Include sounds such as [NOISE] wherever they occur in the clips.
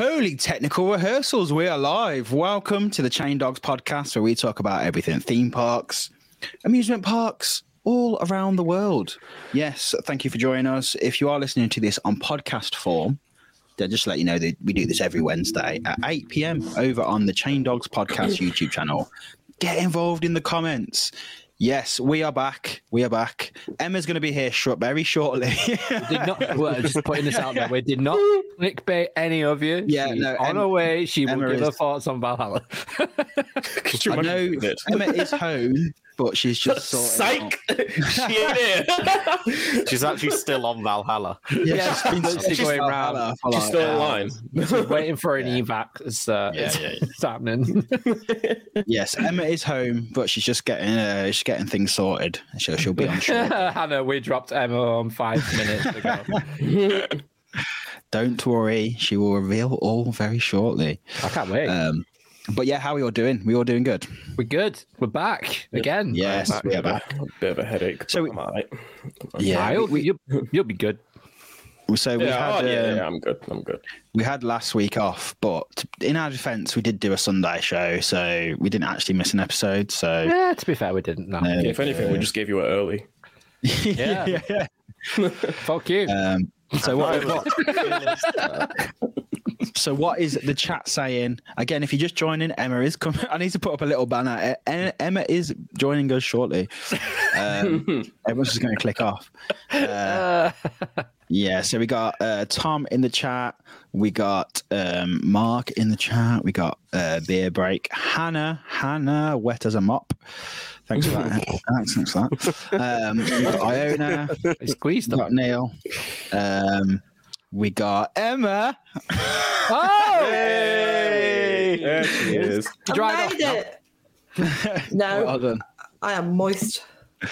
Holy technical rehearsals, we are live. Welcome to the Chain Dogs podcast, where we talk about everything theme parks, amusement parks, all around the world. Yes, thank you for joining us. If you are listening to this on podcast form, then just to let you know that we do this every Wednesday at 8 p.m. over on the Chain Dogs podcast [LAUGHS] YouTube channel. Get involved in the comments. Yes, we are back. We are back. Emma's going to be here short, very shortly. [LAUGHS] did not. Well, just putting this out there, we did not [LAUGHS] clickbait any of you. Yeah, She's no, on Em- her way. She Emma will give is- her thoughts on Valhalla. I know Emma is home, but she's [LAUGHS] just sorting out. Psych! [LAUGHS] she ain't here. [LAUGHS] She's actually still on Valhalla. Yeah, Yeah, she's been she's she's going going round. round. She's like still in hours. waiting for an evac. It's, uh, Yeah, it's, yeah, yeah. it's happening. Yes, Emma is home, but she's just getting uh, she's getting things sorted. So she'll be on shore. Hannah, we dropped Emma on five minutes ago. Don't worry, she will reveal all very shortly. I can't wait. Um, but yeah, how are we all doing? We all doing good? We're good. We're back again. Yes, we are back. Bit of a headache. So we- I'm alright. Yeah, I'll- we, you'll, you'll be good. we, so we Yeah, had oh, yeah, um, yeah, I'm good. I'm good. we had last week off, but in our defence, we did do a Sunday show, so we didn't actually miss an episode. So Yeah, to be fair, we didn't. No. If anything, we just gave you it early. [LAUGHS] Yeah. yeah, yeah. [LAUGHS] Fuck you. Um, so what, what? [LAUGHS] So what is the chat saying? Again, if you're just joining, Emma is coming. [LAUGHS] I need to put up a little banner. Emma is joining us shortly. Um, [LAUGHS] everyone's just going to click off. Uh, yeah, so we got uh, Tom in the chat. We got um, Mark in the chat. We got uh, Beer Break. Hannah, Hannah, wet as a mop. Thanks for that. [LAUGHS] Thanks, thanks for that. Um, we got Iona. I squeezed We got Neil. Um, we got Emma. [LAUGHS] Oh! There she is. You dried I off made now? it. [LAUGHS] No, Well done. I am moist. [LAUGHS]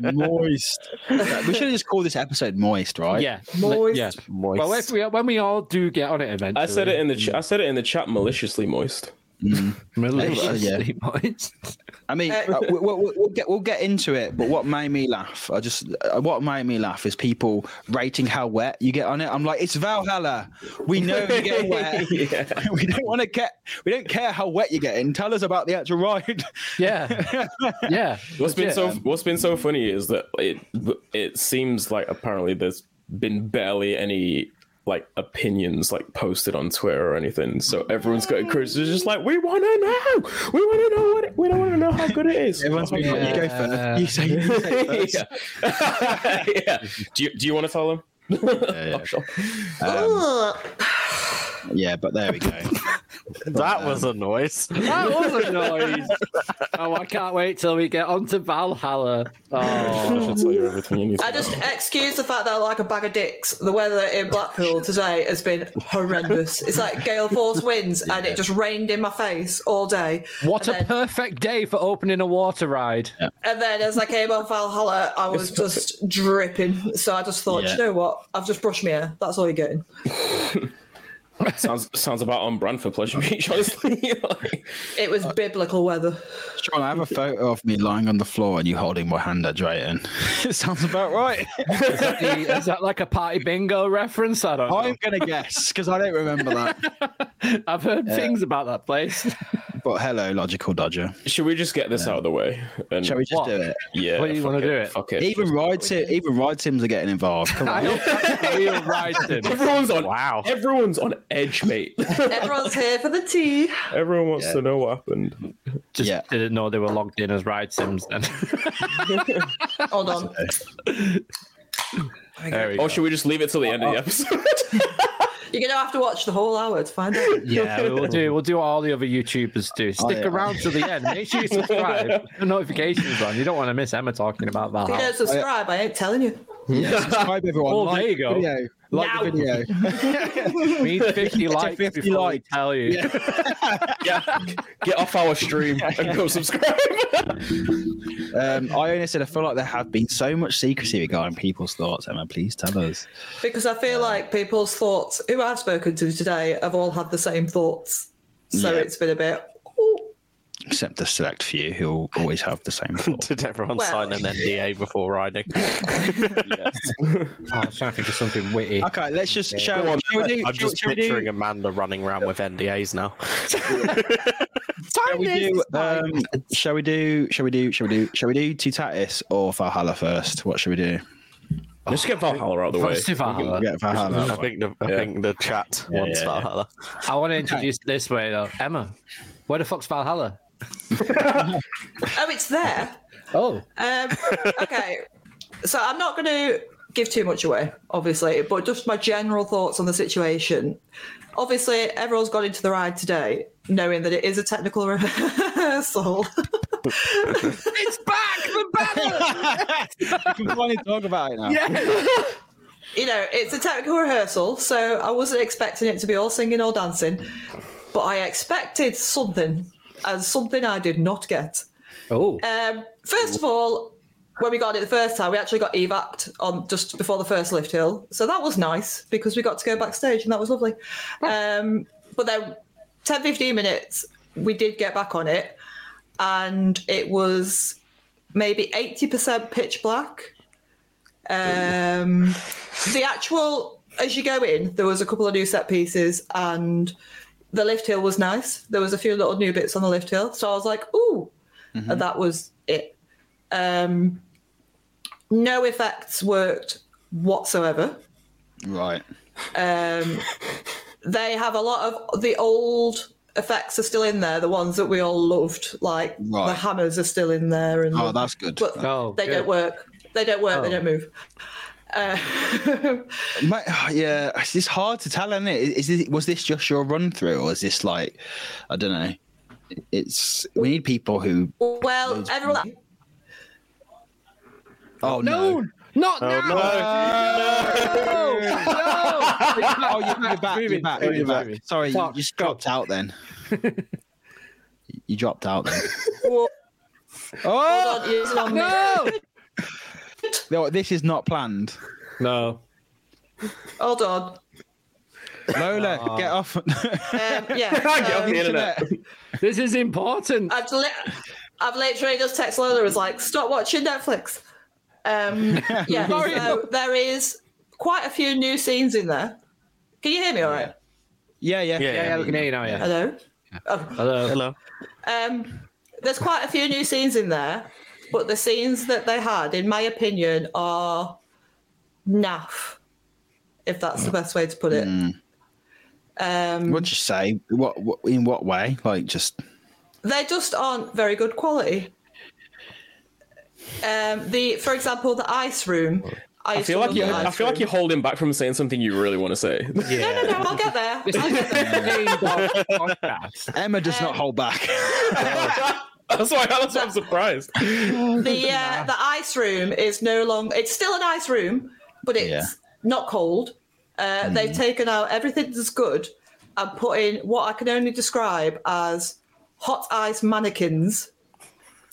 Moist. we should have just called this episode Moist, right? Yeah. Moist. Yeah. moist. Well, if we, when we all do get on it eventually. I said it in the ch- I said it in the chat maliciously moist. [LAUGHS] Maliciously moist. [LAUGHS] I mean, Uh, uh, [LAUGHS] we- we'll, we'll, we'll get we'll get into it. But what made me laugh? I just uh, what made me laugh is people rating how wet you get on it. I'm like, it's Valhalla. We know you get wet. yeah. we don't want to get. We don't care how wet you're getting. Tell us about the actual ride. Yeah. Yeah. What's been so What's been so funny is that it it seems like apparently there's been barely any like opinions like posted on Twitter or anything. So everyone's got cruises It's just like we want to know. We want to know what it, we don't want to know how good it is. Everyone's been like, you go first. You say, you say [LAUGHS] first. yeah. [LAUGHS] yeah. Do you Do you want to tell them? yeah. Oh, [LAUGHS] sure. Um, Ugh. Yeah, but there we go. [LAUGHS] that was a noise. That was a noise. oh, I can't wait till we get onto Valhalla. Oh, I Oh. should tell you everything you need to I know. just excuse the fact that I like a bag of dicks. The weather in Blackpool today has been horrendous. It's like gale force winds, and it just rained in my face all day. What And a then- perfect day for opening a water ride. And then as I came on Valhalla, I was just dripping. So I just thought, Yeah. you know what? I've just brushed my hair. That's all you're getting. [LAUGHS] [LAUGHS] sounds sounds about on brand for Pleasure Beach, [LAUGHS] honestly. Like- [LAUGHS] It was biblical weather. Sean, I have a photo of me lying on the floor and you holding my hand at Drayton. it sounds about right. Is that, the- is that like a party bingo reference? I don't know. I'm gonna guess because I don't remember that. I've heard things about that place. But hello, logical dodger. Should we just get this out of the way? And Shall we just What? do it? Yeah. What do you wanna do it? Fuck it. Even Just- ride sim, even ride sims are getting involved. Come on. hope that's a real ride sim. Everyone's on. Wow. Everyone's on edge, mate. [LAUGHS] Everyone's here for the tea. Everyone wants to know what happened. Just Yeah. didn't know they were logged in as ride sims then. [LAUGHS] Hold on. there we Or go. should we just leave it till the end of the episode? [LAUGHS] You're gonna have to watch the whole hour to find out. Yeah, we'll do. We'll do what all the other YouTubers do. Oh, Stick yeah. around to the end. Make sure you subscribe. The notifications on. You don't want to miss Emma talking about If you that. don't oh, subscribe, I ain't telling you. Yeah, subscribe everyone. Oh, like there you go. video. Like Now. the video. [LAUGHS] We need 50 likes 50 before we tell you. [LAUGHS] yeah. Get off our stream and go subscribe. [LAUGHS] Um, I only said I feel like there have been so much secrecy regarding people's thoughts. Emma, please tell us. Because I feel like people's thoughts, who I've spoken to today, have all had the same thoughts. So Yeah. it's been a bit. ooh. Except the select few who'll [LAUGHS] always have the same [LAUGHS] thoughts. Did everyone Well- sign an NDA before riding? [LAUGHS] Oh, I was trying to think of something witty. Okay, let's just shall, we- shall we do? I'm shall, just shall we picturing do? Amanda running around with NDAs now. Shall we do? Um, shall we do? Shall we do? Shall we do? Shall we do Toutatis or Valhalla first? What should we do? Let's get Valhalla out of the way. Let's do Valhalla. Get Valhalla. I think the I Yeah. think the chat wants yeah, yeah. Valhalla. I want to introduce this way though. Emma, where the fuck's Valhalla? [LAUGHS] Oh, it's there. Oh, Um, okay. So I'm not going to give too much away, obviously, but just my general thoughts on the situation. Obviously, everyone's gone into the ride today knowing that it is a technical [LAUGHS] rehearsal. [LAUGHS] it's back the banner. we can finally talk about it now. Yeah. you know, it's a technical rehearsal, so I wasn't expecting it to be all singing or dancing, but I expected something, and something I did not get. Oh, Um, first of all, when we got it the first time, we actually got evac'd on just before the first lift hill, so that was nice because we got to go backstage and that was lovely. Um, but then 10, 15 minutes, we did get back on it, and it was maybe 80% pitch black. Um, the actual, as you go in, there was a couple of new set pieces, and the lift hill was nice. There was a few little new bits on the lift hill, so I was like, "Ooh," and that was it. Um, no effects worked whatsoever. Right. Um, they have a lot of the old effects are still in there, the ones that we all loved, like the hammers are still in there, and Oh, that's good. but Oh, they good. don't work. They don't work. They Oh. don't move. Uh, Mate, [SIGHS] yeah, it's just hard to tell, isn't it? Is this, was this just your run through, or is this like, I don't know? It's we need people who. well, everyone. Oh no! not Oh, now. Oh, you're, you're back. You're back. You're back. moving. Sorry, you just dropped out then. [LAUGHS] you dropped out then. Oh on, on. No. No! This is not planned. No. Hold on. Lola, get off. Um, yeah. [LAUGHS] Get off the internet. This is important. I've, li- I've literally just texted Lola was like, stop watching Netflix. Um, [LAUGHS] yeah, so there is quite a few new scenes in there. Can you hear me all right? yeah, yeah, Yeah, yeah, yeah, we can hear you now. Yeah. Hello? Oh, Hello. Hello. um, there's quite a few new scenes in there, but the scenes that they had, in my opinion, are naff, if that's the best way to put it. Um, What'd you say? What, what? In what way? Like just. they just aren't very good quality. Um, the, for example, the ice room. I, I feel like you. I feel like you're holding back from saying something you really want to say. Yeah. No, no, no. I'll get there. I'll get there. the main dog podcast. Emma does not Um, hold back. [LAUGHS] [LAUGHS] that's why. That's why I'm surprised. [LAUGHS] The [LAUGHS] uh, the ice room is no longer. It's still an ice room, but it's Yeah. not cold. Uh, They've taken out everything that's good and put in what I can only describe as hot ice mannequins. [LAUGHS]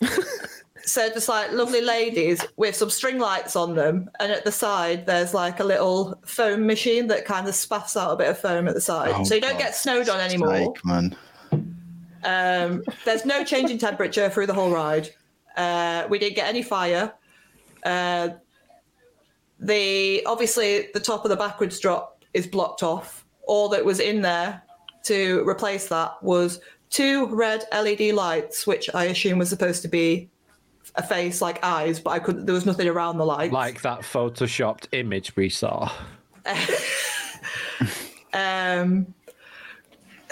so just like lovely ladies with some string lights on them, and at the side there's like a little foam machine that kind of spaffs out a bit of foam at the side, Oh, so you don't God. get snowed on anymore. Sake, man. Um, there's no change in temperature through the whole ride. Uh, we didn't get any fire. Uh, the obviously the top of the backwards drop is blocked off. All that was in there to replace that was two red LED lights, which I assume was supposed to be a face like eyes, but I couldn't. There was nothing around the lights. Like that photoshopped image we saw. [LAUGHS] um,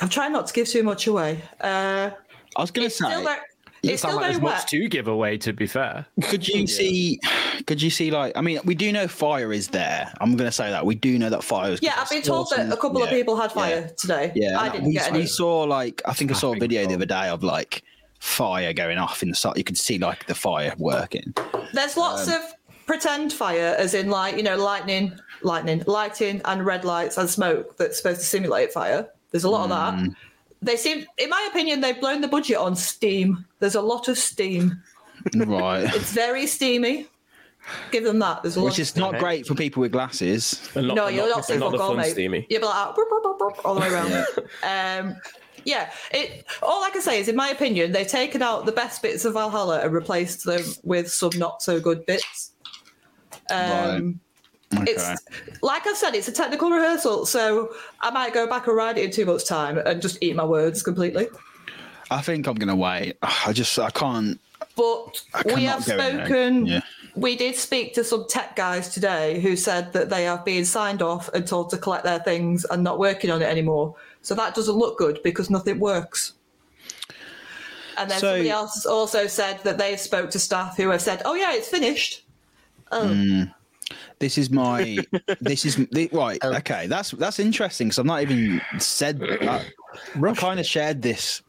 I'm trying not to give too much away. Uh, I was going to say, still very, it's sounds still like very there's wet. much to give away. To be fair, could you see? Could you see? Like, I mean, we do know fire is there. I'm going to say that we do know that fire is. Yeah, I've been told that a couple of people had fire yeah. today. Yeah, I didn't we, get we saw like I think I saw a think video the other day of like fire going off in the side. You could see like the fire working. There's lots Um, of pretend fire, as in like you know lightning, lightning, lighting, and red lights and smoke that's supposed to simulate fire. There's a lot of Mm. that. They seem, in my opinion, they've blown the budget on steam. There's a lot of steam. right. [LAUGHS] It's very steamy. Give them that. There's a lot. Which is not great for people with glasses. And not, no, and you're not, not seeing fuck the all, fun mate. steamy. You'll be like ah, burp, burp, burp, burp, all the way around. um, yeah, it. All I can say is, in my opinion, they've taken out the best bits of Valhalla and replaced them with some not so good bits. Um, Okay. It's like I said, it's a technical rehearsal, so I might go back and ride it in two months' time and just eat my words completely. I think I'm gonna wait. [SIGHS] I just I can't. But I we have go in there. spoken. Yeah. We did speak to some tech guys today who said that they have been signed off and told to collect their things and not working on it anymore. So that doesn't look good because nothing works. And then So- somebody else also said that they spoke to staff who have said, "Oh yeah, it's finished." Oh, hmm. This is my. this is the, right. [LAUGHS] Okay, that's that's interesting because I've not even said. I, I kind of shared this.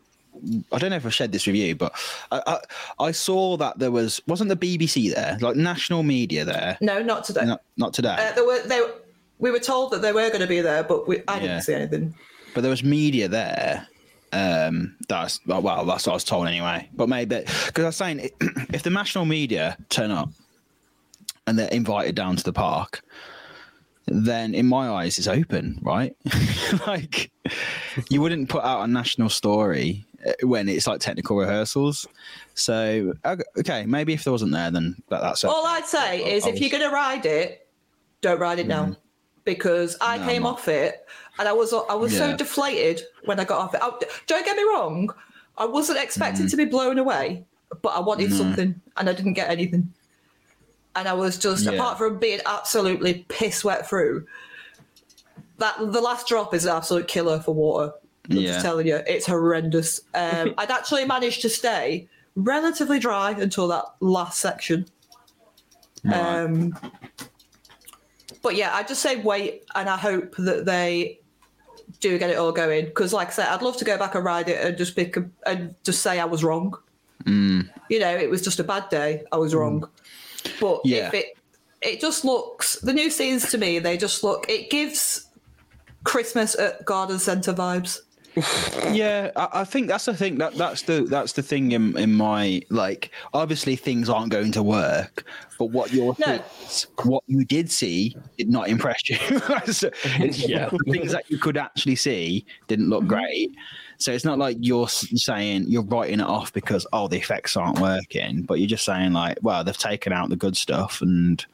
I don't know if I shared this with you, but I, I I saw that there was wasn't the BBC there, like national media there. no, not today. Not not today, Uh, there were they. We were told that they were going to be there, but we, I didn't Yeah. see anything. but there was media there. Um, that's well, that's what I was told anyway. But maybe because I was saying [CLEARS THROAT] if the national media turn up and they're invited down to the park, then in my eyes it's open, right? [LAUGHS] like you wouldn't put out a national story uh, when it's like technical rehearsals. So okay, maybe if there wasn't there, then that, that's All I'd say is, I if you're going to ride it, don't ride it now, because I No, came off it and I was I was so deflated when I got off it. I, don't get me wrong, I wasn't expecting to be blown away, but I wanted something and I didn't get anything. And I was just, Yeah. apart from being absolutely piss wet through, that the last drop is an absolute killer for water. I'm Yeah. just telling you, it's horrendous. [LAUGHS] Um, I'd actually managed to stay relatively dry until that last section. Um, but yeah, I just say wait, and I hope that they do get it all going. Because, like I said, I'd love to go back and ride it and just pick a, and just say I was wrong. Mm. You know, it was just a bad day. I was wrong. But Yeah. if it it just looks the new scenes to me, they just look. It gives Christmas at Garden Centre vibes. [LAUGHS] Yeah, I, I think that's the thing. That that's the that's the thing in in my like. Obviously, things aren't going to work, but what you're No. what you did see did not impress you. [LAUGHS] So [LAUGHS] Yeah. the things that you could actually see didn't look mm-hmm. great. So it's not like you're saying you're writing it off because oh the effects aren't working, but you're just saying like, well they've taken out the good stuff and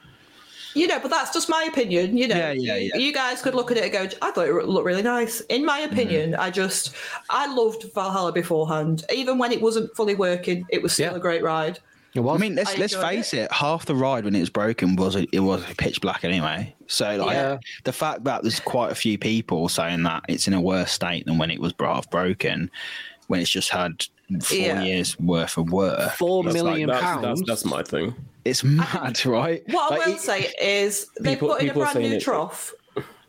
You know, but that's just my opinion. You know, Yeah, yeah, you- yeah. you guys could look at it and go, I thought it looked really nice. In my opinion, Mm-hmm. I just, I loved Valhalla beforehand. Even when it wasn't fully working, it was still a great ride. It was. I mean, let's I let's face it. Half the ride when it was broken was it was pitch black anyway. So like Yeah. the fact that there's quite a few people saying that it's in a worse state than when it was half broken, when it's just had four Yeah. years worth of work. Four That's million like, that's, pounds. That's, that's my thing. It's mad, right? What I will it- say is they People- put in a brand new it- trough.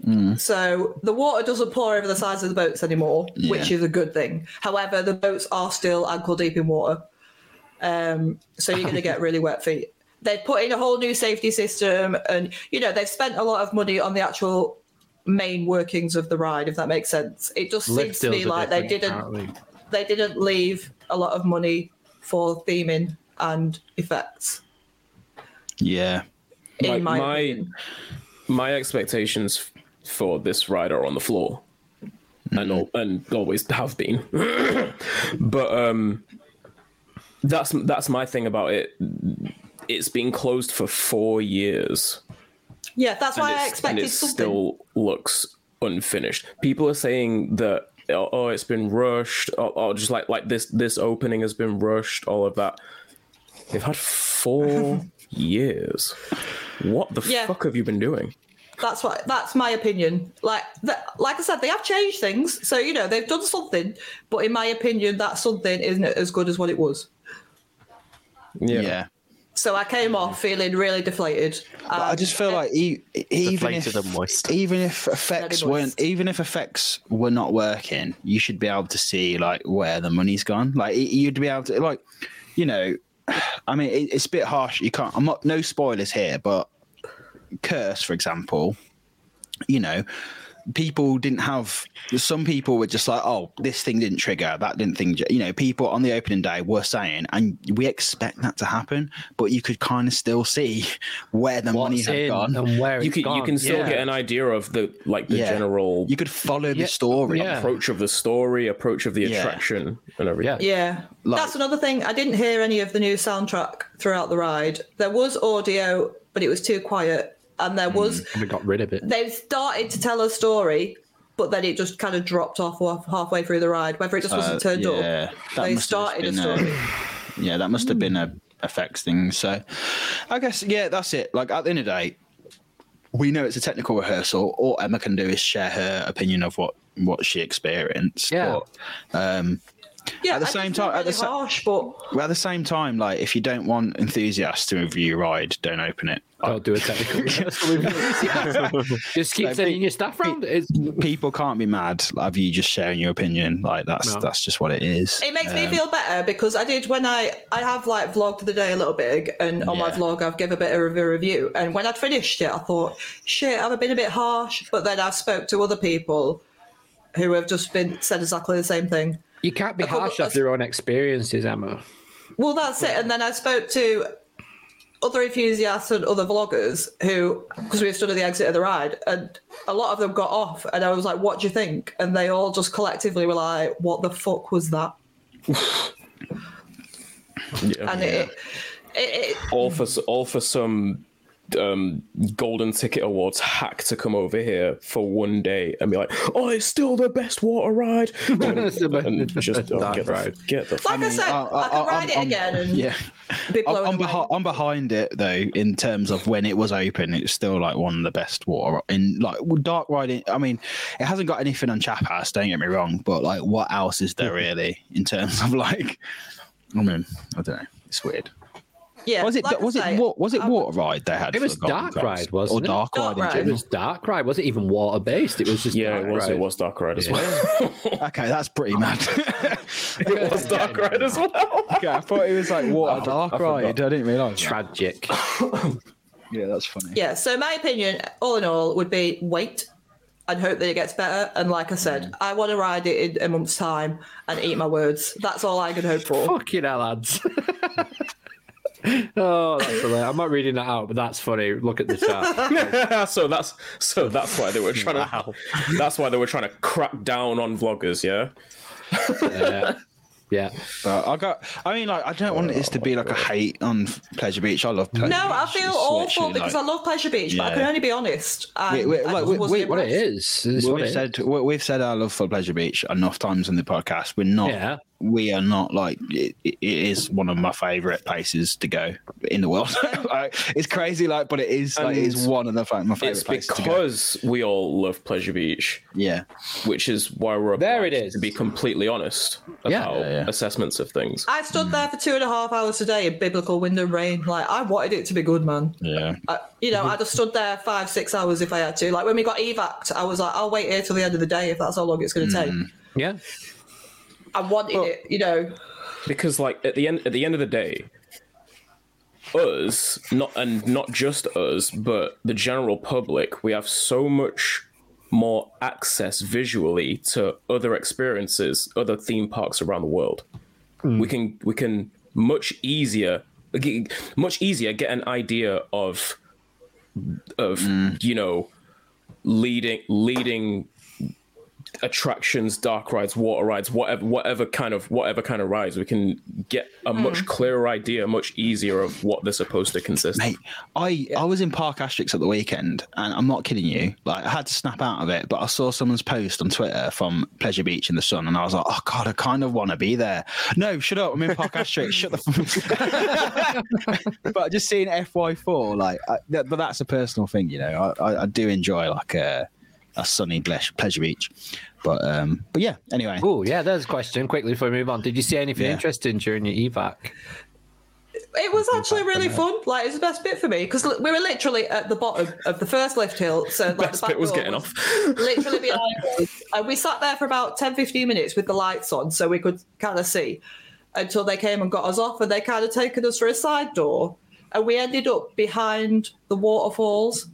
Mm. So the water doesn't pour over the sides of the boats anymore, which is a good thing. However, the boats are still ankle deep in water. Um, so you're going to get [LAUGHS] really wet feet. They've put in a whole new safety system, and you know they've spent a lot of money on the actual main workings of the ride. If that makes sense, it just Lift seems to me like they didn't apparently. they didn't leave a lot of money for theming and effects. yeah, In Like, my, my- my expectations for this ride are on the floor and al- and always have been [COUGHS] but um that's that's my thing about it it's been closed for four years yeah, that's why I it's- and it something. still looks unfinished people are saying that oh, oh, it's been rushed or, or just like like this this opening has been rushed all of that they've had four [LAUGHS] years what the Yeah. fuck have you been doing That's what. That's my opinion. Like, that, like I said, they have changed things. So you know they've done something, but in my opinion, that something isn't as good as what it was. Yeah. So I came off feeling really deflated. But I just feel um, like e- even if moist. even if effects weren't even if effects were not working, you should be able to see like where the money's gone. Like you'd be able to like, you know, [SIGHS] I mean it, it's a bit harsh. You can't. I'm not no spoilers here, but Curse, for example, you know, people didn't have. Some people were just like, "Oh, this thing didn't trigger. That didn't thing." You know, people on the opening day were saying, and we expect that to happen, but you could kind of still see where the money What's had gone. and where You it's can you can still Yeah. get an idea of the like the Yeah. general You could follow the Yeah, story. yeah. approach of the story, approach of the Yeah. attraction, and everything. Yeah. Yeah, Like- that's another thing. I didn't hear any of the new soundtrack throughout the ride. There was audio, but it was too quiet, and there was We got rid of it. they started to tell a story, but then it just kind of dropped off halfway through the ride. Whether it just wasn't turned Uh, yeah, up, that they must have started a been, uh, story. Yeah, that must have been a effects thing. So, I guess yeah, that's it. Like at the end of the day, we know it's a technical rehearsal. All Emma can do is share her opinion of what what she experienced. Yeah. But, um, yeah, at the I same did feel time- at the sa- harsh, but well, at the same time, like if you don't want enthusiasts to review your ride, don't open it. Don't do a technical [LAUGHS] rehearsal. [LAUGHS] Just keep So sending pe- your staff round. It's, People can't be mad of you just sharing your opinion. Like that's No. that's just what it is. it makes me Um, feel better because I did when I I have like vlogged the day a little bit, and on my vlog I've given a bit of a review. And when I'd finished it, I thought, shit, I've been a bit harsh. But then I spoke to other people who have just been said exactly the same thing. You can't be harsh off your own experiences, Emma. Well, that's it. And then I spoke to other enthusiasts and other vloggers who, because we stood at the exit of the ride, and a lot of them got off, and I was like, "What do you think?" And they all just collectively were like, "What the fuck was that?" [LAUGHS] Yeah. And it, it, it, all for all for some um golden ticket awards hack to come over here for one day and be like oh it's still the best water ride [LAUGHS] It's the best- and just oh, Dark get, the, ride. get the like I, said, uh, I can uh, ride it I'm- again and Yeah. be I'm, away. behi- I'm behind it though in terms of when it was open. It's still like one of the best water in like dark riding. I mean, it hasn't got anything on Chap House. Don't get me wrong, but like, what else is there [LAUGHS] really in terms of like? I mean, I don't know. It's weird. Yeah, Was it like was say, it wa- was it I'm- water ride they had? It was Dark Globes? Ride, wasn't or it? dark, Dark ride in Ride. It was dark ride. Was it even water based. It was just yeah dark it was ride. it was dark ride as well [LAUGHS] Okay, that's pretty [LAUGHS] mad. it was dark ride as well okay, I thought it was like water dark I forgot. ride. I didn't realize. tragic. [COUGHS] Yeah, that's funny. Yeah, so my opinion, all in all, would be wait and hope that it gets better. And like I said, Mm. I want to ride it in a month's time and eat my words. That's all I can hope for. Fucking hell, lads. [LAUGHS] [LAUGHS] oh, that's hilarious. I'm not reading that out, but that's funny. Look at the chat. [LAUGHS] so that's so that's why they were trying to that's why they were trying to crack down on vloggers yeah yeah. Yeah. But I got. I mean, like, I don't want this to be like a hate on Pleasure Beach. I love Pleasure Beach. No, Beach. I feel awful literally, because like- I love Pleasure Beach, but I can only be honest. Wait, wait, I like, just wait, wait, What it impressed. is. is we've it is. said we- we've said our love for Pleasure Beach enough times in the podcast. We're not. Yeah. We are not like it, it is one of my favorite places to go in the world. [LAUGHS] like, it's crazy, like, but it is like it is one of the fa- my favorite it's places to go. because we all love pleasure beach Yeah, which is why we're There It is to be completely honest about Yeah. Yeah, yeah. assessments of things I stood there for two and a half hours today in biblical wind and rain. Like I wanted it to be good, man. yeah. I, you know, I'd have stood there five, six hours if I had to. Like when we got evac, I was like, I'll wait here till the end of the day if that's how long it's going to hmm. take. Yeah. I wanted it, you know. because like at the end at the end of the day us not and not just us but the general public we have so much more access visually to other experiences other theme parks around the world. Mm. We can we can much easier much easier get an idea of of mm. you know leading leading attractions, dark rides, water rides, whatever whatever kind of whatever kind of rides, we can get a hmm. much clearer idea, much easier of what they're supposed to consist. of. Mate, I I was in Parc Astérix at the weekend, and I'm not kidding you. Like, I had to snap out of it, but I saw someone's post on Twitter from Pleasure Beach in the sun, and I was like, oh god, I kind of want to be there. No, shut up, I'm in Parc Astérix. shut the. F- [LAUGHS] but just seeing FY4, like, I, that, but that's a personal thing, you know. I, I, I do enjoy like a, a sunny ble- Pleasure Beach, but um, but yeah. Anyway, Oh, yeah, there's a question quickly before we move on. Did you see anything Yeah. interesting during your evac? It was actually really fun. Like, it was the best bit for me because we were literally at the bottom of the first lift hill. So, like, Best the back bit was door getting off. [LAUGHS] literally behind us. And we sat there for about 10, 15 minutes with the lights on so we could kind of see until they came and got us off. And they kind of taken us through a side door. And we ended up behind the waterfalls.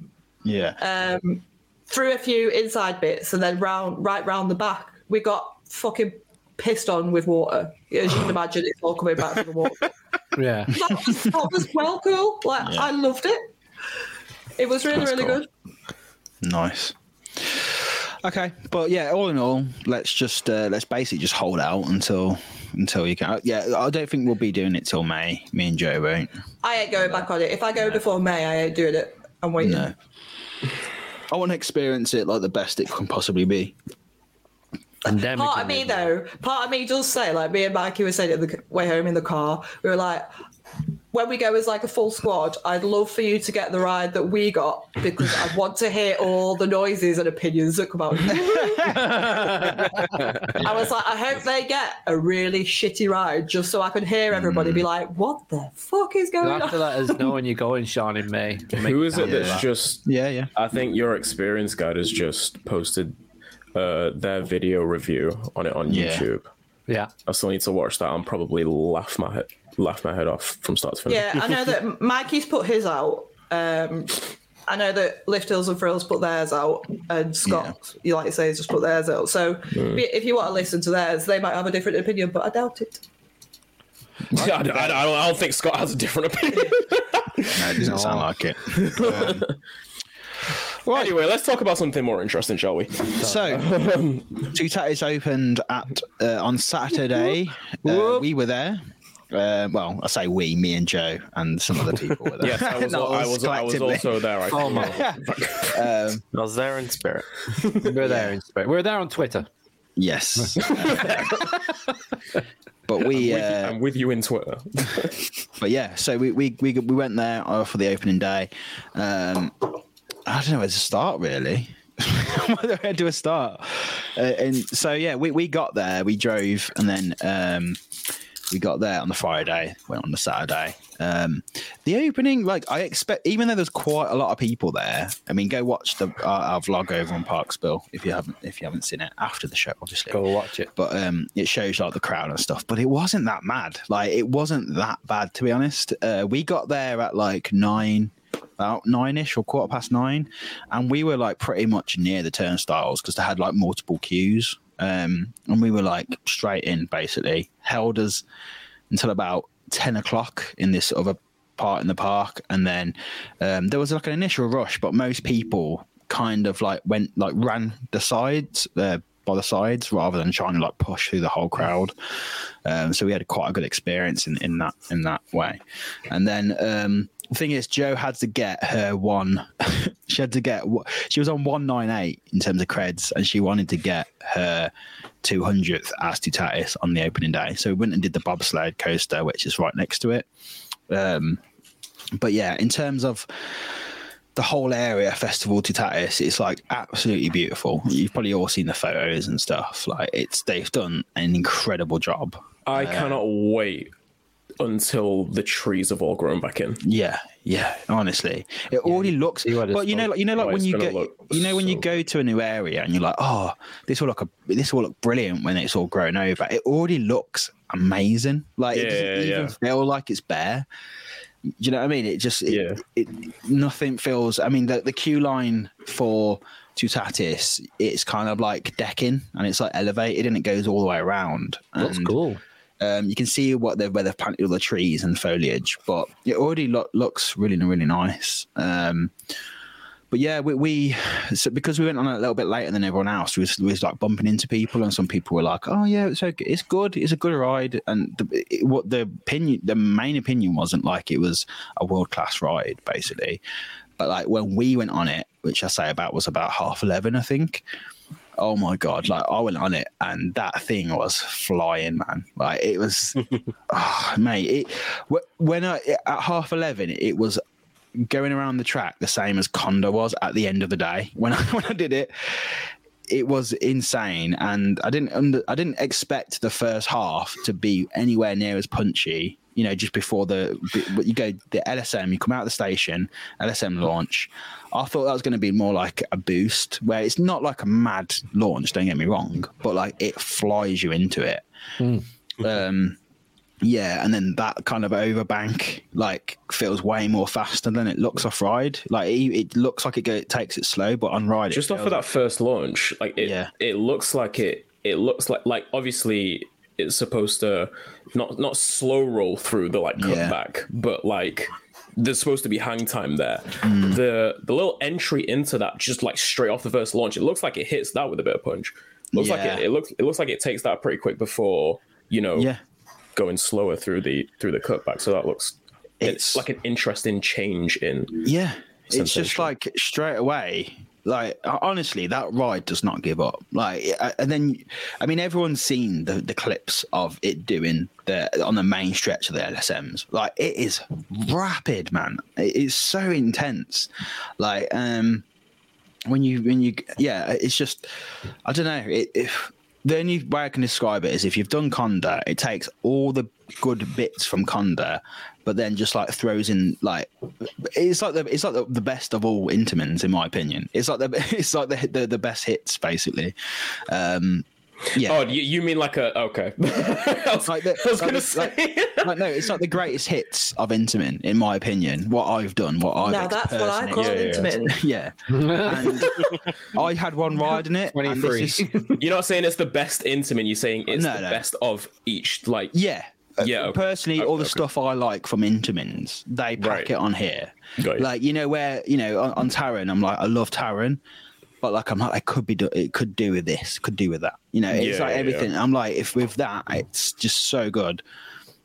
yeah, Um, through a few inside bits, and then round right round the back, we got fucking pissed on with water. As you can [SIGHS] imagine, it's all coming back from the water. [LAUGHS] Yeah. that, was, that was well cool. Like Yeah. I loved it. It was really, That's really cool. good. Nice. Okay, but yeah, all in all, let's just uh, let's basically just hold out until until you can. Yeah, I don't think we'll be doing it till May. Me and Joe won't. I ain't going back on it. If I go before May, I ain't doing it. I'm waiting. No. I want to experience it like the best it can possibly be. And then Part of me move though, part of me does say, like me and Mikey were saying it the way home in the car, we were like, when we go as like a full squad, I'd love for you to get the ride that we got because I [LAUGHS] want to hear all the noises and opinions that come out. [LAUGHS] I was like, I hope they get a really shitty ride just so I can hear everybody be mm. like, what the fuck is going have to on? let us know when you're going, Sean, in May. Who is it Yeah. that's just? Yeah, yeah. I think your experience guide has just posted uh, their video review on it on Yeah. YouTube. Yeah. I still need to watch that and probably laugh my head, laugh my head off from start to finish. Yeah, I know that Mikey's put his out. Um, I know that Lift Hills and Frills put theirs out, and Scott, you like to say, has just put theirs out. So if you want to listen to theirs, they might have a different opinion, but I doubt it. Yeah, [LAUGHS] I, don't, I, don't, I don't think Scott has a different opinion. [LAUGHS] No, it doesn't sound like it. [LAUGHS] Um, well, anyway, let's talk about something more interesting, shall we? so, [LAUGHS] Toutatis opened at uh, on Saturday. Uh, we were there. Uh, well, I say we, me and Joe, and some other people were there. [LAUGHS] Yes, I was, [LAUGHS] Not I was, I was also there. I FOMO. Um, I was there in spirit. We're there in spirit. We're there on Twitter. yes. but we. with, Uh, I'm with you in Twitter. but yeah, so we we we, we went there uh, for the opening day. Um, I don't know where to start really. [LAUGHS] where do I start? Uh, and so yeah, we, we got there, we drove, and then um, we got there on the Friday, went on the Saturday. Um, the opening, like I expect, even though there's quite a lot of people there. I mean, go watch the our, our vlog over on Parksville if you haven't if you haven't seen it after the show, obviously Go watch it. but um, it shows like the crowd and stuff. But it wasn't that mad. Like it wasn't that bad to be honest. Uh, we got there at like nine, about nine ish or quarter past nine, and we were like pretty much near the turnstiles because they had like multiple queues. Um, and we were like straight in basically. Held us until about ten o'clock in this other part in the park, and then um, there was like an initial rush, but most people kind of like went like ran the sides uh, by the sides rather than trying to like push through the whole crowd. Um, so we had quite a good experience in, in that in that way. And then um, the thing is, Joe had to get her one. [LAUGHS] she had to get. She was on one nine eight in terms of creds, and she wanted to get her two hundredth as Toutatis on the opening day. So we went and did the bobsled coaster, which is right next to it. Um, but yeah, in terms of the whole area, Festival Toutatis, it's like absolutely beautiful. You've probably all seen the photos and stuff. Like it's they've done an incredible job. I uh, cannot wait until the trees have all grown back in. Yeah, yeah. Honestly, it already looks. see what it's But you know, like. like, you know, like Oh, when you go, you know, when you go to a new area and you're like, oh, this will look a, this will look brilliant when it's all grown over. It already looks amazing. Like it doesn't Yeah, even yeah. feel like it's bare. Do you know what I mean? It just, it, Yeah. it, nothing feels. I mean, the the queue line for Toutatis, it's kind of like decking and it's like elevated and it goes all the way around. That's And, cool. um, you can see what they've where they've planted all the trees and foliage, but it already lo- looks really really nice. Um, but yeah, we, we so because we went on it a little bit later than everyone else, we was, we was like bumping into people, and some people were like, "Oh yeah, it's okay, it's good, it's a good ride." And the, it, what the opinion, the main opinion wasn't like it was a world class ride, basically. But like when we went on it, which I say about was about half eleven, I think oh my god like i went on it and that thing was flying man like it was oh, [LAUGHS] mate it when i at half 11 it was going around the track the same as Kondaa was at the end of the day. When I, [LAUGHS] when I did it it was insane. And i didn't under, i didn't expect the first half to be anywhere near as punchy you know just before the you go the lsm you come out of the station lsm launch. I thought that was going to be more like a boost where it's not like a mad launch don't get me wrong but like it flies you into it. Um Yeah, and then that kind of overbank like feels way more faster than it looks off ride. Like it, it looks like it, go, it takes it slow, but on ride, it just off of that like- first launch, like it, Yeah. it looks like it. It looks like like obviously it's supposed to not not slow roll through the like Yeah. cutback, but like there's supposed to be hang time there. Mm. The the little entry into that just like straight off the first launch, it looks like it hits that with a bit of punch. Looks like it, it looks it looks like it takes that pretty quick before you know yeah, going slower through the through the cutback. So that looks It's- it's like an interesting change in yeah. It's just like straight away. Like honestly, that ride does not give up. Like, and then, I mean, everyone's seen the, the clips of it doing the on the main stretch of the LSMs. Like, it is rapid, man. It is so intense. Like, um, when you when you yeah it's just i don't know it, if the only way i can describe it is if you've done Kondaa it takes all the good bits from Kondaa but then just like throws in like it's like the it's like the, the best of all Intamins in my opinion. It's like the [LAUGHS] it's like the the, the best hits basically. Um yeah Oh, you, you mean like a okay? [LAUGHS] I was, Like the- I was like gonna the- like- say. like no it's not the greatest hits of intamin in my opinion what i've done what i've now that's what I call Yeah, yeah, yeah. intermittent. [LAUGHS] yeah and I had one ride in it. and this 23. is- [LAUGHS] You're not saying it's the best Intamin. You're saying it's No, the no. best of each. Like yeah. Uh, Yeah, okay. Personally, Okay, all the okay. stuff I like from Intamins, they pack Right. it on here. Got you. Like you know where you know on, on Taron, I'm like I love Taron, but like I'm like I could be do, it could do with this, could do with that. You know, it's Yeah, like yeah, everything. I'm like if with that, it's just so good.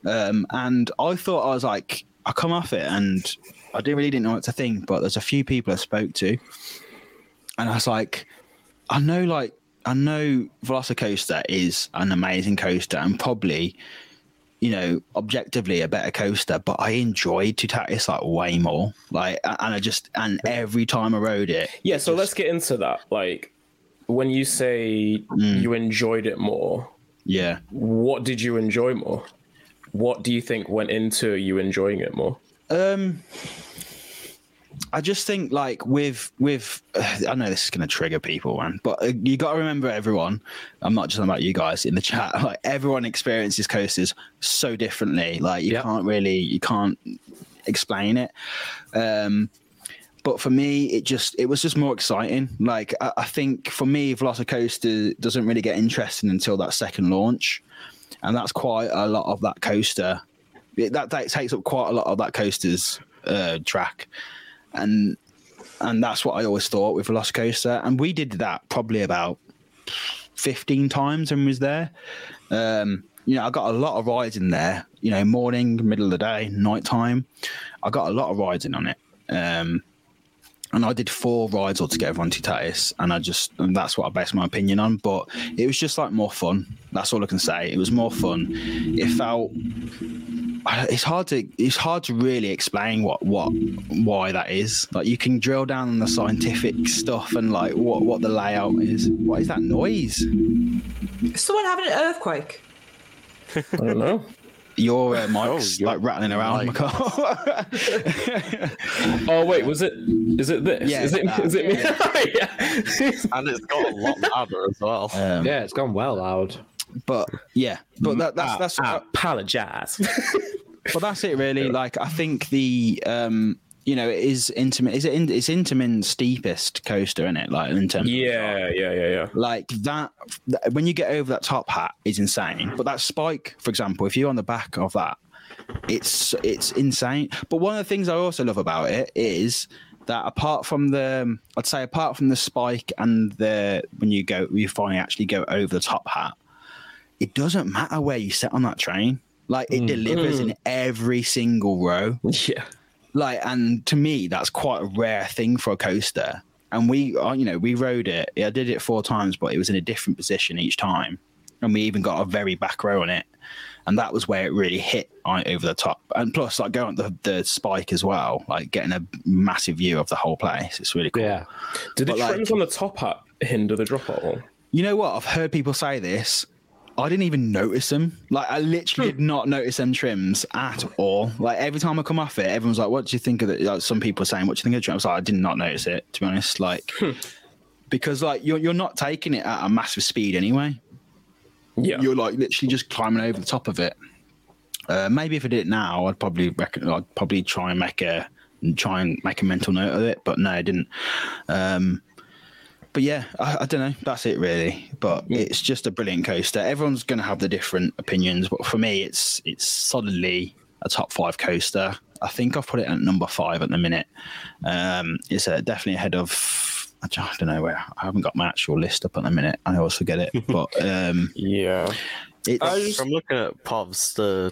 Um, and I thought I was like I come off it and I didn't really didn't know what to think, but there's a few people I spoke to, and I was like, I know like I know Velocicoaster is an amazing coaster and probably you know, objectively a better coaster, but I enjoyed Toutatis like way more. Like, and I just, and every time I rode it, yeah. So let's get into that. Like when you say Mm. you enjoyed it more, yeah. what did you enjoy more? What do you think went into you enjoying it more? Um, I just think like with with [SIGHS] I know this is going to trigger people, man, but uh, you got to remember everyone. I'm not just talking about you guys in the chat. [LAUGHS] Like everyone experiences coasters so differently. Like you Yep. can't really you can't explain it. Um, but for me, it just it was just more exciting. Like I, I think for me, Velocicoaster doesn't really get interesting until that second launch, and that's quite a lot of that coaster. It, that, that takes up quite a lot of that coaster's uh, track, and and that's what I always thought with Velocicoaster. And we did that probably about fifteen times we was there. Um, you know, I got a lot of rides in there. You know, morning, middle of the day, night time. I got a lot of rides in on it. Um, and I did four rides altogether on Toutatis, and I just and that's what I based my opinion on. But it was just like more fun. That's all I can say. It was more fun. It felt. It's hard to it's hard to really explain what what why that is. Like you can drill down on the scientific stuff and like what what the layout is. What is that noise? Is someone having an earthquake? I don't know. Your uh, mic's Oh, your like rattling around, mic. McCall. [LAUGHS] Oh wait, was it? Is it this? Yeah, is it? that. Is it me? [LAUGHS] yeah. and it's got a lot louder as well. um, Yeah, it's gone well loud. But yeah, but that, that's ah, that's I apologize. [LAUGHS] [LAUGHS] But that's it, really. Like, I think the um, you know, it is Intamin. Is it? In, it's Intamin's steepest coaster, isn't it? Like in terms, of yeah, yeah, yeah, yeah. like that. th- When you get over that top hat, is insane. But that spike, for example, if you're on the back of that, it's it's insane. But one of the things I also love about it is that apart from the, um, I'd say apart from the spike and the when you go, you finally actually go over the top hat, it doesn't matter where you sit on that train. Like it delivers in every single row. [LAUGHS] Yeah. like and to me that's quite a rare thing for a coaster. And we uh, you know we rode it. I did it four times but it was in a different position each time. And we even got a very back row on it. And that was where it really hit right over the top. And plus like going up the, the spike as well like getting a massive view of the whole place. It's really cool. Yeah. Did the But, like- trims on the top up hinder the drop out? you know what? I've heard people say this I didn't even notice them. Like I literally did not notice them trims at all. Like every time I come off it, everyone's like, "What do you think of it?" Like some people are saying, "What do you think of the trim?" I was like, "I did not notice it." To be honest, like because like you're you're not taking it at a massive speed anyway. Yeah. You're like literally just climbing over the top of it. Uh, maybe if I did it now, I'd probably reckon I'd probably try and make a try and make a mental note of it. But no, I didn't. Um, but yeah, I, I don't know. That's it really. But it's just a brilliant coaster. Everyone's going to have the different opinions, but for me, it's it's solidly a top five coaster. I think I've put it at number five at the minute. Um, it's uh, definitely ahead of. I don't know where. I haven't got my actual list up at the minute. I always forget it. [LAUGHS] But um, Yeah. it's, I'm looking at Povs, the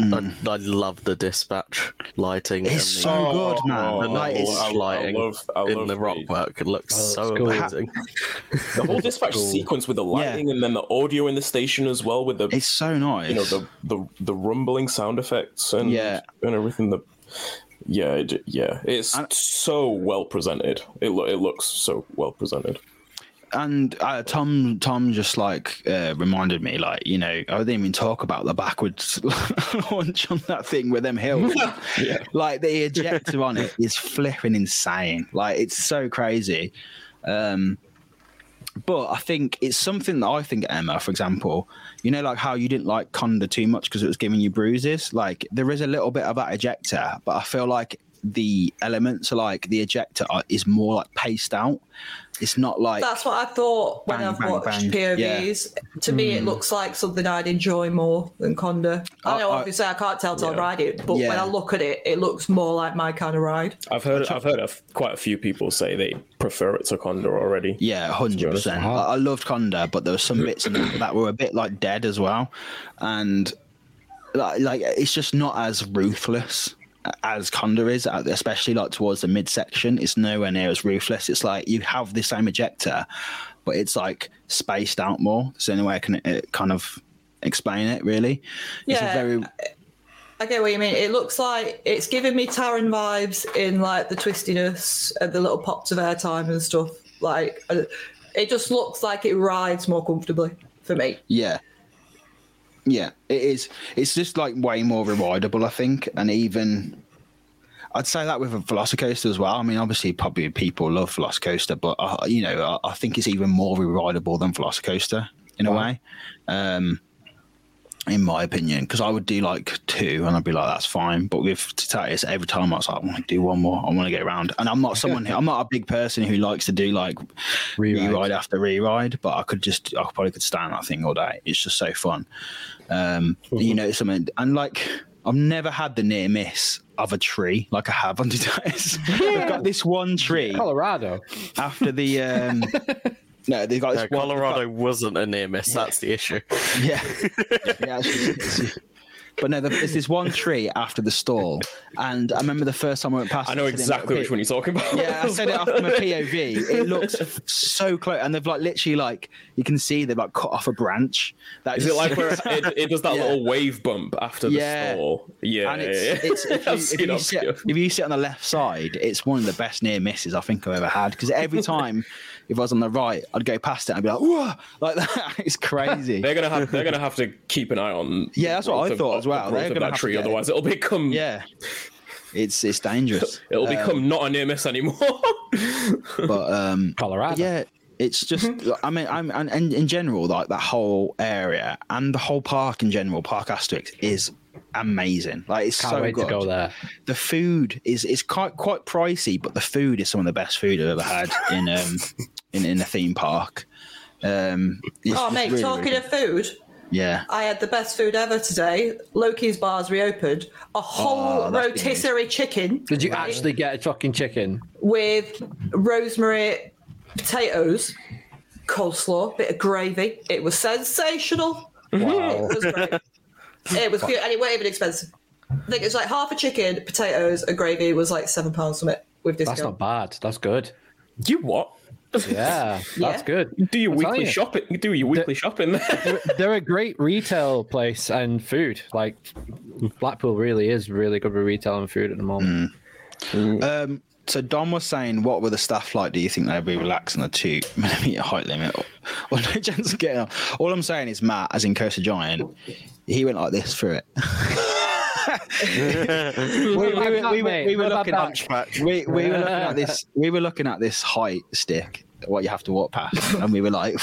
Mm. I, I love the dispatch lighting. It's and so good, man. the, oh, Like, the it's- lighting I love- I in love the the- rock work. It looks Oh, so cool. amazing. [LAUGHS] The whole dispatch sequence with the lighting and then the audio in the station as well with the it's so nice. you know the the the rumbling sound effects and Yeah. and everything that yeah it, yeah it's And- so well presented it lo- it looks so well presented and uh, Tom Tom just like uh, reminded me like you know I didn't even talk about the backwards [LAUGHS] launch on that thing with them hills. [LAUGHS] Yeah. like the ejector on it is flipping insane. Like it's so crazy. Um but I think it's something that I think Emma for example you know like how you didn't like Kondaa too much because it was giving you bruises? Like there is a little bit of that ejector but I feel like the elements like the ejector are, is more like paced out it's not like That's what I thought when Bang, I've bang, watched bang. POVs. To me, it hmm. looks like something I'd enjoy more than Kondaa. I know, I- I- obviously, I can't tell till I Yeah. ride it, but when I look at it, it looks more like my kind of ride. i've heard i've heard of quite a few people say they prefer it to Kondaa already Yeah, hundred percent. I I loved Kondaa, but there were some bits in that were a bit like dead as well, and like, like it's just not as ruthless as Kondaa is, uh, especially like towards the midsection. It's nowhere near as ruthless. It's like you have the same ejector, but it's like spaced out more. It's the only way I can uh, kind of explain it. Really, it's Yeah. a very I get what you mean. It looks like it's giving me Taron vibes in like the twistiness and the little pops of airtime and stuff. Like, uh, it just looks like it rides more comfortably for me. Yeah. Yeah, it is. It's just like way more rideable, I think, and even I'd say that with a Velocicoaster as well. I mean, obviously, probably people love Velocicoaster, but uh, you know, I, I think it's even more rideable than Velocicoaster in a way, um, in my opinion. Because I would do like two, and I'd be like, that's fine. But with Toutatis, every time I was like, I want to do one more. I want to get around. And I'm not [LAUGHS] someone. who, I'm not a big person who likes to do like Rewrite. re-ride after re-ride, but I could just, I probably could stand that thing all day. It's just so fun. Um, you know, something, and like, I've never had the near miss of a tree like I have on [LAUGHS] Toutatis. I've got this one tree Colorado. after the. Um, [LAUGHS] no, they've got No, this one. Colorado wasn't a near miss. That's the issue. Yeah. yeah actually, it's- but no, there's this one tree after the stall, and I remember the first time I went past. i know exactly which one you're talking about Yeah, I said it after my [LAUGHS] POV. It looks so close, and they've like literally like you can see they've like cut off a branch. That is it like where it, it does that [LAUGHS] Yeah. little wave bump after the Yeah. stall yeah and it's, it's [LAUGHS] if, you, if, you sit, if you sit on the left side, it's one of the best near misses I think I've ever had. Because every time, if I was on the right, I'd go past it and I'd be like, "Whoa!" like that. [LAUGHS] It's crazy. They're gonna have they're gonna have to keep an eye on. Yeah, that's what I growth of- thought as well. the They're of gonna that tree, get- otherwise it'll become yeah, it's it's dangerous. [LAUGHS] it'll Um, become not a near miss anymore. [LAUGHS] but um, Colorado. yeah, it's just. I mean, I'm and, and in general, like that whole area and the whole park in general, Parc Astérix is amazing. Like it's Can't so wait good. to go there. The food is is quite quite pricey, but the food is some of the best food I've ever had in um in in a theme park. Um, it's Oh, just mate, really, talking really of food, yeah. I had the best food ever today. Loki's bars reopened. A whole Oh, that's rotisserie chicken Did you actually get a fucking chicken? with rosemary potatoes, coleslaw, bit of gravy. It was sensational. Wow. It was great. [LAUGHS] it was good, and it wasn't even expensive. I think it was like half a chicken, potatoes, and gravy was like seven pounds from it with discount. That's not bad. That's good. you what? Yeah, [LAUGHS] that's good. Do your I'm telling weekly you. shopping? Do your weekly shopping? [LAUGHS] They're, they're a great retail place and food. Like Blackpool really is really good with retail and food at the moment. Um, so Don was saying, what were the staff like? Do you think they'd be relaxed on the two [LAUGHS] millimeter height limit? Or, or no chance of getting on? All I'm saying is Matt, as in Coaster Giant, he went like this through it. [LAUGHS] we, we, were- we were- we were looking at we, we were looking at this we were looking at this height stick what you have to walk past [LAUGHS] and we were like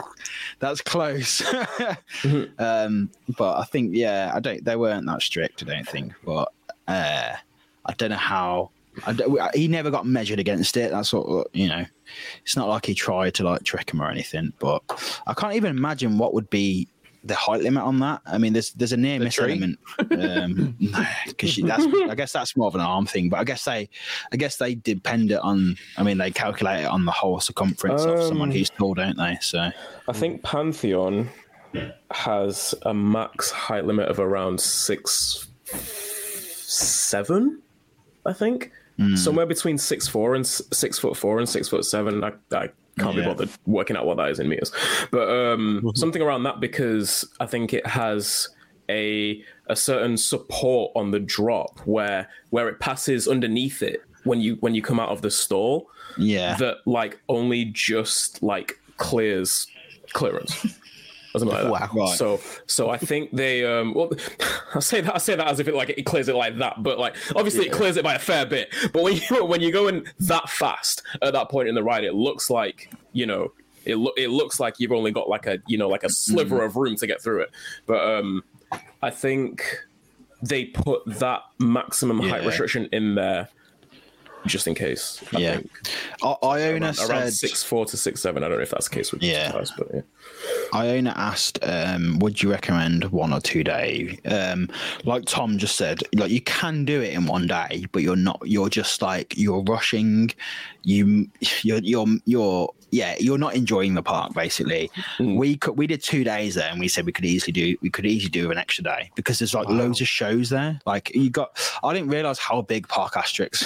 [LAUGHS] that's close. um, but I think yeah, I don't. They weren't that strict. I don't think. But uh, I don't know how. I don't- he never got measured against it. That's what you know. It's not like he tried to like trick him or anything. But I can't even imagine what would be the height limit on that. I mean, there's there's a near miss tree? element. Um, [LAUGHS] because that's I guess that's more of an arm thing. But I guess they I guess they depend it on. I mean, they calculate it on the whole circumference of someone Um, who's tall, don't they? So I think Pantheon has a max height limit of around six seven. I think Hmm. somewhere between six four and six foot four and six foot seven. I, I can't be bothered working out what that is in meters, but um, something around that because I think it has a a certain support on the drop where where it passes underneath it when you when you come out of the stall yeah, that like only just like clears clearance [LAUGHS] or something like that. Wow. Right. So so I think they um well [LAUGHS] I say that I say that as if it like it clears it like that, but like obviously it clears it by a fair bit. But when you [LAUGHS] when you go in that fast at that point in the ride, it looks like you know it lo- it looks like you've only got like a you know like a sliver of room to get through it. But um I think they put that maximum height restriction in there just in case. I Yeah. I, Iona around, said. around six four to six seven. I don't know if that's the case with Yeah. tires, but yeah. Iona asked, um, "Would you recommend one or two day?" Um, like Tom just said, like you can do it in one day, but you're not. You're just like you're rushing. You, you're, you're, you're. Yeah, you're not enjoying the park. Basically, hmm. we could, we did two days there, and we said we could easily do we could easily do an extra day because there's like loads of shows there. Like you got, I didn't realize how big Parc Astérix,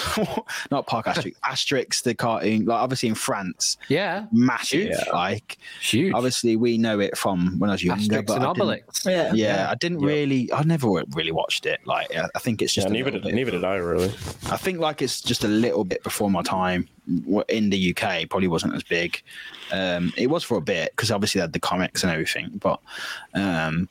[LAUGHS] not Parc Astérix, [LAUGHS] Asterix the cartoon. Like obviously in France, Yeah, massive. Yeah. Like huge. obviously we know it from when I was younger. Asterix but and I didn't- Obelix. Yeah. Yeah, I didn't really. I never really watched it. Like, I I think it's just. a neither little did bit- neither did I really. I think like it's just a little bit before my time W- in the UK. Probably wasn't as big. Um, it was for a bit because obviously they had the comics and everything. But, um,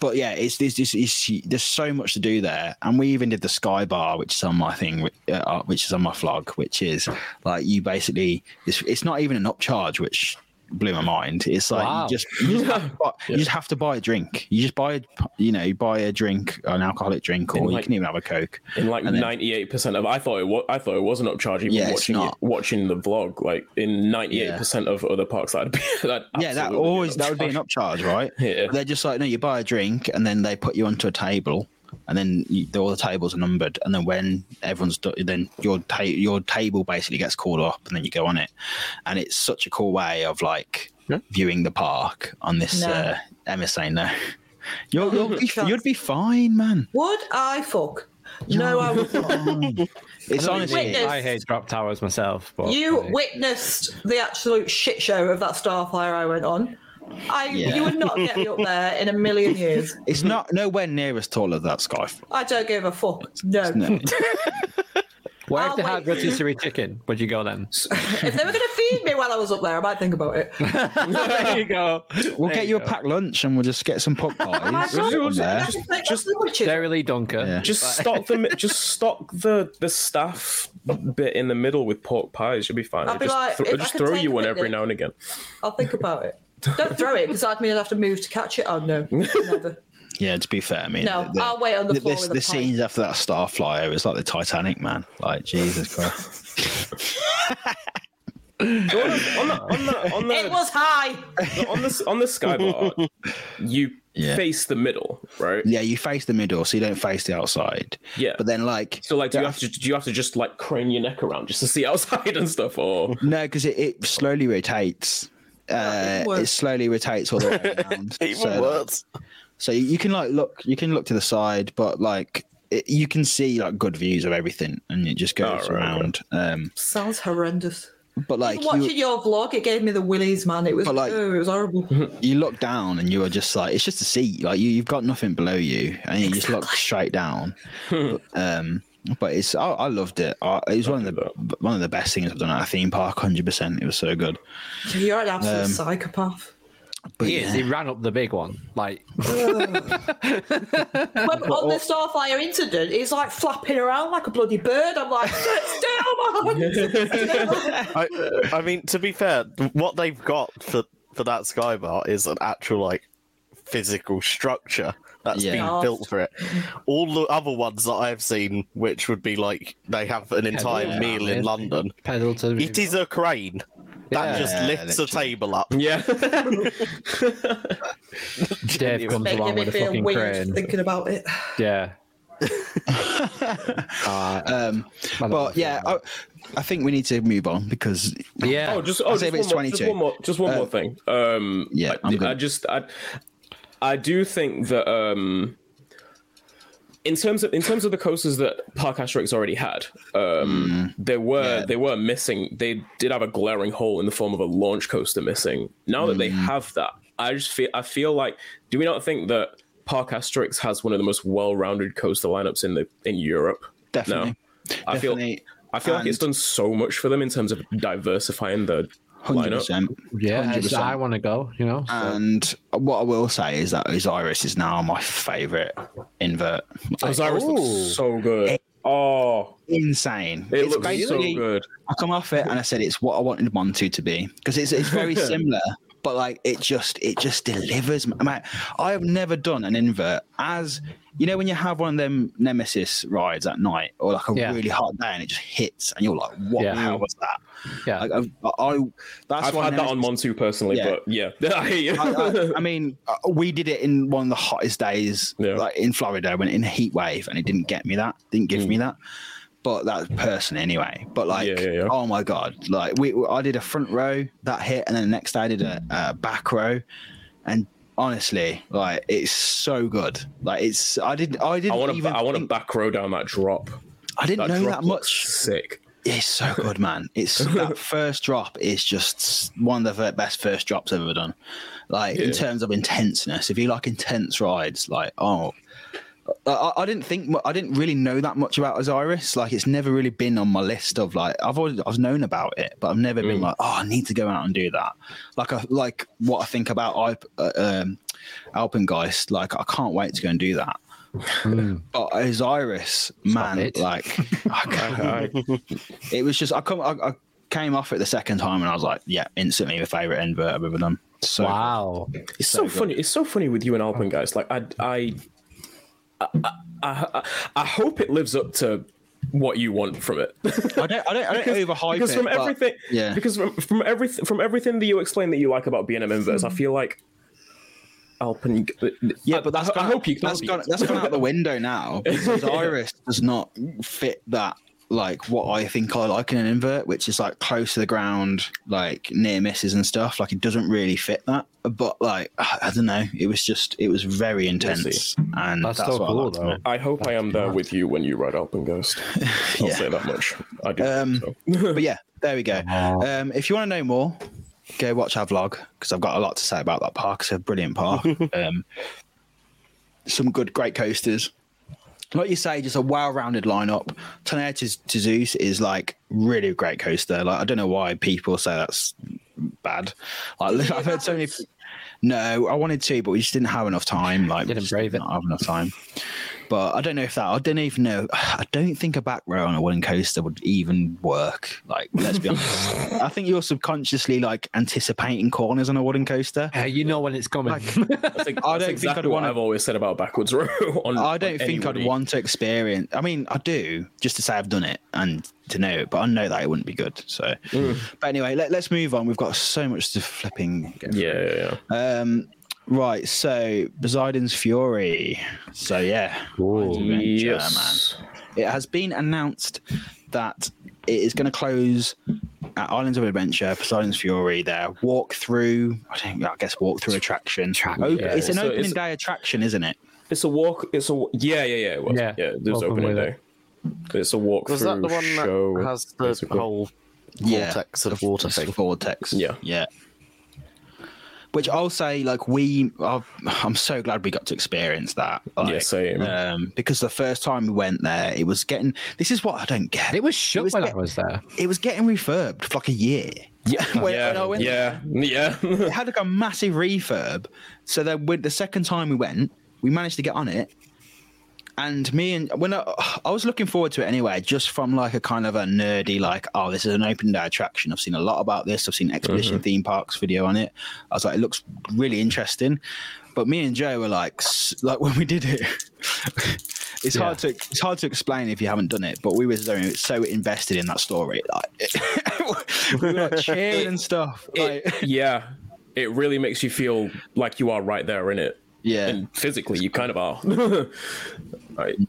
but yeah, it's this. It's, it's, there's so much to do there, and we even did the Sky Bar, which is on my thing, uh, which is on my vlog, which is like you basically. It's, it's not even an upcharge, which blew my mind. It's like Wow. you just you just, have to buy, [LAUGHS] you just have to buy a drink. You just buy a you know you buy a drink, an alcoholic drink, or you can even have a coke. In like ninety eight percent of I thought it was I thought it was an upcharge even Yeah, watching not. it, watching the vlog. Like in ninety eight percent of other parks that'd be [LAUGHS] that Yeah, that always that would be an upcharge, right? [LAUGHS] Yeah. They're just like no, you buy a drink and then they put you onto a table, and then you, all the tables are numbered, and then when everyone's done, then your ta- your table basically gets called up, and then you go on it, and it's such a cool way of like viewing the park on this. No. Uh, Emma's saying no. [LAUGHS] you're, you'll be, [LAUGHS] you'd be fine, man. Would I fuck? No, I would not. [LAUGHS] It's honestly, I hate drop towers myself. But You witnessed the absolute shit show of that Starfire I went on. I, Yeah. You would not get me up there in a million years. [LAUGHS] it's not nowhere near as tall as that sky. I don't give a fuck. No. No. [LAUGHS] What if I'll they had wait. rotisserie chicken? Would you go then? [LAUGHS] If they were going to feed me while I was up there, I might think about it. there you go. We'll There get you a packed lunch and we'll just get some pot pies. I'd just make just- my sandwiches. Dunker. Yeah. Just stock the just stock the the staff bit in the middle with pork pies. You'll be fine. I'll be just like, thro- if just throw you one every picnic- now and again. I'll think about it. Don't throw it because I'd mean I'd have to move to catch it. Oh no, [LAUGHS] never. Yeah, to be fair, I mean, No, I'll wait on the floor this- with a the scenes after that star flyer was like the Titanic, man. Like Jesus Christ. [LAUGHS] on the on the on the, It was high. on the on the skybar, you [LAUGHS] Yeah. face the middle, right? yeah, you face the middle, so you don't face the outside. Yeah. but then like So like, do you have to do you have to just like crane your neck around just to see outside and stuff, or no, because it, it slowly rotates. Uh, worse. it slowly rotates all the way [LAUGHS] around. Even so, worse. so you you can like look, you can look to the side, but like it, you can see like good views of everything, and it just goes Oh, right, around. Um, Sounds horrendous. but like Watching you, your vlog, it gave me the willies, man. It was, like- oh, it was horrible. [LAUGHS] you look down and you are just like it's just a seat like you, you've got nothing below you and you just look straight down [LAUGHS] but, um but it's I, I loved it I, it was one of the one of the best things i've done at a theme park 100% it was so good You're an absolute Um, psychopath. but He is. yeah. He ran up the big one. Like, [LAUGHS] [LAUGHS] When, on the Starfire incident, he's like flapping around like a bloody bird. I'm like, sit still, man. [LAUGHS] I, I mean, to be fair, what they've got for for that sky bar is an actual like physical structure that's Yeah. been God. built for it. [LAUGHS] All the other ones that I've seen, which would be like they have an entire yeah. meal in London, Pedal to it is a crane that Yeah. just Yeah, lifts a table up. Yeah. [LAUGHS] Dave comes Making along with a fucking weird crane. thinking about it. Yeah. [LAUGHS] Uh, Um, but yeah, I, I think we need to move on because yeah. Oh, just oh, just one, more, just one more, just one Uh, more thing. Um, yeah, I, I just I, I do think that um, in terms of in terms of the coasters that Parc Astérix already had, um, there were Mm. Yeah. they were missing. They did have a glaring hole in the form of a launch coaster missing. Now that Mm. they have that, I just feel I feel like do we not think that Parc Astérix has one of the most well-rounded coaster lineups in the in Europe? definitely, No. I feel I feel like it's done so much for them in terms of diversifying the hundred lineup. percent. yeah, it's- 100%. I want to go. You know. so- And what I will say is that Osiris is now my favorite invert. Like, Osiris Ooh. looks so good. Oh, insane. it it's looks so basically good. I come off it and I said it's what I wanted Montu to be because it's it's very [LAUGHS] similar, but like it just it just delivers. Man, I have never done an invert as you know when you have one of them Nemesis rides at night or like a Yeah. really hot day and it just hits and you're like, what Yeah. the hell was that? yeah. Like I, I that's I've why had that on Nemesis- Montu personally, Yeah. but yeah, [LAUGHS] I. I, I, I mean, uh, we did it in one of the hottest days, Yeah. like in Florida, when in a heat wave, and it didn't get me that, didn't give me that. But that's person anyway. But like. Yeah, yeah, yeah. oh my god, like we, I did a front row that hit, and then the next day I did a, a back row, and honestly, like it's so good. Like it's, I didn't, I didn't I want to. even, I want to back row down that drop. I didn't That know that much. Sick. It's so good, [LAUGHS] man. It's that first drop is just one of the best first drops I've ever done. Like in terms of intenseness, if you like intense rides, like oh, I, I didn't think I didn't really know that much about Osiris. Like it's never really been on my list of like I've always I've known about it, but I've never been like oh I need to go out and do that. Like I like what I think about Alp, uh, um, Alpengeist. Like I can't wait to go and do that. [LAUGHS] But Osiris, man, it. like [LAUGHS] I can't- [LAUGHS] it was just I come I, I came off it the second time and I was like, yeah, instantly my favorite invert I've ever done. So wow. It's so, good. funny. It's so funny with you and Alpengeist. Like I, I, I, I, I, hope it lives up to what you want from it. I don't I don't I don't [LAUGHS] overhype because it. from but- everything, yeah. Because from from everything from everything that you explain that you like about B&M inverts, I feel like Alpine. yeah, but that's I, gone, I hope you. that's gone that's gone out the window now because [LAUGHS] Iris does not fit that like what I think I like in an invert, which is like close to the ground, like near misses and stuff. Like it doesn't really fit that. But like [SIGHS] I don't know, it was just it was very intense, and That's that's, so what I cool, liked though. I hope I am there with you when you ride Alpengeist. [LAUGHS] I'll Yeah. say that much. I do. Um, so. but yeah, there we go. [LAUGHS] Um, if you want to know more, go watch our vlog because I've got a lot to say about that park. It's a brilliant park. [LAUGHS] um, some good, great coasters. Like you say, just a well-rounded lineup. Tonnerre 2, Zeus is like really a great coaster. Like I don't know why people say that's bad. Like [LAUGHS] I've heard so many. No, I wanted to, but we just didn't have enough time. Like Didn't just brave did it. not have enough time. But I don't know if that. I don't even know. [SIGHS] I don't think a back row on a wooden coaster would even work. Like, let's be honest. [LAUGHS] I think you're subconsciously like anticipating corners on a wooden coaster. Uh, you know when it's coming. [LAUGHS] That's, ex- I don't think exactly I'd what wanna- I've always said about backwards row. [LAUGHS] On, I don't on think I'd want to experience. I mean, I do just to say I've done it and to know it, but I know that it wouldn't be good. So, but anyway, let, let's move on. We've got so much to flipping. Yeah, yeah, yeah. Um, right. So, Poseidon's Fury. So yeah, Adventure, Yes. man. It has been announced that it is going to close at Islands of Adventure, Poseidon's Fury. Their walk through, I think, I guess walk through attraction. Oh, yeah. it's an So opening it's- day attraction, isn't it? It's a walk. It's a yeah, yeah, yeah. It was. Yeah, Yeah, there's open opening with day. It's a walk Was that the one show. that has the basically. whole Yeah. vortex of water thing? Vortex. Yeah. Yeah. Which I'll say, like we, I've, [SIGHS] I'm so glad we got to experience that. Like, Yeah, same. Um, because the first time we went there, it was getting. This is what I don't get. it was shut was when get- I was there. It was getting refurbed for like a year. Yeah, [LAUGHS] when, yeah, when I went yeah, yeah. it had like a massive refurb. So then, with the second time we went, we managed to get on it, and me and when I, I was looking forward to it anyway, just from like a kind of a nerdy, like, oh, this is an open day attraction. I've seen a lot about this. I've seen Expedition mm-hmm. Theme Parks video on it. I was like, it looks really interesting. But me and Joe were like, like [LAUGHS] when we did it, [LAUGHS] it's Yeah. hard to it's hard to explain if you haven't done it. But we were so, so invested in that story, like [LAUGHS] we were like cheering and stuff. Like, yeah, it really makes you feel like you are right there in it. yeah, and physically you kind of are. Right. Mm.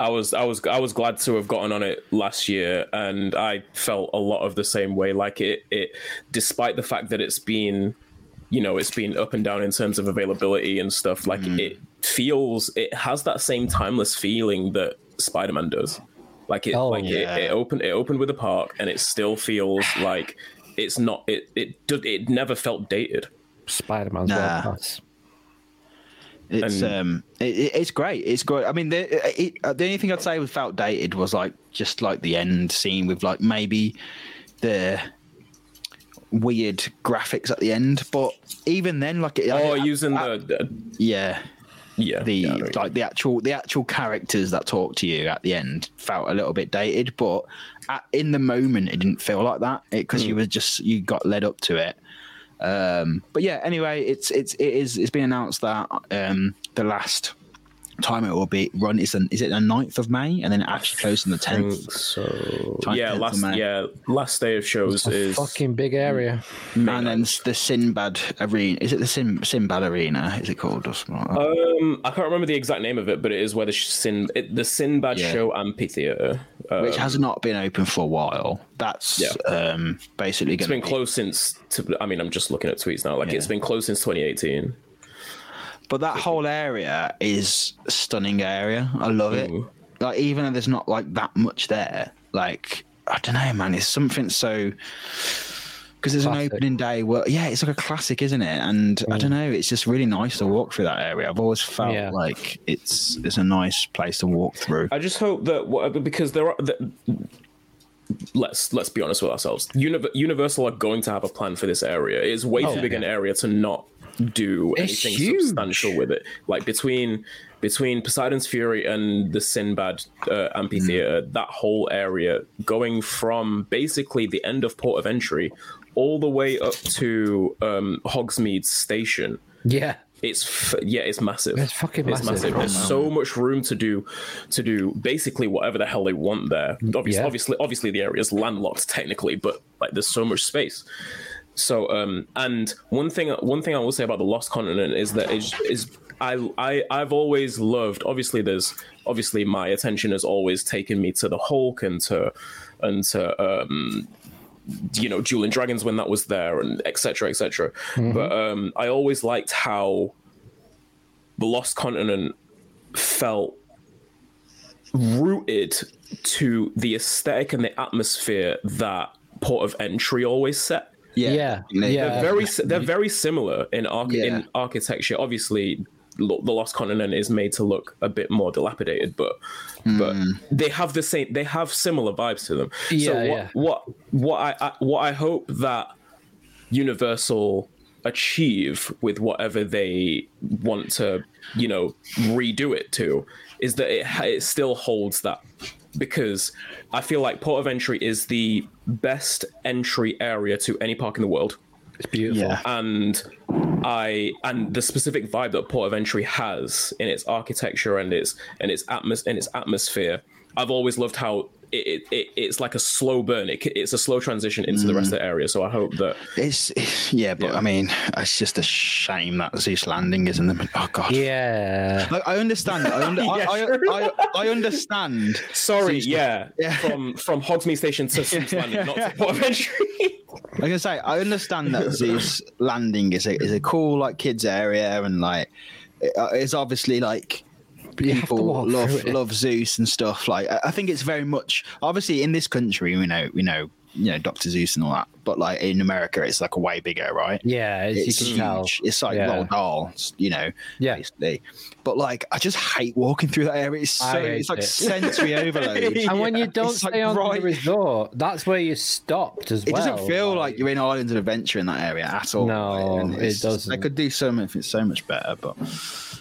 I was I was I was glad to have gotten on it last year, and I felt a lot of the same way. Like it it, despite the fact that it's been, you know, it's been up and down in terms of availability and stuff. Like mm. it feels, it has that same timeless feeling that Spider Man does. Like it, Oh, like yeah. it, it opened it opened with a park, and it still feels [SIGHS] like it's not. It it did- it never felt dated. Spider Man's Nah. world class. It's And- um, it, it- it's great. It's good. I mean, the it, uh, the only thing I'd say was felt dated was like just like the end scene with like maybe the weird graphics at the end. But even then, like, Oh, I- using I- the, yeah, yeah the yeah, know. like the actual the actual characters that talk to you at the end felt a little bit dated. But at, in the moment, it didn't feel like that because you were just you got led up to it. Um, but yeah, anyway, it's it's it is it's been announced that um, the last time it will be run is an, is it the 9th of May and then it actually closes on the tenth. so. 10th Yeah, of last yeah last day of shows A is fucking big area. And then the Sinbad arena is it the Sin, Sinbad arena? Is it called? Or something um I can't remember the exact name of it, but it is where the Sin it, the Sinbad Yeah. Show Amphitheater. Uh, Which has not been open for a while. That's Yeah. um, basically It's been be. closed since. To, I mean, I'm just looking at tweets now. Like Yeah. it's been closed since 2018. But that whole area is a stunning area. I love it. Mm. Like even though there's not like that much there, like I don't know, man. It's something so because there's Classic. an opening day. Where, yeah, it's like a classic, isn't it? And I don't know. It's just really nice to walk through that area. I've always felt Yeah. like it's it's a nice place to walk through. I just hope that because there are. The, let's let's be honest with ourselves. Universal are going to have a plan for this area. It's way Oh, too big an area to not do It's anything huge. substantial with it. Like between between Poseidon's Fury and the Sinbad uh, amphitheater, that whole area going from basically the end of Port of Entry all the way up to um, Hogsmeade Station. Yeah. It's f- yeah, it's massive. It's fucking It's massive. massive. There's so much room to do to do basically whatever the hell they want there. Obviously, Yeah. obviously, obviously the area is landlocked technically, but like there's so much space. So um and one thing one thing I will say about the Lost Continent is that is is I I I've always loved obviously there's obviously my attention has always taken me to the Hulk and to and to um you know Dueling Dragons when that was there and etc etc but um I always liked how the Lost Continent felt rooted to the aesthetic and the atmosphere that Port of Entry always set. Yeah. definitely. Yeah. They're very they're very similar in arch- Yeah. in architecture. Obviously, the Lost Continent is made to look a bit more dilapidated, but but hmm. they have the same they have similar vibes to them. so what yeah. what what I, I what I hope that Universal achieve with whatever they want to, you know, redo it to, is that it it still holds that because I feel like Port of Entry is the best entry area to any park in the world It's beautiful. Yeah. and I and the specific vibe that Port of Entry has in its architecture and its and its atmos and its atmosphere. I've always loved how it, it, it it's like a slow burn. It, it's a slow transition into the rest of the area. So I hope that It's yeah, but Yeah. I mean, it's just a shame that Seuss Landing isn't. The, oh god. Yeah. Like, I understand. I, under, [LAUGHS] Yeah, I, sure. I, I understand. sorry, Seuss- yeah, Yeah. from from Hogsmeade Station to Seuss [LAUGHS] Landing, not to Port of Entry. I'm gonna say I understand that Seuss Landing is a is a cool like kids area and like it- uh, it's obviously like you have to people love love Seuss and stuff. Like I think it's very much obviously in this country we know we know you know Doctor Seuss and all that. But like in America, it's like a way bigger, right? Yeah, It's huge. tell. It's like Yeah. Roald Dahl, you know. Yeah. basically. But like, I just hate walking through that area. It's so it's like it. sensory [LAUGHS] overload. And when you don't It's, like, stay on right- the resort, that's where you're stopped as It well. It doesn't feel like you're in Islands of Adventure in that area at all. No, And it doesn't. They could do so much, It's so much better. But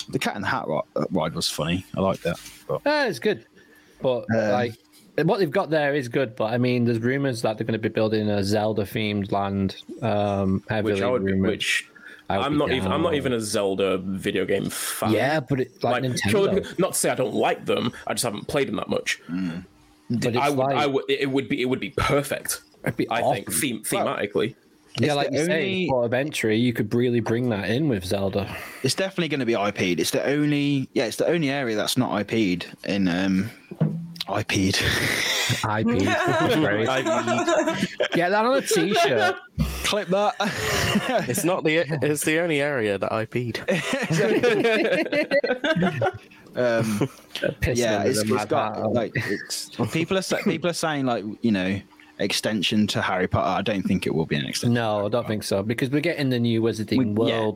the Cat in the Hat ride was funny. I like that. But Yeah, it's good, but Um, like what they've got there is good. But I mean, there's rumors that they're going to be building a Zelda-themed land. Um, heavily which I would, rumored. which I would I'm be not even. I'm not even a Zelda video game fan. yeah, but it, like, like Nintendo. purely- not to say I don't like them. I just haven't played them that much. but I would. like, I would. It would be. It would be perfect. it'd be I think awesome. them, thematically. yeah, It's like the you say, only- port of entry, you could really bring that in with Zelda. it's definitely going to be IP'd. It's the only, yeah, it's the only area that's not IP'd in um, IP'd. IP. [LAUGHS] Great. Get that on a t-shirt. Clip that. [LAUGHS] It's not the it's the only area that I peed. [LAUGHS] um, yeah, under it's, the it's mad got like it's people are people are saying like you know extension to Harry Potter. I don't think it will be an extension. No, I don't think so because we're getting the new Wizarding We- yeah.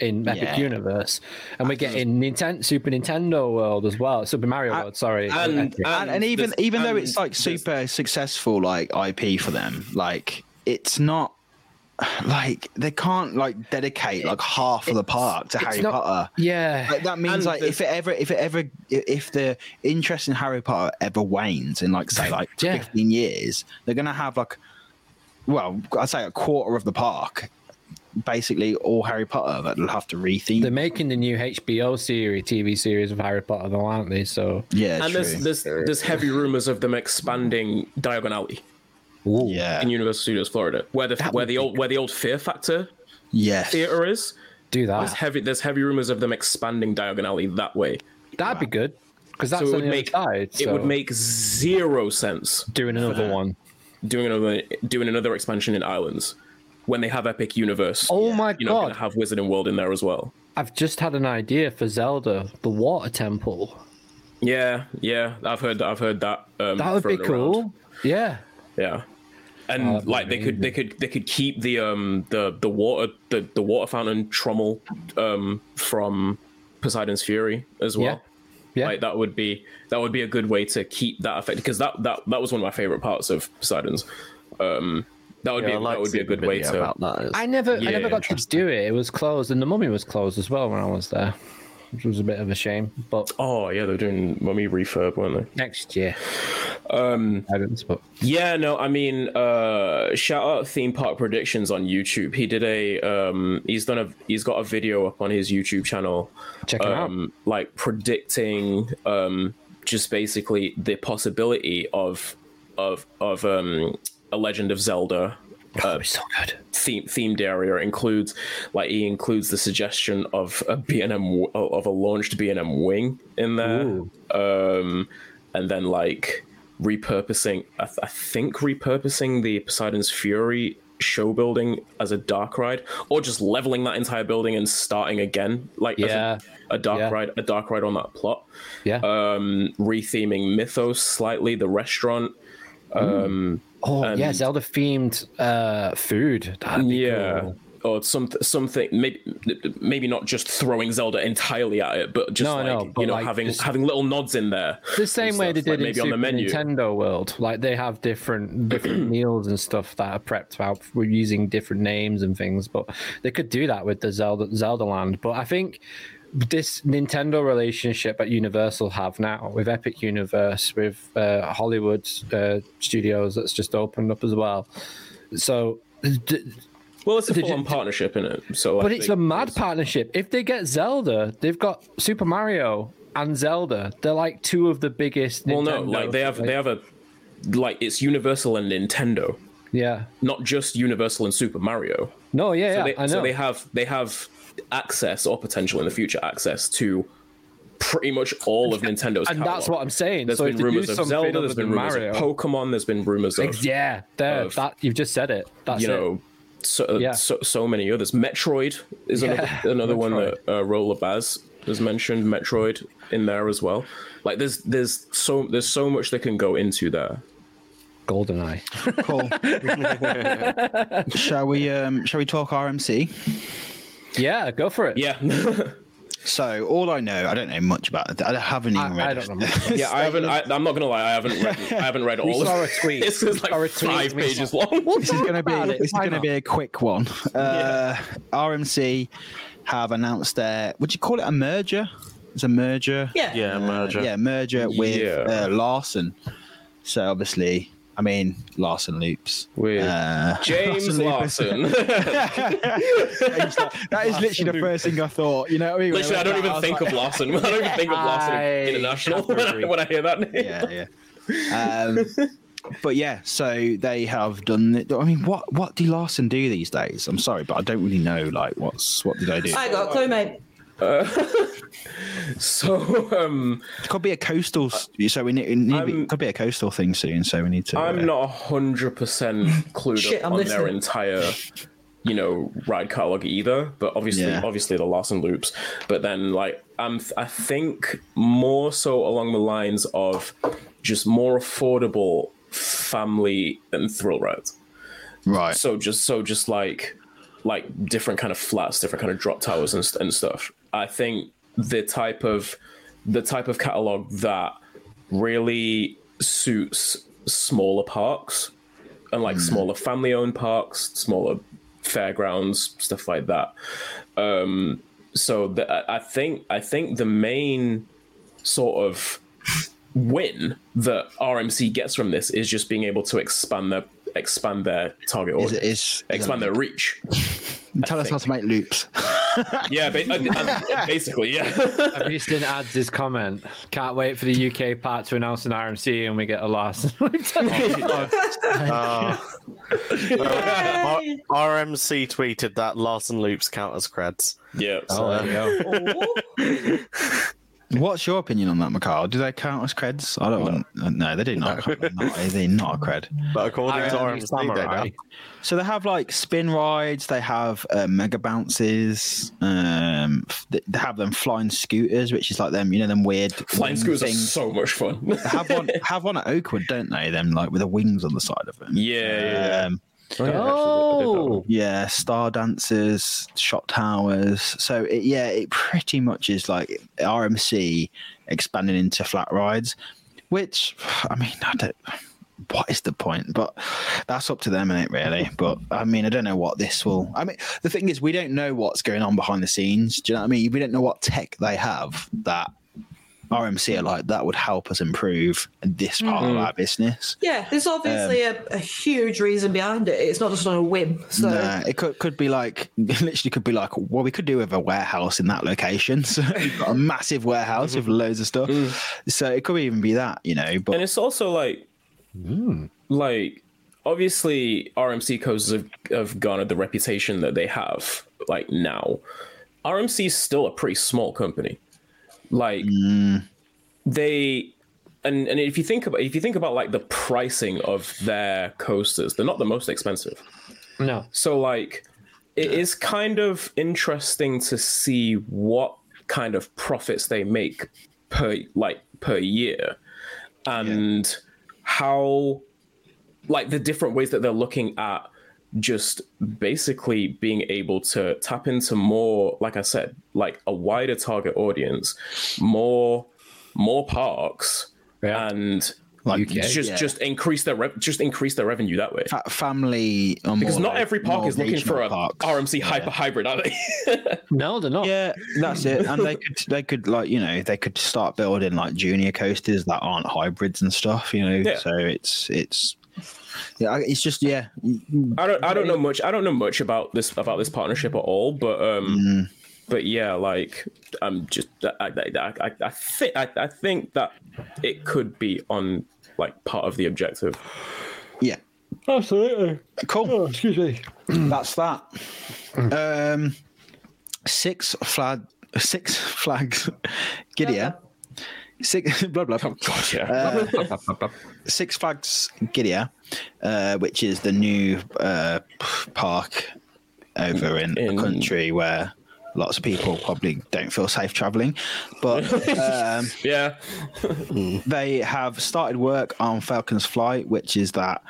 World in Epic Yeah. Universe, and we're getting Nintendo Super Nintendo World as well. Super Mario Uh, World, sorry. and- Epic. and, and even there's- even though it's like there's- super successful like IP for them, like it's not like they can't like dedicate like half of the park to Harry not- Potter. yeah, Like, that means And like if it ever if it ever if the interest in Harry Potter ever wanes in like say like [LAUGHS] Yeah. 15 years, they're gonna have like well, I'd say a quarter of the park basically all Harry Potter that they'll have to retheme. they're making the new HBO series, TV series of Harry Potter, though, aren't they? So yeah, And true. there's there's there's heavy rumors of them expanding Diagon Alley yeah, in Universal Studios Florida, where the That where the be old where the old Fear Factor yes. theater is. do that. There's heavy there's heavy rumors of them expanding Diagon Alley that way. That'd be good because that's So it would make other side. it would make zero sense doing another one. doing another doing another expansion in Islands when they have Epic Universe. Oh my You're not going god! to have Wizarding World in there as well. I've just had an idea for Zelda, the Water Temple. Yeah, yeah, I've heard that. I've heard that. Um, That would be thrown around. cool. Yeah. Yeah, and Oh, like they could, they could, they could keep the um the the water the the water fountain trommel um from Poseidon's Fury as well. Yeah. Like that would be that would be a good way to keep that effect because that that that was one of my favorite parts of Poseidon's. Um, that would Yeah, I be like that would be a good way to. about that. I never, I never got to do it. It was closed, and the Mummy was closed as well when I was there, which was a bit of a shame. But Oh yeah, they're doing mummy refurb, weren't they? next year, um, but Yeah, no, I mean, uh, shout out Theme Park Predictions on YouTube. He did a, um, he's done a, he's got a video up on his YouTube channel, check it out. um, like predicting, um, just basically the possibility of, of, of, um, a Legend of Zelda Oh, so good. theme, themed area includes like he includes the suggestion of a B&M of a launched B&M wing in there um and then like repurposing I, th- I think repurposing the Poseidon's Fury show building as a dark ride or just leveling that entire building and starting again like as a- Yeah. a, dark Yeah. ride a dark ride on that plot Yeah. um retheming Mythos slightly the restaurant um oh yeah, Zelda themed uh, food. Yeah cool. or some something maybe maybe not just throwing zelda entirely at it but just No, like no, you know like having just- having little nods in there The same way they like did in maybe on the menu. Nintendo World. Like they have different different [CLEARS THROAT] meals and stuff that are prepped out for using different names and things. But they could do that with the Zelda Zelda Land. But I think this Nintendo relationship at Universal have now with Epic Universe, with uh, Hollywood uh, Studios that's just opened up as well. So. d- well it's a Did you- full-on partnership in it so But like, it's a mad partnership. If they get Zelda, they've got Super Mario and Zelda. They're like two of the biggest. well no like they have they have a like it's universal and nintendo Yeah. not just universal and super mario No, yeah, so, yeah. they, I know. so they have they have access or potential in the future access to pretty much all of nintendo's and that's what I'm saying. there's so been rumors of zelda there's been rumors Mario, of pokemon there's been rumors of yeah, there, of- that you've just said it. That's you it. know, so, Yeah. so so many others. Metroid is Yeah, another, [LAUGHS] another one that uh, Roller Baz has mentioned. Metroid in there as well. Like there's there's so there's so much that can go into there. Goldeneye. Cool. [LAUGHS] [LAUGHS] shall we? Um, shall we talk RMC? Yeah, go for it. Yeah. [LAUGHS] So all I know, I don't know much about it. I haven't even I, read I don't know. [LAUGHS] yeah, I haven't. I, I'm not gonna lie. I haven't read. [LAUGHS] I haven't read We all saw of a tweet. This is like Saw a tweet. five We pages saw- long. this is going to be it? this is going to not? be a quick one. Uh, RMC have announced their would you call it a merger? It's a merger. Yeah. Yeah, merger. Yeah, merger with Yeah. uh, Larson. So obviously, I mean Larson Loops. With Uh, [LAUGHS] James Larson Larson. [LAUGHS] that is literally the first thing I thought. You know what I mean? When Literally, I don't that, even was think like- of Larson. [LAUGHS] I don't even think of Larson I International when I, when I hear that name. yeah, yeah. Um, but yeah, so they have done it. I mean, what what do Larson do these days? I'm sorry, but I don't really know. Like, what's what did I do? I got a clue, mate. [LAUGHS] So, um, It could be a coastal. So we need, we need it could be a coastal thing soon. So we need to. uh, I'm not hundred percent clued Shit, up I'm on their entire, you know, ride catalog either. But obviously, Yeah. obviously the Larson loops. But then, like, I'm, I think more so along the lines of just more affordable family and thrill rides. right. So just so just like like different kind of flats, different kind of drop towers and, and stuff. I think the type of the type of catalog that really suits smaller parks and like smaller family owned parks, smaller fairgrounds, stuff like that. Um, so the, I I think I think the main sort of win that RMC gets from this is just being able to expand their expand their target audience, is expand their reach. [LAUGHS] Tell us how to make loops. Yeah, ba- uh, uh, basically, yeah. Have you seen Ads' comment? Can't wait for the UK part to announce an RMC and we get a loss. [LAUGHS] [LAUGHS] Uh, R- RMC tweeted that Larson loops count as creds. yeah. So, [LAUGHS] oh, there you go. What's your opinion on that, Mikhail? Do they count as creds? I don't. want No, they do not. They're not, they're not a cred. [LAUGHS] But according to Irony they Samurai. So they have like spin rides. They have uh, mega bounces. Um, they they have them flying scooters, which is like them, you know, them weird [LAUGHS] flying wing scooters are so much fun. Have one, have one at Oakwood, don't they? Them like with the wings on the side of them. Yeah, yeah, yeah. Um, Oh, yeah, star dancers, shot towers. So it, yeah, it pretty much is like RMC expanding into flat rides, which [SIGHS] I mean, I don't. What is the point? But that's up to them, ain't it? Really. But I mean, I don't know what this will. I mean, the thing is, we don't know what's going on behind the scenes. Do you know what I mean? We don't know what tech they have that RMC are like that would help us improve this part of mm. our business. Yeah, there's obviously um, a, a huge reason behind it. It's not just on a whim. So Nah, it could could be like [LAUGHS] literally could be like well we could do with a warehouse in that location. [LAUGHS] So you've got a massive warehouse with mm-hmm. loads of stuff. Mm. So it could even be that, you know. But and it's also like, mm. like obviously RMC coasters have, have garnered the reputation that they have. Like now, RMC is still a pretty small company. Like mm. they. And, and if you think about if you think about like the pricing of their coasters, they're not the most expensive. no. So like it is kind of interesting to see what kind of profits they make per like per year and how like the different ways that they're looking at just basically being able to tap into more like I said like a wider target audience more more parks Yeah. and like UK. just yeah. just increase their rev- just increase their revenue that way fa- family or because not like- every park is looking for a parks. RMC hyper hybrid, are they? [LAUGHS] No, they're not. Yeah, that's it. And they could they could like you know they could start building like junior coasters that aren't hybrids and stuff. You know, Yeah. so it's it's yeah, it's just yeah. I don't I don't know much I don't know much about this about this partnership at all, but um but yeah, like I'm just I I I, I think I, I think that it could be on like part of the objective. Yeah. Absolutely. Cool. excuse me. [CLEARS THROAT] That's that. Um, six flag, six flags, [LAUGHS] Qiddiya. Six [LAUGHS] blah blah. God, yeah. Six Flags Qiddiya, uh, which is the new uh, park over in, In- a country where lots of people probably don't feel safe traveling. But um, [LAUGHS] Yeah. they have started work on Falcon's Flight, which is that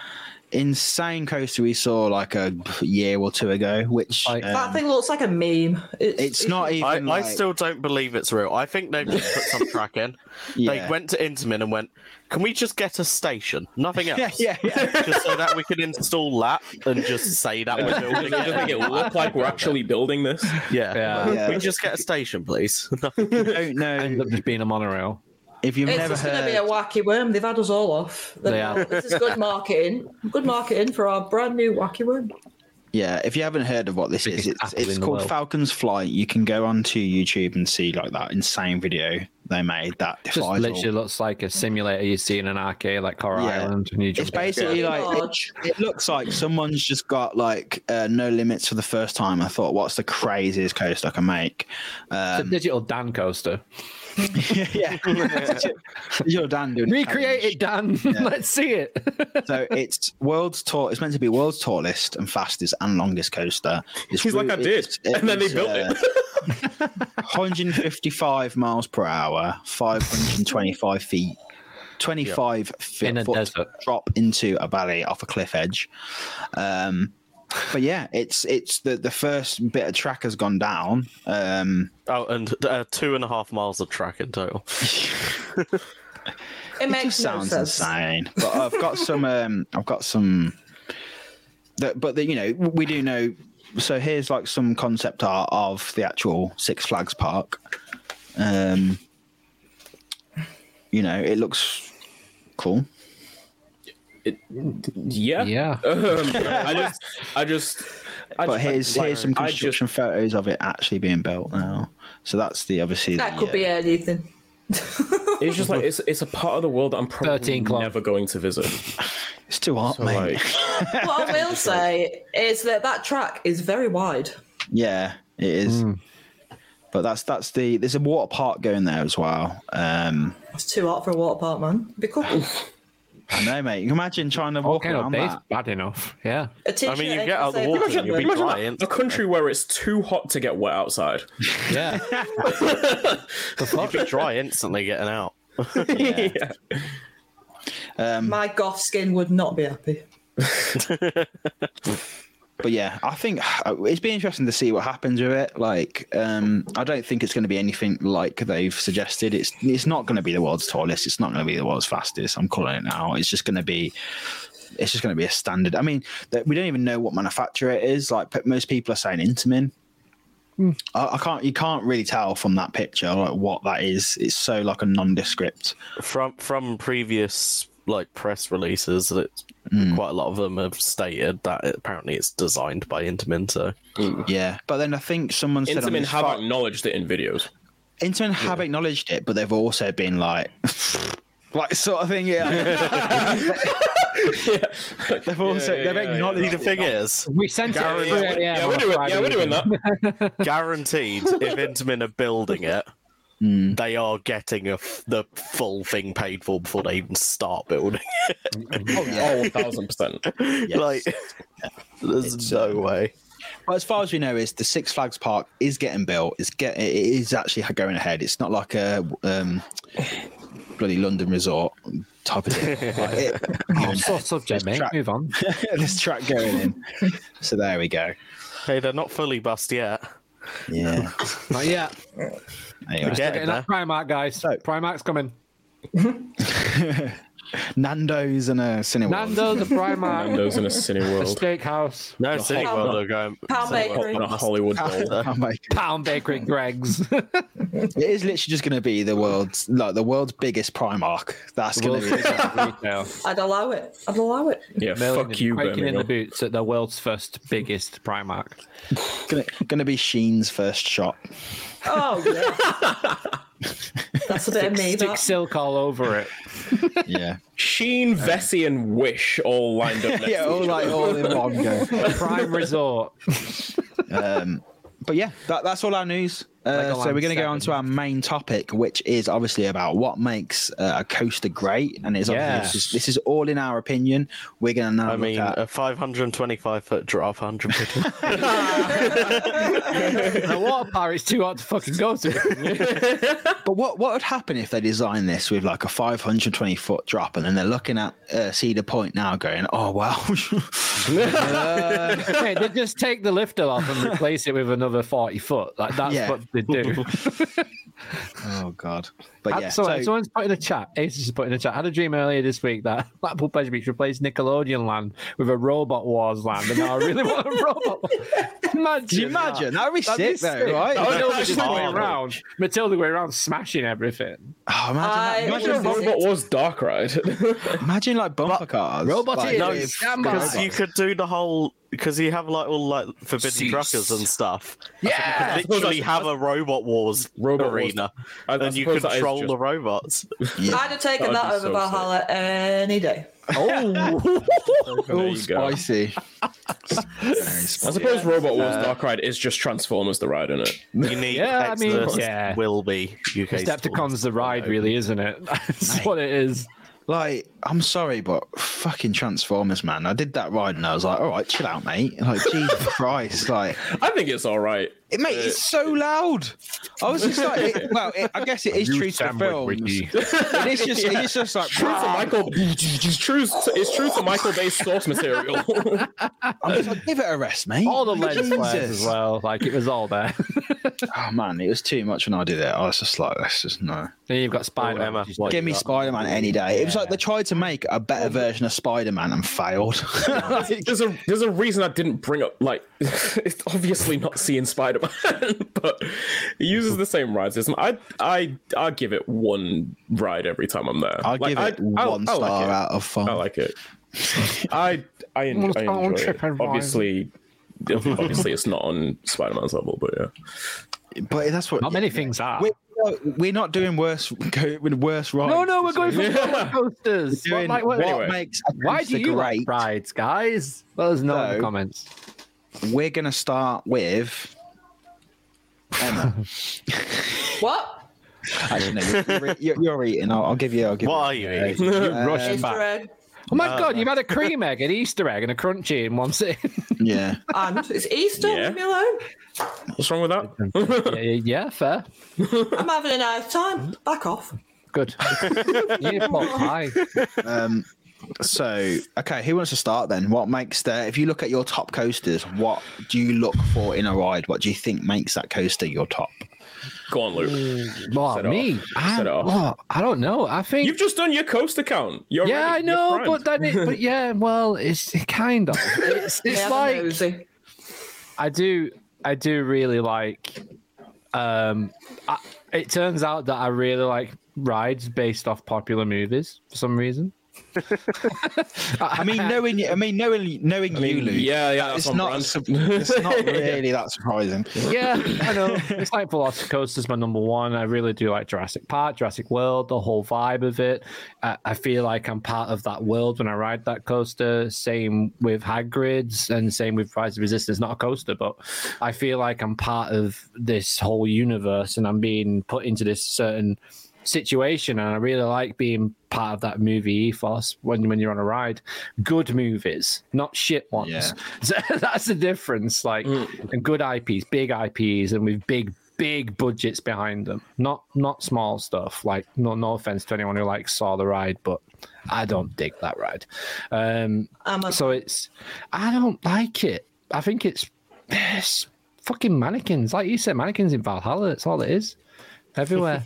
insane coaster we saw like a year or two ago. Which Like- um, That thing looks like a meme. it's not I, even. I like- still don't believe it's real. I think they've just put some track in. [LAUGHS] They went to Intamin and went, "Can we just get a station? Nothing [LAUGHS] else. Yeah, yeah, yeah. [LAUGHS] just so that we can install that and just say that we're building just make it it. look like we're actually building this. Yeah. Yeah. Yeah. We just get a station, please. don't know Ends up just being a monorail. If you've It's never just going to be a wacky worm. They've had us all off. They have. This is good marketing. Good marketing for our brand new wacky worm. Yeah, if you haven't heard of what this is, it's, it's called. Falcon's Flight. You can go onto YouTube and see like that insane video they made that Just defies all- literally looks like a simulator you see in an arcade like Coral Yeah. Island. And you It's basically Yeah. like it, it looks like someone's just got like uh, no limits for the first time. I thought, what's the craziest coaster I can make? It's a Um, digital Dan coaster. [LAUGHS] yeah, [LAUGHS] you're Dan doing Recreate it, Dan. [LAUGHS] Let's see it. so it's world's tall. It's meant to be world's tallest and fastest and longest coaster. It's He's like, re- I did. it's- And then they built uh, it. 155 miles per hour, 525 feet, 25 feet In a foot desert. drop into a valley off a cliff edge. Um, but yeah, it's it's the the first bit of track has gone down. Um, oh, and uh, two and a half miles of track in total. [LAUGHS] It it makes just no sounds sense. insane. But I've got some. [LAUGHS] Um, I've got some. That, but the, you know, we do know. So here's like some concept art of the actual Six Flags park. Um, you know, it looks cool. Yeah. yeah. [LAUGHS] Um, I just, I just, I But just- here's like, here's some I just- construction photos of it actually being built now. So that's the obviously That the, could uh, be anything. It's just like it's it's a part of the world that I'm probably never going to visit. It's too hot, So mate. like, what I will [LAUGHS] say is that that track is very wide. Yeah, it is. But that's that's the there's a water park going there as well. Um, It's too hot for a water park, man. Be cool. [LAUGHS] I know, mate. You imagine trying to walk Kind of around that. bad enough. Yeah. A I t-shirt mean, you get out the gonna water that. and you'll be imagine dry. a country where it's too hot to get wet outside. Yeah. [LAUGHS] You'd be dry instantly getting out. Yeah. [LAUGHS] Um, My goth skin would not be happy. [LAUGHS] but yeah, I think uh, [SIGHS] it's be interesting to see what happens with it. Like, um, I don't think it's going to be anything like they've suggested. It's it's not going to be the world's tallest. It's not going to be the world's fastest. I'm calling it now. It's just going to be. It's just going to be a standard. I mean, that we don't even know what manufacturer it is. Like most people are saying Intamin. I, I can't. You can't really tell from that picture like what that is. It's so like a nondescript. From from previous like press releases, that hmm. quite a lot of them have stated that it, apparently it's designed by Intamin. So hmm. Yeah, but then I think someone said on Intamin have fi- acknowledged it in videos. Intamin have acknowledged it, but they've also been like, [LAUGHS] like sort of thing. Yeah, [LAUGHS] they've also yeah, they've yeah, acknowledged. the thing is, We sent Yeah, it. yeah, Yeah, yeah, we're doing, yeah, we're doing that. [LAUGHS] guaranteed, if Intamin are building it, they are getting a f- the full thing paid for before they even start building. Oh, yeah, one thousand percent. [LAUGHS] Yes. like, there's It's, no um, way. But as far as we know, is the Six Flags Park is getting built. It's get it is actually going ahead. It's not like a um, bloody London resort type of thing. [LAUGHS] Like it, Oh, subject, mate. track- Move on. [LAUGHS] this track going in. So there we go. Hey, they're not fully bust yet. Yeah. Not yet. Anyway. Get Getting it that. Primark, guys. So- Primark's coming. [LAUGHS] Nando's and a Cineworld. Nando's, a Primark, Nando's in a cine a steakhouse, No, City whole- World are going. Pound Bakery. On a Hollywood bowl. Oh my Pound Bakery, Greggs. [LAUGHS] It is literally just going to be the world's like the world's biggest Primark. That's going to be retail. I'd allow it. I'd allow it. Yeah, Million fuck you, Quaking in the boots at the world's first biggest Primark. going to, going to be Shein's first shot. Oh yeah. [LAUGHS] That's a bit of me. Stick silk all over it. [LAUGHS] Yeah, Shein, Vessi, and Wish all lined up next yeah, all like all in one go. Prime Resort. Um, but yeah, that, that's all our news. Uh, so we're going to go on to our main topic, which is obviously about what makes uh, a coaster great, and it's obviously this, is, this is all in our opinion. We're going to now I mean, at a 525 foot drop, 150. [LAUGHS] [LAUGHS] the water park is too hard to fucking go to. [LAUGHS] But what what would happen if they designed this with like a 520 foot drop, and then they're looking at uh, Cedar Point now, going, "Oh wow, hey, they just take the lifter off and replace it with another 40 foot. Like that's Yeah. what they do. [LAUGHS] oh god." But yeah, so, so, someone's put in a chat. Ace is put in a chat. I had a dream earlier this week that [LAUGHS] Blackpool Pleasure Beach replaced Nickelodeon Land with a Robot Wars land, and now I really want a [LAUGHS] Robot. Imagine, can you imagine? That would be That'd be sick, though, sick. right? Oh, Matilda That's just going around. Matilda going around smashing everything. Oh, imagine, I- that. Imagine imagine, if Robot was Dark Ride. imagine like bumper cars. Robot like, is. no, because you could do the whole. Because you have like all like forbidden Cease. truckers and stuff. Yeah. You can literally have a robot wars Robot arena, I- I and you suppose that is control just- the robots. Yeah. [LAUGHS] I'd have taken That that over so Valhalla any day. Oh, [LAUGHS] [LAUGHS] There All you go. spicy. Very I spicy. suppose Robot Wars uh, Dark Ride is just Transformers the ride in it. You need Yeah, I mean, Hexus yeah. will be UK. Decepticons the ride, really, isn't it? That's what it is. Like, I'm sorry, but fucking Transformers, man. I did that ride and I was like, all right, chill out, mate. Like, Jesus [LAUGHS] Christ. Like, I think it's all right. It, mate, it's so uh, loud. I was just like, it, well, it, I guess it is true to the films. It is just, it is just like, True to Michael, it's true. It's true to Michael Bay's source material. I'm just like, give it a rest, mate. All the lens Jesus. flares as well. Like it was all there. [LAUGHS] Oh man, it was too much when I did it. I was just like, let's just no. then you've got Spider Man. Emma, what Give me Spider Man any day. It was like they tried to make a better version of Spider Man and failed. there's a there's a reason I didn't bring up like [LAUGHS] it's obviously not seeing Spider Man, [LAUGHS] but it uses the same ride system. I I I give it one ride every time I'm there. I'll Like, give it I- I- one I star like it. out of five. I like it. [LAUGHS] I I, en- I enjoy it. Obviously, obviously it's not on Spider Man's level, but yeah. but that's what Not many things are. We're, we're not doing worse go with worse rides. No, no, we're going for week. [LAUGHS] roller coasters. Doing What- what, like, what- anyway. makes Why do coaster you great. like rides, guys? Let us know in the comments. We're gonna start with Emma. [LAUGHS] What? Actually, no, you're, you're, you're, you're eating. I'll, I'll give you. I'll give What you. are you eating? You Uh, rushed Easter back. egg. Oh my god, you've had a cream egg, an Easter egg, and a crunchy in one sitting. [LAUGHS] Yeah. And it's Easter. Yeah. Leave me alone. What's wrong with that? [LAUGHS] yeah, yeah, yeah, fair. I'm having a nice time. Back off. Good. yeah, pot pie. Um, so, okay, who wants to start then? What makes the? If you look at your top coasters, what do you look for in a ride? What do you think makes that coaster your top? Go on, Luke. Well, me. I, Set it off. well, I don't know. I think You've just done your coaster count. You're yeah, I know, but then it, but yeah, well, it's kind of. [LAUGHS] It's, it's Yeah, like nosy. I do, I do really like. Um, I, it turns out that I really like rides based off popular movies for some reason. I mean, knowing I mean, knowing knowing you, Luke. yeah, yeah, It's not. su- It's not really that surprising. Yeah, [LAUGHS] I know. It's like Velocicoaster's my number one. I really do like Jurassic Park, Jurassic World, the whole vibe of it. I, I feel like I'm part of that world when I ride that coaster. Same with Hagrid's and same with Rise of Resistance. Not a coaster, but I feel like I'm part of this whole universe and I'm being put into this certain situation and I really like being part of that movie ethos when when you're on a ride. Good movies, not shit ones. Yeah. [LAUGHS] So that's the difference. Like and good IPs, big IPs, and with big big budgets behind them. Not not small stuff. Like no no offense to anyone who like saw the ride, but I don't dig that ride. Um, a, so it's I don't like it. I think it's, [SIGHS] it's fucking mannequins. Like you said, mannequins in Valhalla. That's all it is. Everywhere.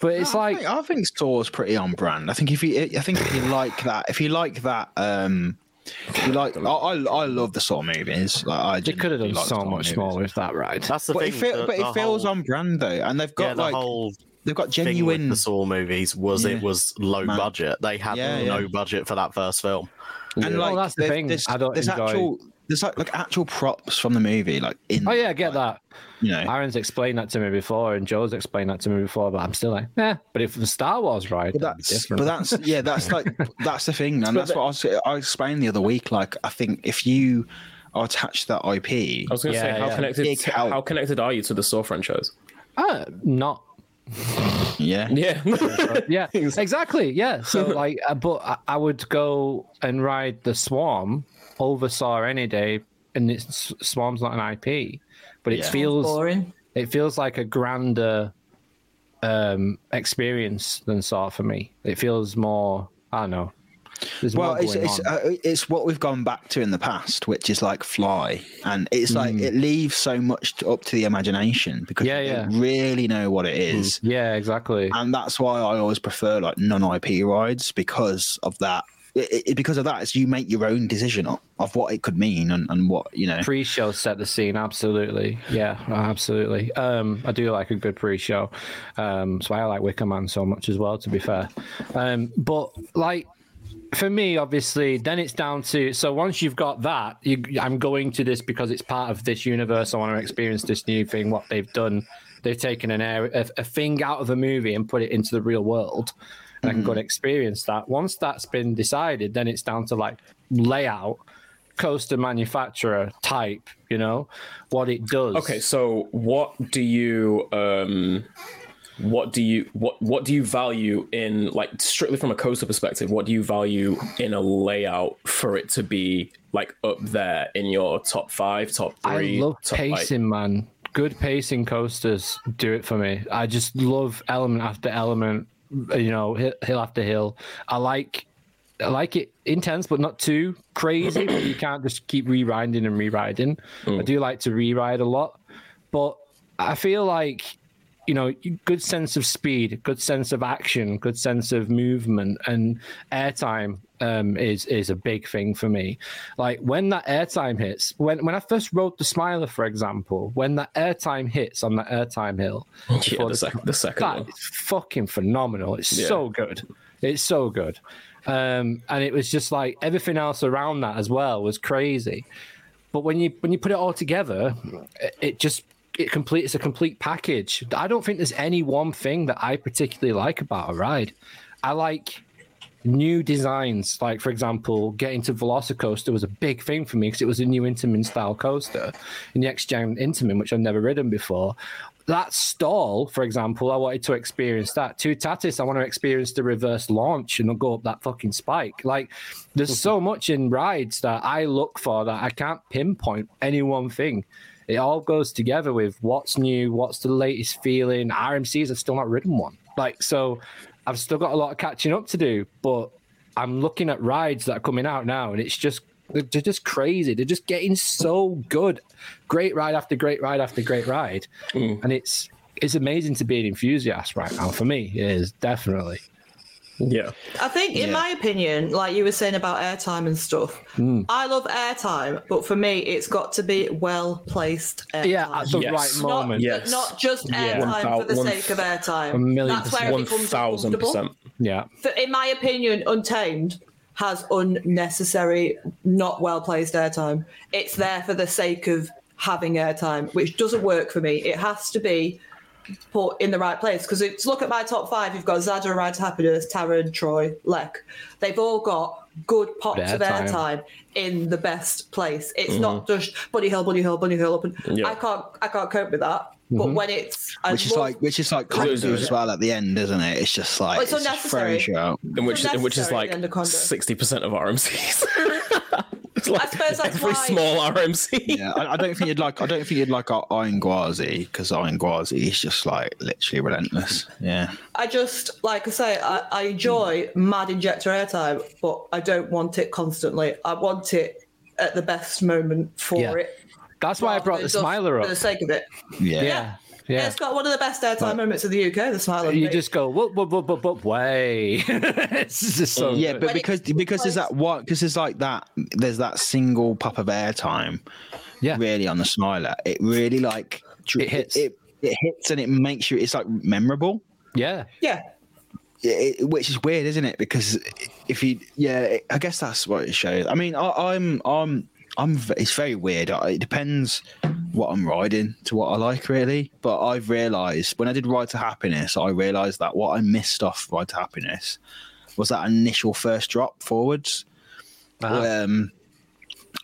but it's I like think, I think Thor's pretty on brand. I think if you, I think if you like that, if you like that, um, if you like, I, I, I love the Saw movies. Like I they could have done so much movies. more with that ride. That's the But it, thing. feel, the- but it the feels on brand though, and they've got yeah, the like whole they've got thing with genuine. the Saw movies was Yeah. it was low Man. budget. They had Yeah, no budget for that first film. And Well, like that's the thing. There's, I don't there's enjoy- actual there's like like actual props from the movie, like in. Oh yeah, I get that. You know, Aaron's explained that to me before, and Joe's explained that to me before, but I'm still like, yeah. But if the Star Wars ride, but that's different. but that's yeah, that's like [LAUGHS] that's the thing, and that's what I was I explained the other week. Like I think if you are attached to that IP, I was going to Yeah, say, how yeah. connected? Big. How connected are you to the Saw franchise? Uh, not Yeah. Yeah. [LAUGHS] yeah, [LAUGHS] exactly. Yeah. So like, uh, but I, I would go and ride the Swarm over Saw any day, and it's Swarm's not an IP, but it Yeah. feels Boring. it feels like a grander um experience than Saw for me. It feels more. I don't know. There's Well, it's it's uh, it's what we've gone back to in the past, which is like Fly, and it's like it leaves so much to, up to the imagination because Mm. Yeah, you yeah. don't really know what it is, yeah, exactly. and that's why I always prefer like non-IP rides because of that. It, it, because of that, it's you make your own decision of, of what it could mean and, and what you know. pre-show set the scene absolutely. Yeah absolutely. Um i do like a good pre-show. Um so i like wicker man so much as well to be fair. Um but like for me obviously then it's down to so once you've got that you, i'm going to this because it's part of this universe. I want to experience this new thing what they've done. They've taken an air, a, a thing out of a movie and put it into the real world and i can go and experience that once that's been decided then it's down to like layout coaster manufacturer type, you know, what it does. Okay, so what do you um what do you what what do you value in like strictly from a coaster perspective, what do you value in a layout for it to be like up there in your top five, top three I love top, like- pacing, man. Good pacing coasters do it for me. I just love element after element, you know, hill, after hill. I like I like it intense, but not too crazy. but you can't just keep rewinding and rewinding. I mm. do like to rewrite a lot, but I feel like you know, good sense of speed, good sense of action, good sense of movement, and airtime um, is is a big thing for me. Like when that airtime hits, when when I first rode the Smiler, for example, when that airtime hits on that airtime hill, Yeah, the, sec- the second that one. is fucking phenomenal. It's Yeah. so good. It's so good. Um, and it was just like everything else around that as well was crazy. But when you when you put it all together, it, it just it complete it's a complete package. I don't think there's any one thing that I particularly like about a ride. I like new designs. Like for example, getting to Velocicoaster was a big thing for me because it was a new Intamin style coaster, in the X Gen Intamin, which I've never ridden before. That stall, for example, I wanted to experience that. Toutatis, I want to experience the reverse launch and go up that fucking spike. Like, there's so mm-hmm. much in rides that I look for that I can't pinpoint any one thing. It all goes together with what's new, what's the latest feeling. RMCs have still not ridden one. Like, so I've still got a lot of catching up to do, but I'm looking at rides that are coming out now, and it's just they're just crazy. They're just getting so good, great ride after great ride after great ride, hmm. and it's it's amazing to be an enthusiast right now. For me, it is definitely. Yeah. I think, in Yeah. my opinion, like you were saying about airtime and stuff, Hmm. I love airtime, but for me, it's got to be well placed airtime. Yeah, at the Yes. right not, moment. Yes. not just Yeah. airtime for the One sake of airtime. A million That's where it becomes thousand percent. Yeah, For, in my opinion, Untamed has unnecessary, not well placed airtime. It's there for the sake of having airtime, which doesn't work for me. It has to be put in the right place. Because it's look at my top five. You've got Zadra, Ride to Happiness, Taron, Troy, Lek. They've all got good pops of Airtime. time in the best place. It's mm-hmm. not just Bunny Hill, Bunny Hill, Bunny Hill up and Yeah. I can't I can't cope with that. But mm-hmm. when it's which is love- like which is like Lose as well at the end, isn't it? It's just like it's just unnecessary. throws you out. In which, in which is like sixty percent of RMCs. [LAUGHS] [LAUGHS] it's like suppose that's every why- small RMC. Yeah, I, I don't think you'd like. I don't think you'd like Iron Gwazi because Iron Gwazi is just like literally relentless. Yeah, I just like I say, I, I enjoy mad injector airtime, but I don't want it constantly. I want it at the best moment for Yeah. it. that's why I brought the smiler up for the sake of it. yeah, Yeah, yeah. It's got one of the best airtime moments of the UK. The smile. You just go whoop whoop whoop whoop whoop way. [LAUGHS] it's just so yeah. good. But When because it's because there's that what because there's like that there's that single pop of airtime. Yeah. really on the smiler, it really like dr- It hits. It, it hits and it makes you. It's like memorable. yeah, yeah. it, it- which is weird, isn't it? Because if you, yeah, it, I guess that's what it shows. I mean, I, I'm, I'm, I'm. It's very weird. It depends what I'm riding to what I like, really. But I've realised when I did Ride to Happiness, I realised that what I missed off Ride to Happiness was that initial first drop forwards. Uh-huh. Um,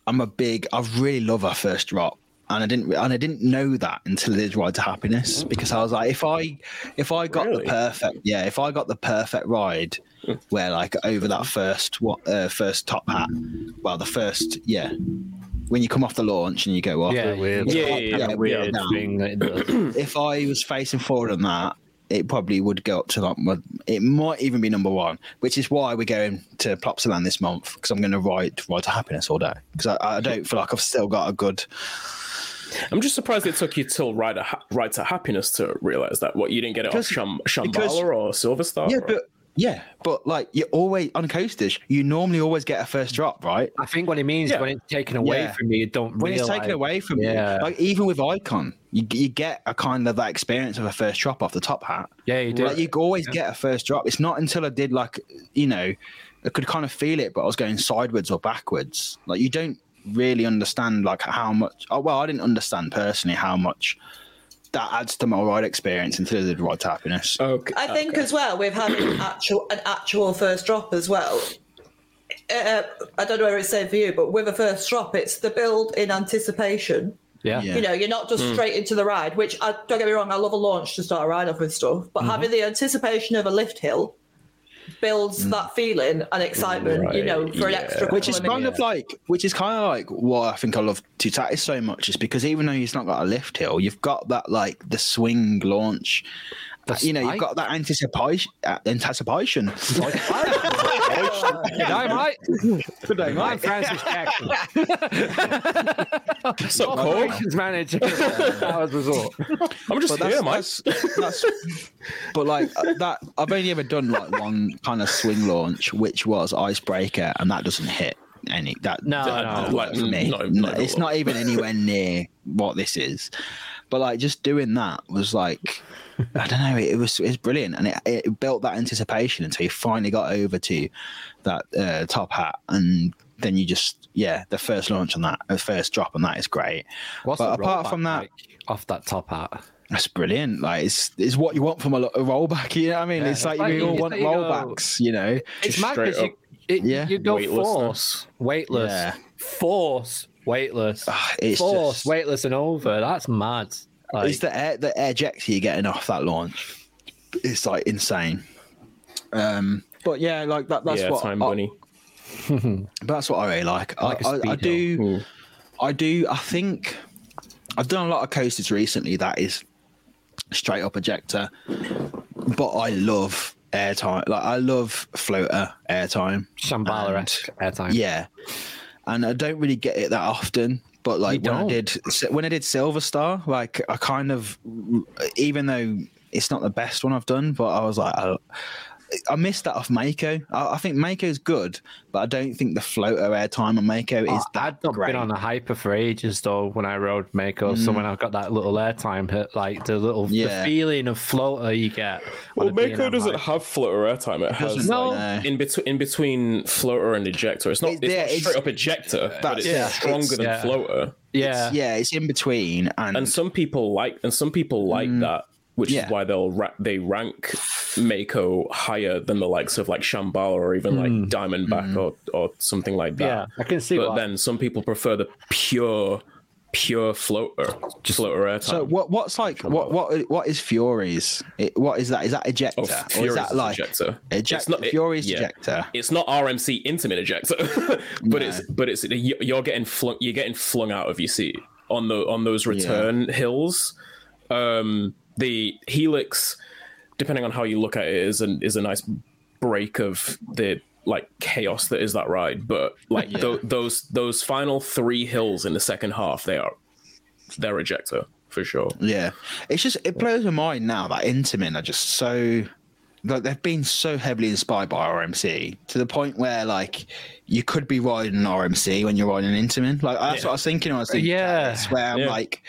I'm a big. I really love our first drop. and I didn't and I didn't know that until I did Ride to Happiness because I was like, if I if I got Really? the perfect yeah, if I got the perfect ride where like over that first what uh, first top hat, well the first yeah, when you come off the launch and you go off, Yeah, weird. If Yeah, weird now, thing that does. [CLEARS THROAT] if I was facing forward on that, it probably would go up to like it might even be number one, which is why we're going to Plopsaland this month because I'm going to ride ride to happiness all day because I, I don't feel like I've still got a good. I'm just surprised it took you till right to, ha- right to happiness to realize that. What you didn't get it off Because- Sham- because- Shambhala or Silver Star? Yeah, or- but yeah, but like you're always on coasters, you normally always get a first drop, right? I think what it means Yeah. when it's taken away Yeah. from you, you don't When it's taken away from Yeah. you, like even with Icon, you you get a kind of that experience of a first drop off the top hat. Yeah, you do. Like you always get a first drop. It's not until I did like you know, I could kind of feel it, but I was going sideways or backwards. Like you don't really understand like how much. Oh, well, I didn't understand personally how much that adds to my ride experience until I the ride happiness. okay. I think as well with having an [CLEARS THROAT] actual an actual first drop as well. Uh, I don't know where it's same for you, but with a first drop, it's the build in anticipation. yeah. Yeah. You know, you're not just straight into the ride. Which I don't get me wrong, I love a launch to start a ride off with stuff, but having the anticipation of a lift hill builds that feeling and excitement. you know, Right, for an yeah. extra. which is couple of kind of like which is kind of like why I think I love Toutatis so much is because even though he's not got a lift hill, you've got that like the swing launch. The you know, you've spike? got that anticipation. Uh, anticipation. Good day, mate. Good day, I'm Francis Jackson, What's up, Cole? operations manager. [LAUGHS] That was resort. I'm just But here, mate. that's, that's, that's but like uh, that I've only ever done like one kind of swing launch which was icebreaker and that doesn't hit any that No, that no, doesn't like, work for me not- No, not at it's all. not even anywhere near what this is but like just doing that was like I don't know it was it was brilliant and it, it built that anticipation until you finally got over to that uh, top hat and then you just yeah the first launch on that the first drop on that is great What's But the apart rollback from that- like off that top hat? That's brilliant. Like it's it's what you want from a, lo- a rollback. [LAUGHS] You know what I mean? Yeah, it's like it's like you you- all want like you go- rollbacks. You know? It's Just mad because you, up it, Yeah. you go weightlessness. force, weightless, Yeah. force, weightless, Ah, it's force, just- weightless, and over. That's mad. Like, it's the air the ejector you're getting off that launch. It's like insane. Um, but yeah, like that. That's yeah, what. time I, bunny. but [LAUGHS] that's what I really like. I, like a I, I speed do. Ooh. I do. I think I've done a lot of coasters recently. That is straight up ejector, but I love airtime. Like I love floater airtime. Shambhala esque airtime. Yeah, and I don't really get it that often. But like when I did when I did Silver Star, like I kind of, even though it's not the best one I've done, but I was like, I, I missed that off Mako. I, I think Mako's good, but I don't think the floater airtime on Mako is Oh, that I'd not great. been on a hyper for ages though when I rode Mako. So mm. when I got that little airtime hit, like the little Yeah. the feeling of floater you get. Well, a Mako doesn't hyper. have floater airtime. It has Doesn't, like, no. in between in between floater and ejector. It's not, It's- it's yeah, not it's- straight up ejector, but it's yeah, stronger it's- than yeah. floater. Yeah, yeah, it's in between, and, And some people like and some people like mm. that, which Mm. Yeah. is why they'll ra- they rank Mako higher than the likes of like Shambhala or even like Diamondback or or something like that. yeah. I can see But why. then some people prefer the pure pure floater, just floater airtime. so what? What's like what? What? What is Furies? It, what is that? Is that ejector? Oh, or is that like ejector. ejector? It's not- it- Fury's yeah. ejector. it's not RMC intimate ejector, [LAUGHS] but it's but it's you're getting flung you're getting flung out of your seat on the on those return hills. Um, the helix, depending on how you look at it, is an is a nice break of the like chaos that is that ride. But like tho- those those final three hills in the second half, they are they're ejector for sure. Yeah, it's just it blows my mind now that Intamin are just so like they've been so heavily inspired by RMC to the point where like you could be riding an RMC when you're riding an Intamin. Like that's what I was thinking. when I was thinking, Yeah. yeah, where I'm Yeah. like.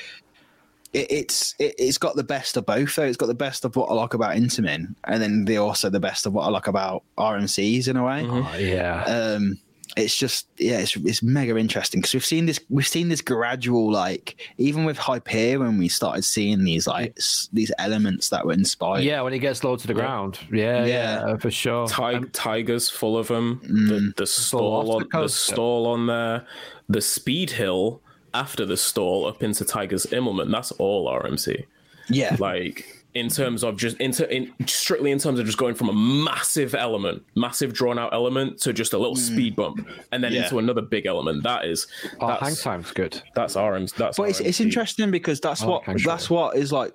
It, it's it, it's got the best of both though. It's got the best of what I like about Intamin, and then the also the best of what I like about RMCs in a way. Oh, yeah. um it's just yeah it's, it's mega interesting because we've seen this we've seen this gradual like even with hyper when we started seeing these like s- these elements that were inspired yeah, when it gets low to the ground. Yeah, yeah, Yeah. for sure. Tig- Tigers full of them. Mm. The, the stall off on the the stall on there. The speed hill after the stall up into Tiger's Immelman, that's all RMC. Yeah. Like in terms of just into in strictly in terms of just going from a massive element, massive drawn out element to just a little mm. speed bump, and then Yeah. into another big element. That is Oh, hang time's good. that's RMC. That's But it's, it's interesting because that's I what like that's what is like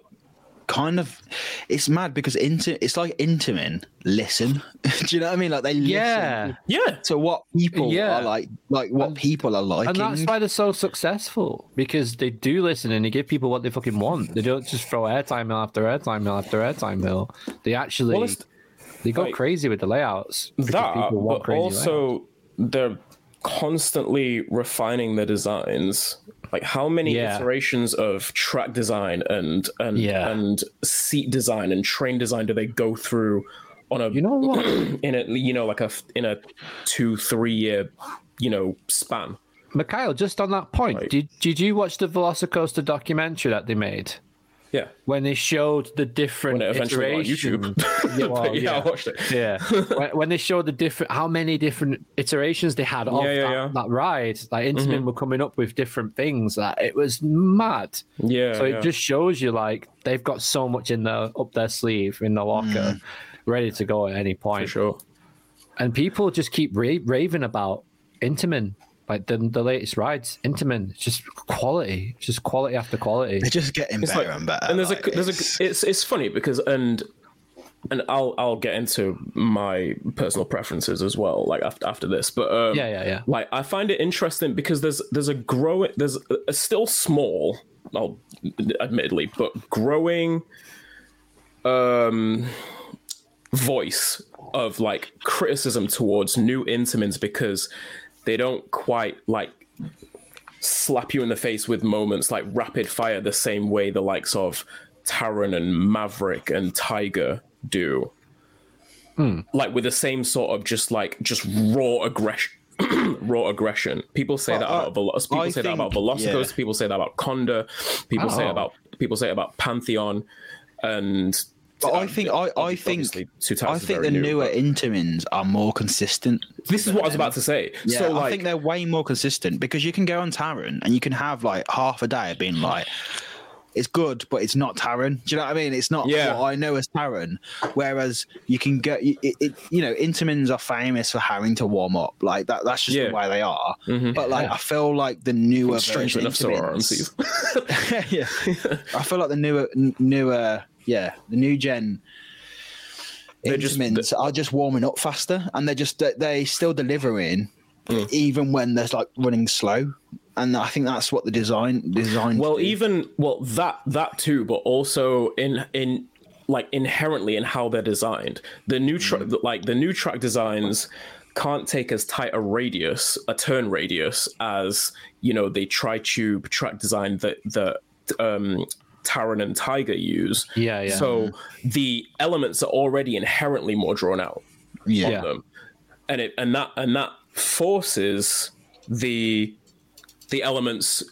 kind of it's mad because into it's like Intamin listen. [LAUGHS] Do you know what I mean? Like they listen Yeah. Yeah, to what people Yeah. are like like what people are like And that's why they're so successful because they do listen and they give people what they fucking want. They don't just throw airtime mill after airtime mill after airtime mill. They actually Well, they go like, crazy with the layouts. that, people want but crazy layouts. also they're constantly refining the designs. Like how many Yeah. iterations of track design and and Yeah. and seat design and train design do they go through on a you know what? [CLEARS THROAT] in a you know like a in a two three year you know span? Mikhail, just on that point, Right. did did you watch the Velocicoaster documentary that they made? Yeah, When they showed the different when it eventually went on iterations. YouTube. [LAUGHS] Yeah, well, But yeah, I watched it. yeah [LAUGHS] when, when they showed the different how many different iterations they had of Yeah, yeah, that, yeah. that ride like mm-hmm. Intamin were coming up with different things that it was mad Yeah, so yeah. it just shows you like they've got so much in their up their sleeve in the locker mm. ready to go at any for point sure. and people just keep ra- raving about Intamin like the, the latest rides Intamin it's just quality it's just quality after quality they're just getting It's better like- and better. And there's like, a there's it's- a it's it's funny because and and I'll I'll get into my personal preferences as well like after after this but um, Yeah, yeah, yeah. like I find it interesting because there's there's a growing there's a, a still small well admittedly but growing um voice of like criticism towards new Intamins because they don't quite like slap you in the face with moments like rapid fire the same way the likes of Taron and Maverick and Tiger do. Hmm. Like with the same sort of just like just raw aggression. [CLEARS THROAT] raw aggression. People say that I- about Velo- people I say that about Velocicos. yeah. People say that about Kondaa. People say Oh. about people say about Pantheon, and But I think I, I think I think the new, newer but- Intamins are more consistent. This is what I was about to say. Yeah, so like, I think they're way more consistent because you can go on Taron and you can have like half a day of being like, it's good, but it's not Taron. Do you know what I mean? It's not Yeah. what I know as Taron. Whereas you can get, it, it, you know, Intamins are famous for having to warm up. Like that. That's just Yeah. the way they are. Mhm. But like, I feel like the newer strange enough, so are Intamins- RMCs. [LAUGHS] yeah, I feel like the newer, n- newer, yeah, the new gen. They're just- Intamins are just warming up faster, and they're just they- still delivering, Mm. even when they're like running slow. And I think that's what the design design. well even well that that too but also in in like inherently in how they're designed the new track like the new track designs can't take as tight a radius a turn radius as you know the tri-tube track design that that um Taron and Tiger use. Yeah, yeah. So the elements are already inherently more drawn out yeah, Yeah. them, and it and that and that forces the the elements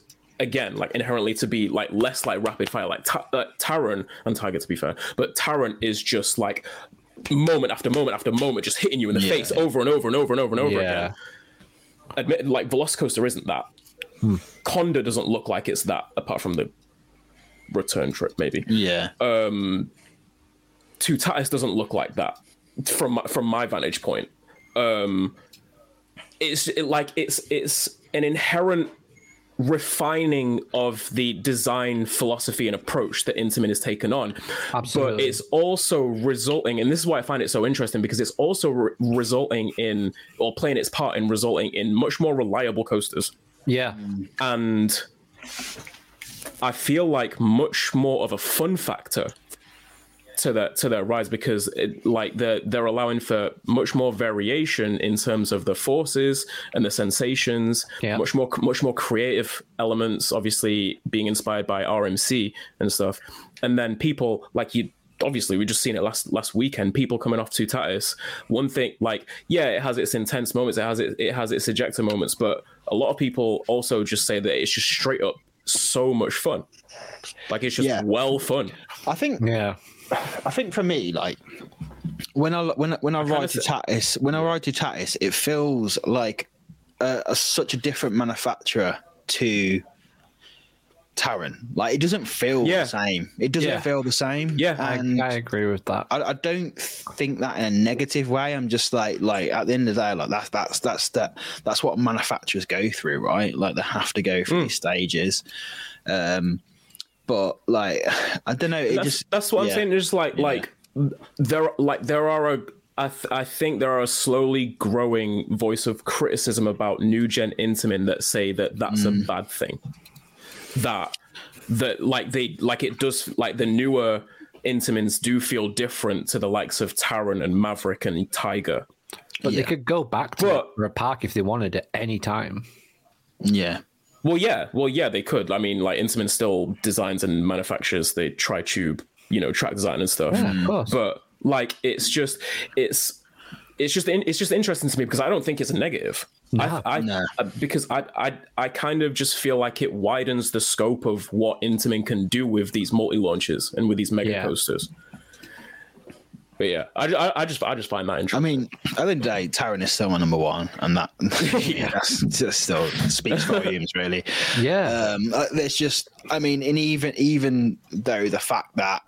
again like inherently to be like less like rapid fire like Ta- uh, Taron and Tiger to be fair but Taron is just like moment after moment after moment just hitting you in the Yeah. face over and over and over and over and over Yeah. again admit like Velocicoaster isn't that Kondaa doesn't look like it's that apart from the return trip maybe yeah. Um, Toutatis doesn't look like that from my, from my vantage point. Um, it's it, like it's it's an inherent refining of the design philosophy and approach that Intamin has taken on. Absolutely. But it's also resulting, and this is why I find it so interesting because it's also re- resulting in or playing its part in resulting in much more reliable coasters yeah. and I feel like much more of a fun factor to their to their rise because it, like they're they're allowing for much more variation in terms of the forces and the sensations Yeah. much more much more creative elements obviously being inspired by RMC and stuff and then people like you obviously we just seen it last last weekend people coming off Toutatis one thing like yeah it has its intense moments it has it, it has its ejector moments but a lot of people also just say that it's just straight up so much fun like it's just Yeah. well fun I think Yeah. I think for me, like when I when I- when I, kinda ride Toutatis, when I ride Toutatis, it feels like a, a, such a different manufacturer to Taron. Like it doesn't feel Yeah. the same. It doesn't Yeah. feel the same. Yeah. I, and I agree with that. I, I don't think that in a negative way. I'm just like, like at the end of the day, like that's that's that's that that's what manufacturers go through, right? Like they have to go through these stages. Um, but like, [SIGHS] I don't know. It that's, just that's what I'm yeah. saying. Just like like there like there are a I, th- I think there are a slowly growing voice of criticism about new gen Intamin that say that that's Mm. a bad thing. That that like they like it does like the newer Intamins do feel different to the likes of Taron and Maverick and Tiger. But Yeah. they could go back to But- for a park if they wanted at any time. Yeah, Well, yeah, well, yeah, they could. I mean, like Intamin still designs and manufactures the tri tube, you know, track design and stuff. Yeah, of mm. course. But like, it's just, it's, it's just, it's just interesting to me because I don't think it's a negative. No, I, I, no. Because I, I, I kind of just feel like it widens the scope of what Intamin can do with these multi launches and with these mega Yeah. coasters. But yeah, I, I, I just, I just find that interesting. I mean, at the end of the day, Taron is still my number one, and that [LAUGHS] yeah, that's just still speaks [LAUGHS] volumes, really. Yeah. Um, uh, there's just, I mean, and even even though the fact that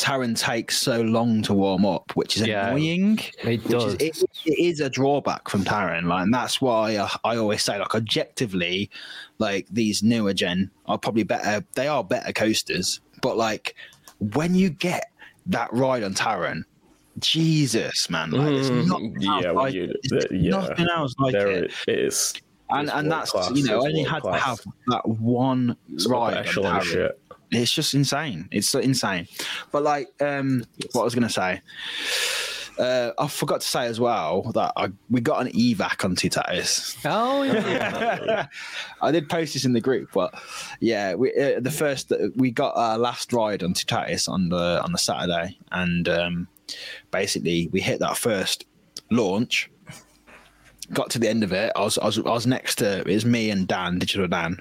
Taron takes so long to warm up, which is Yeah, annoying. it does. Is, it, it is a drawback from Taron, like, and that's why I, I always say, like, objectively, like these newer gen are probably better. They are better coasters, but like when you get that ride on Taron. Jesus, man! Like, there's Mhm. nothing Yeah, else well, like you- it. There's yeah. nothing else like there it it is. and and that's class, you know it's only had to have that one of ride. on. It's just insane. It's insane. But like, um, what I was gonna say, uh, I forgot to say as well that I we got an evac on Toutatis. oh, yeah. [LAUGHS] I did post this in the group, but yeah, we uh, the first we got our last ride on Toutatis on the on the Saturday, and um, basically we hit that first launch. Got to the end of it. I was I was, I was next to it was me and Dan, Digital Dan.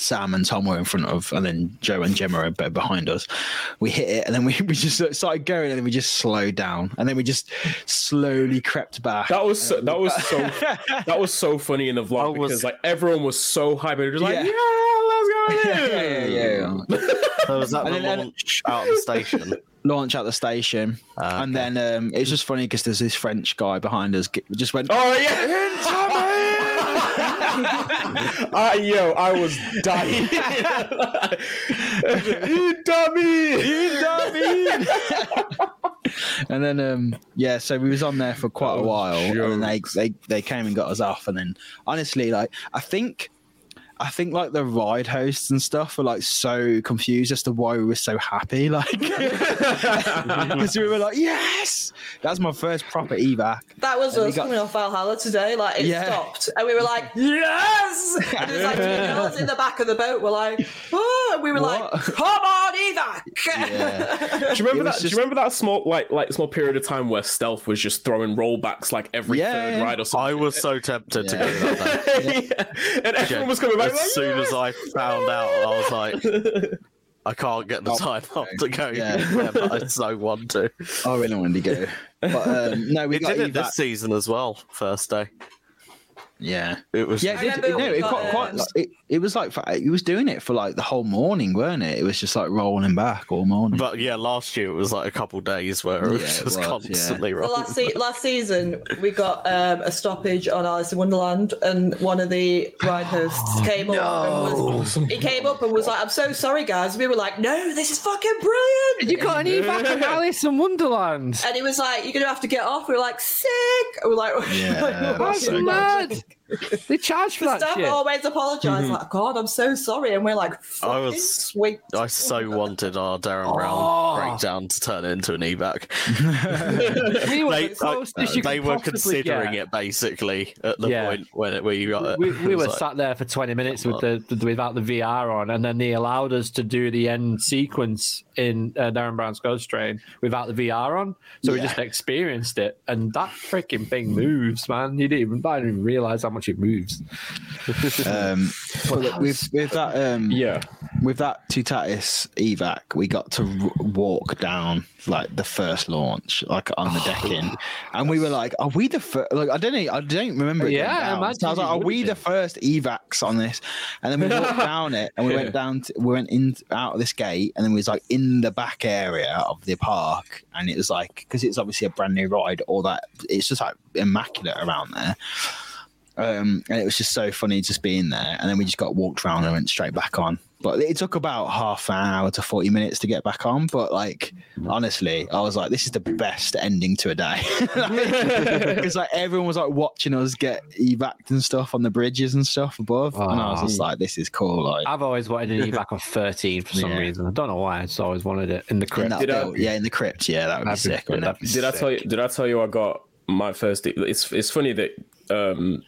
Sam and Tom were in front of, and then Joe and Gemma are behind us. We hit it, and then we, [LAUGHS] we just started going, and then we just slowed down, and then we just slowly crept back. That was so, that was [LAUGHS] so that was so funny in the vlog I was- because like everyone was so hyped. They were just like, Yeah. yeah, let's go. [LAUGHS] yeah, yeah, yeah, yeah. So was that And the then- launch out of the station? launch at the station, Ah, and then um, it's just funny because there's this French guy behind us. g- Just went, Oh yeah, uh, yo, I was dying. [LAUGHS] you dummy, you dummy. and then um, yeah, so we was on there for quite a Oh, while, and then they, they they came and got us off, and then honestly, like I think. I think like the ride hosts and stuff were like so confused as to why we were so happy, [LAUGHS] like [LAUGHS] because we were like, "Yes, that's my first proper evac." That was And us got- coming off Valhalla today. Like it Yeah. stopped, and we were like, "Yes!" [LAUGHS] And there's like two girls in the back of the boat. Were like, "Oh!" And we were like, "Come on, evac!" Yeah. Do you remember that? just- Do you remember that small like like small period of time where Stealth was just throwing rollbacks like every Yeah, third ride or something? I was so tempted to go that. Yeah. and everyone was coming back As like, soon as I found out, I was like, [LAUGHS] I can't get the Oh, time off to go. Yeah. Yeah. but I so want to. I really wanted to go, but um, no, we It got did it evac. this season as well. First day, Yeah, it was. yeah, it, did, no, it, got, quite, quite, like, it, it was like for- it was doing it for like the whole morning, weren't it? It was just like rolling back all morning. But yeah, last year it was like a couple days where it was Yeah, it just was, constantly The rolling. last, se- last season, we got um, a stoppage on Alice in Wonderland, and one of the ride hosts [GASPS] came up and was he came up and was like, "I'm so sorry, guys." We were like, "No, this is fucking brilliant." You got an evac of Alice in Wonderland. and he was like, "You're gonna have to get off." We were like, "Sick." And we're like, [LAUGHS] Yeah, like, [LAUGHS] that's [LAUGHS] That's so mad back. They charge for The that staff shit. always apologise, like, God, I'm so sorry. And we're like, I was- sweet. I so wanted our Derren Brown Oh. breakdown to turn into an evac. [LAUGHS] We were They, the closest you they were considering get. it basically at the Yeah. point when it, we got it. We, we [LAUGHS] was were like, sat there for 20 minutes with the, the without the VR on, and then they allowed us to do the end sequence in uh, Derren Brown's Ghost Train without the VR on. So we just experienced it, and that freaking thing moves, man. You didn't even, I didn't even realize how much it moves. um, [LAUGHS] but look, with with that um, Yeah. with that Toutatis evac, we got to r- walk down like the first launch, like on the decking, and we were like, "Are we the first? Like, I don't know, I don't remember. It Yeah, I imagine So I was like, "Are we the first evacs on this?" And then we walked [LAUGHS] down it, and we Yeah. went down, to, we went in out of this gate, and then we was like in the back area of the park, and it was like because it's obviously a brand new ride, all that it's just like immaculate around there. Um, and it was just so funny just being there. And then we just got walked around and went straight back on. But it took about half an hour to 40 minutes to get back on. But like, honestly, I was like, this is the best ending to a day. [LAUGHS] Because like everyone was like watching us get evac and stuff on the bridges and stuff above. And I was just like, this is cool. Like, I've always wanted an evac on 13 for some Yeah. reason. I don't know why. I just always wanted it in the in crypt. that Did I- yeah, in the crypt. Yeah, that would be That'd be sick. good, wouldn't it? that'd be Did I sick. tell you? Did I tell you I got my first? e- It's it's funny that um,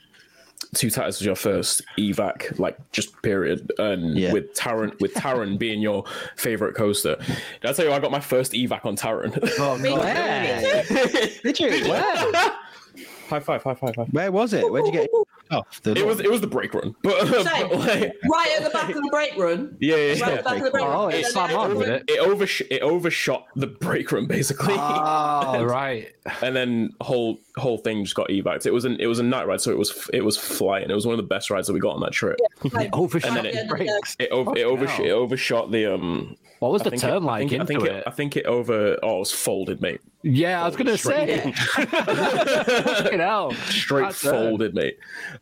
Toutatis was your first evac, like just period, and Yeah. with Taron with Taron being your favorite coaster. Did I tell you I got my first evac on Taron? [LAUGHS] Oh, Me God. Did you? Where? [LAUGHS] high five! High five! High five! Where was it? Where'd you get it off? The It was it was the brake run, but, Same. but like, right at the back of the brake run. [LAUGHS] yeah, yeah, Right at the back of the break Oh, run. it And then slammed on, everyone- did it? It oversh- it overshot the brake run basically. Oh, [LAUGHS] right. and then whole whole thing just got evac. It was an it was a night ride, so it was it was flying. It was one of the best rides that we got on that trip. Like, [LAUGHS] Overshot And then it the. It over it, oversh- it overshot the um. What was I the turn it, like I think, into I think it? it, I think it over. Oh, it was folded, mate. Yeah, I was going to say. [LAUGHS] Fucking hell. Straight That turn. folded, mate.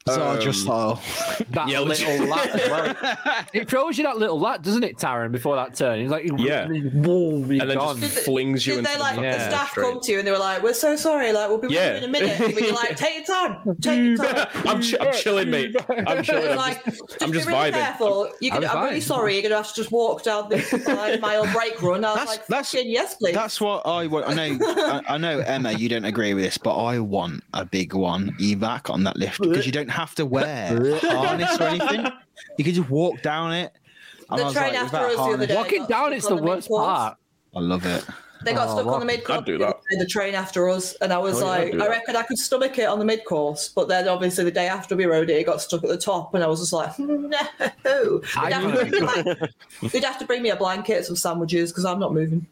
Zarja Um, style. That Yeah, little lat well. [LAUGHS] It throws you that little lat, doesn't it, Taron, before that turn? It's like, Yeah. whoa, and then gone. just flings you Did into they the like Yeah, the staff straight. come to you and they were like, "We're so sorry, like we'll be with Yeah. you in a minute." But you're like, "Take your time, take your time." [LAUGHS] I'm, chi- I'm chilling, mate. I'm chilling. I'm like, just, just, I'm just be really vibing. careful. You're gonna, I'm I'm, really sorry. You're gonna have to just walk down this five mile brake run. I was That's- like, that's- yes, please." That's what I want. I know. I, I know, Emma. You don't agree with this, but I want a big one evac on that lift because you don't have to wear a harness or anything. You can just walk down it. And I the was train like, after without us the other day. Walking down, stuck it's the worst course. part. I love it. They got Oh, stuck on the mid course. I'd do that. The train after us, and I was Oh, like, I reckon I could stomach it on the mid course, but then obviously the day after we rode it, it got stuck at the top, and I was just like, [LAUGHS] no. You'd have, to bring me, like, you'd have to bring me a blanket, some sandwiches, because I'm not moving.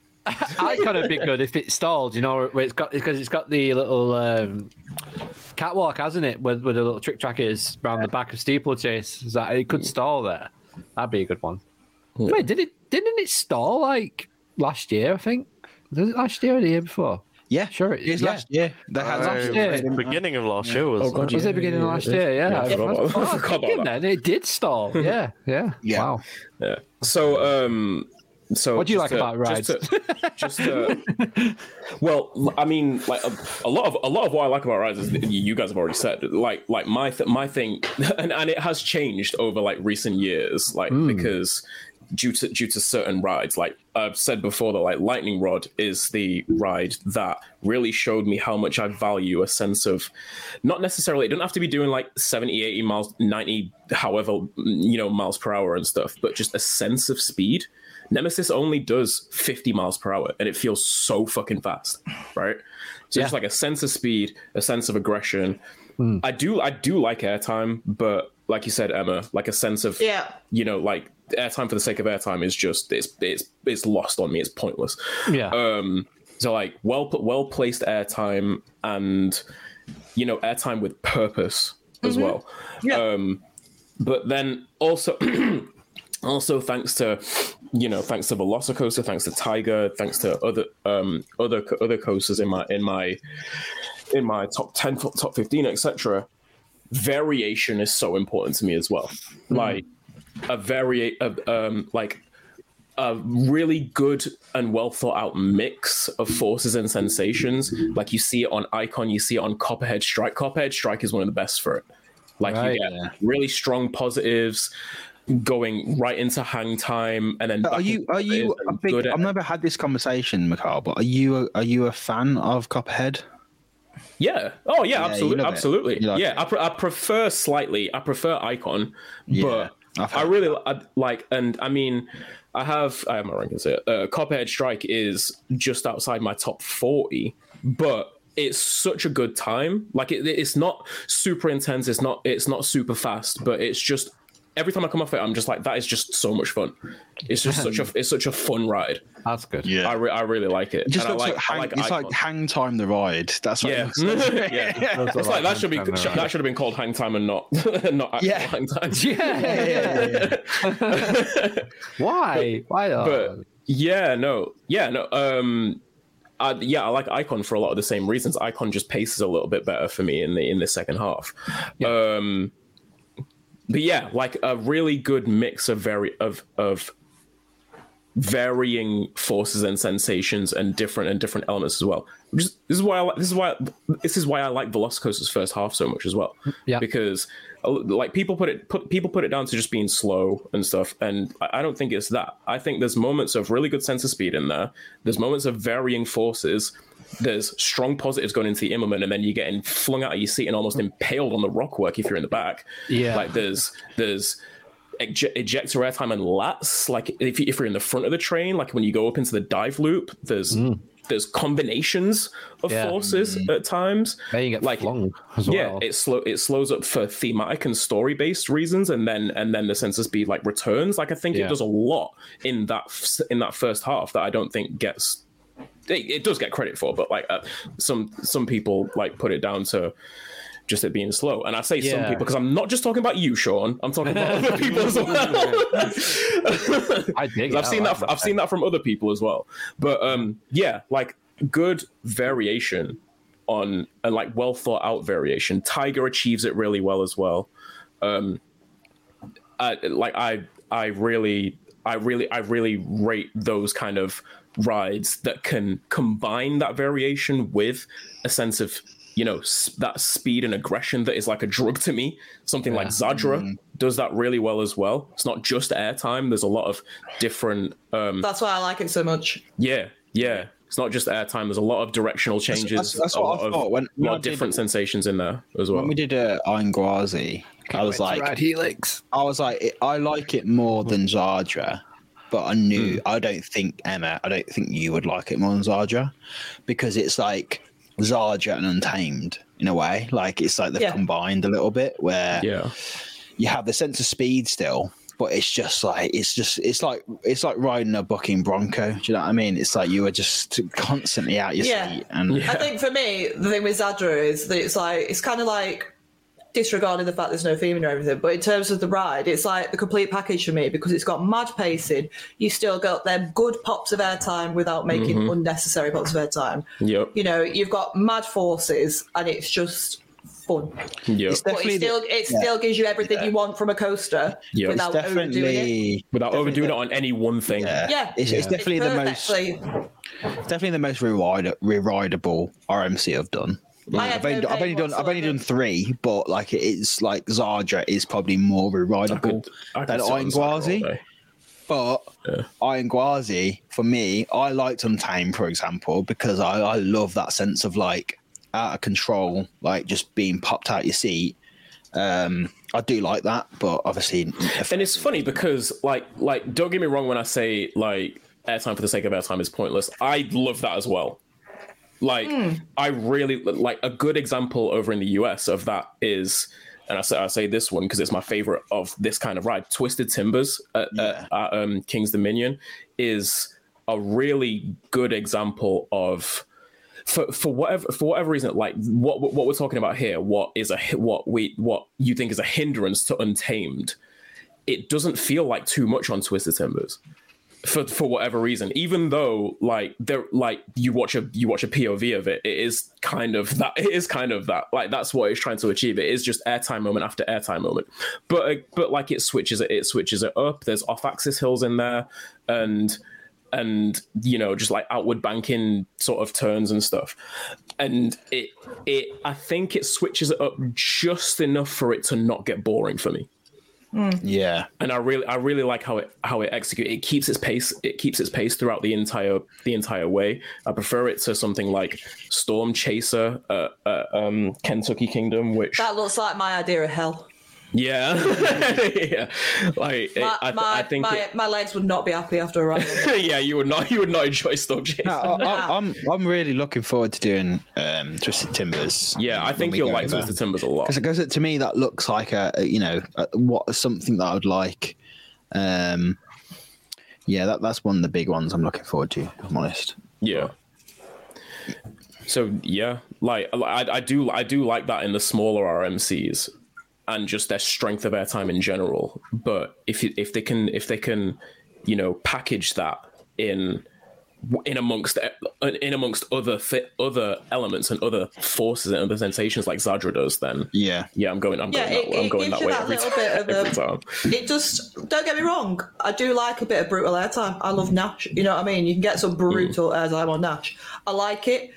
I kind of be good if it stalled, you know, where it's got because it's got the little um, catwalk, hasn't it, with with the little trick trackers around the back of steeplechase. Is that it could stall there? That'd be a good one. Wait, did it? Didn't it stall like last year? I think. Was it last year or the year before? Yeah, Sure, it- It was yeah. last year. They had last Uh, year. the beginning of last year was. Oh, God, Was yeah, it beginning of last year? Yeah, Yeah, I forgot about- I was forgot about thinking that. then, It did stall. Yeah, yeah. Yeah. Wow. Yeah. So, um, so What do you like about Just to, just to, [LAUGHS] well, I mean, like a, a lot of a lot of what I like about rides is you guys have already said. Like, like my th- my thing, [LAUGHS] and, and it has changed over like recent years, like hmm. because due to due to certain rides, like I've said before, that like Lightning Rod is the ride that really showed me how much I value a sense of not necessarily it doesn't have to be doing like 70 80 miles 90 however you know miles per hour and stuff but just a sense of speed nemesis only does 50 miles per hour and it feels so fucking fast right so Yeah. just like a sense of speed a sense of aggression i do i do like airtime but like you said emma like a sense of Yeah. you know like airtime for the sake of airtime is just it's it's it's lost on me it's pointless Yeah. um so like well well placed airtime and you know airtime with purpose as well Yeah. um but then also [CLEARS THROAT] also thanks to you know thanks to velocicoaster thanks to tiger thanks to other um other other coasters in my in my in my top 10 top 15 etc variation is so important to me as well like a very um like a really good and well thought out mix of forces and sensations. Like you see it on Icon, you see it on Copperhead Strike. Copperhead Strike is one of the best for it. Like Right, you get yeah. really strong positives going right into hang time, and then Are you are you a big? I've never had this conversation, Mikhail, but are you a, are you a fan of Copperhead? Yeah. Oh yeah, you absolutely, absolutely. Like yeah. I, pre- I prefer slightly. I prefer Icon, Yeah, but I really I, like. And I mean, I have. I have my rankings here. Uh, Copperhead Strike is just outside my top forty, but it's such a good time. Like it, it's not super intense. It's not. It's not super fast, but it's just every time I come off it, I'm just like, that is just so much fun. It's just such a [LAUGHS] it's such a fun ride. That's good. Yeah, I, re- I really like it. It just And I like, like, hang, I like it's Icon. like hang time the ride. That's what it yeah, looks like. [LAUGHS] yeah. [LAUGHS] Looks It's like that should be Hang that should have been called hang time and not not actual Yeah. hang time. Yeah. yeah, yeah, yeah. Why? Why? uh, but yeah, no, yeah, no. Um, I, yeah, I like Icon for a lot of the same reasons. Icon just paces a little bit better for me in the in the second half. Um, but yeah, like a really good mix of very of of varying forces and sensations and different and different elements as well. Which is, this is why I like, this is why this is why I like Velocicoaster's first half so much as well. Yeah. because uh, like people put it put people put it down to just being slow and stuff, and I, I don't think it's that. I think there's moments of really good sense of speed in there. There's moments of varying forces. There's strong positives going into the Immelmann, and then you're getting flung out of your seat and almost impaled on the rockwork if you're in the back. Yeah. like there's there's ej- ejector airtime and lats. Like if, you, if you're in the front of the train, like when you go up into the dive loop, there's mm. there's combinations of Yeah. forces at times. Then you get like flung as yeah, well. it slow it slows up for thematic and story based reasons, and then and then the of speed like returns. Like I think Yeah. it does a lot in that in that first half that I don't think gets. It, it does get credit for, but like uh, some some people like put it down to just it being slow. And I say some people because I'm not just talking about you, Sean. I'm talking about other [LAUGHS] people as well. I dig. [LAUGHS] I've seen that. I've seen that from other people as well. But um, yeah, like good variation on and like well thought out variation. Tiger achieves it really well as well. Um, I, like I, I really, I really, I really rate those kind of rides that can combine that variation with a sense of you know s- that speed and aggression that is like a drug to me. Something like Zadra does that really well as well. It's not just airtime. There's a lot of different. Um, That's why I like it so much. yeah, yeah. It's not just airtime. There's a lot of directional changes. that's- that's a what lot I of, thought when- a when lot of did- different sensations in there as well. When we did uh, Iron Gwazi, I was like, Helix. I was like, it, I like it more than Zadra, but I knew Hmm. I don't think Emma, I don't think you would like it more than Zadra, because it's like Zadra and Untamed in a way. Like it's like they've Yeah. combined a little bit where yeah, you have the sense of speed still, but it's just like it's just it's like it's like riding a bucking bronco. Do you know what I mean? It's like you are just constantly out your Yeah. seat and Yeah. I think for me, the thing with Zadra is that it's like it's kind of like disregarding the fact there's no theming or everything, but in terms of the ride, it's like the complete package for me because it's got mad pacing. You still got them good pops of airtime without making mm-hmm. unnecessary pops of airtime. yep, You know, you've got mad forces, and it's just fun. yep. it's But definitely it still it still gives you everything you want from a coaster Yeah. It's without overdoing it. definitely Without overdoing it on any one thing. yeah, Yeah, it's, it's definitely the most perfectly- definitely the most rewrite, reridable RMC I've done. Like, I I've, only, I've only done I've only done three, but like it's like Zadra is probably more reridable I could than sit on Zadra all Aingwazi. day. But Iron for me, I liked Untamed, for example, because I, I love that sense of like out of control, like just being popped out your seat. Um, I do like that, but obviously, And it's funny because, like, like don't get me wrong when I say like airtime for the sake of airtime is pointless. I love that as well. Like, I really like a good example over in the US of that is, and I say I say this one because it's my favorite of this kind of ride. Twisted Timbers at, Yeah. at, at um, Kings Dominion is a really good example of for for whatever for whatever reason, like what what we're talking about here, what is a hi- what we what you think is a hindrance to Untamed, it doesn't feel like too much on Twisted Timbers. For for whatever reason, even though like there like you watch a you watch a POV of it, it is kind of that it is kind of that like that's what it's trying to achieve. It is just airtime moment after airtime moment, but uh, but like it switches it it switches it up. There's off axis hills in there, and and you know just like outward banking sort of turns and stuff and it it i think it switches it up just enough for it to not get boring for me yeah, and i really i really like how it how it executes it keeps its pace it keeps its pace throughout the entire the entire way. I prefer it to something like storm chaser uh, uh, um kentucky kingdom which That looks like my idea of hell. Yeah, [LAUGHS] yeah. Like My, I, my, I think. my, it- my legs would not be happy after a ride. [LAUGHS] yeah, you would not. You would not enjoy Stoke Chase. No, I, I, I'm I'm really looking forward to doing um, Twisted Timbers. yeah, I think you'll like. Twisted Timbers a lot. because to me that looks like a, a you know a, what something that I would like. Um, yeah, that that's one of the big ones I'm looking forward to. If I'm honest. Yeah. So yeah, like I, I do I do like that in the smaller RMCs and just their strength of airtime in general. But if if they can if they can, you know, package that in in amongst in amongst other fit other elements and other forces and other sensations like Zadra does, then Yeah, yeah, I'm going I'm Yeah, going it- that, I'm going that way that every time. bit of [LAUGHS] every a- time. it just don't get me wrong. I do like a bit of brutal airtime. I love Nash. You know what I mean? You can get some mm. brutal airtime on Nash. I like it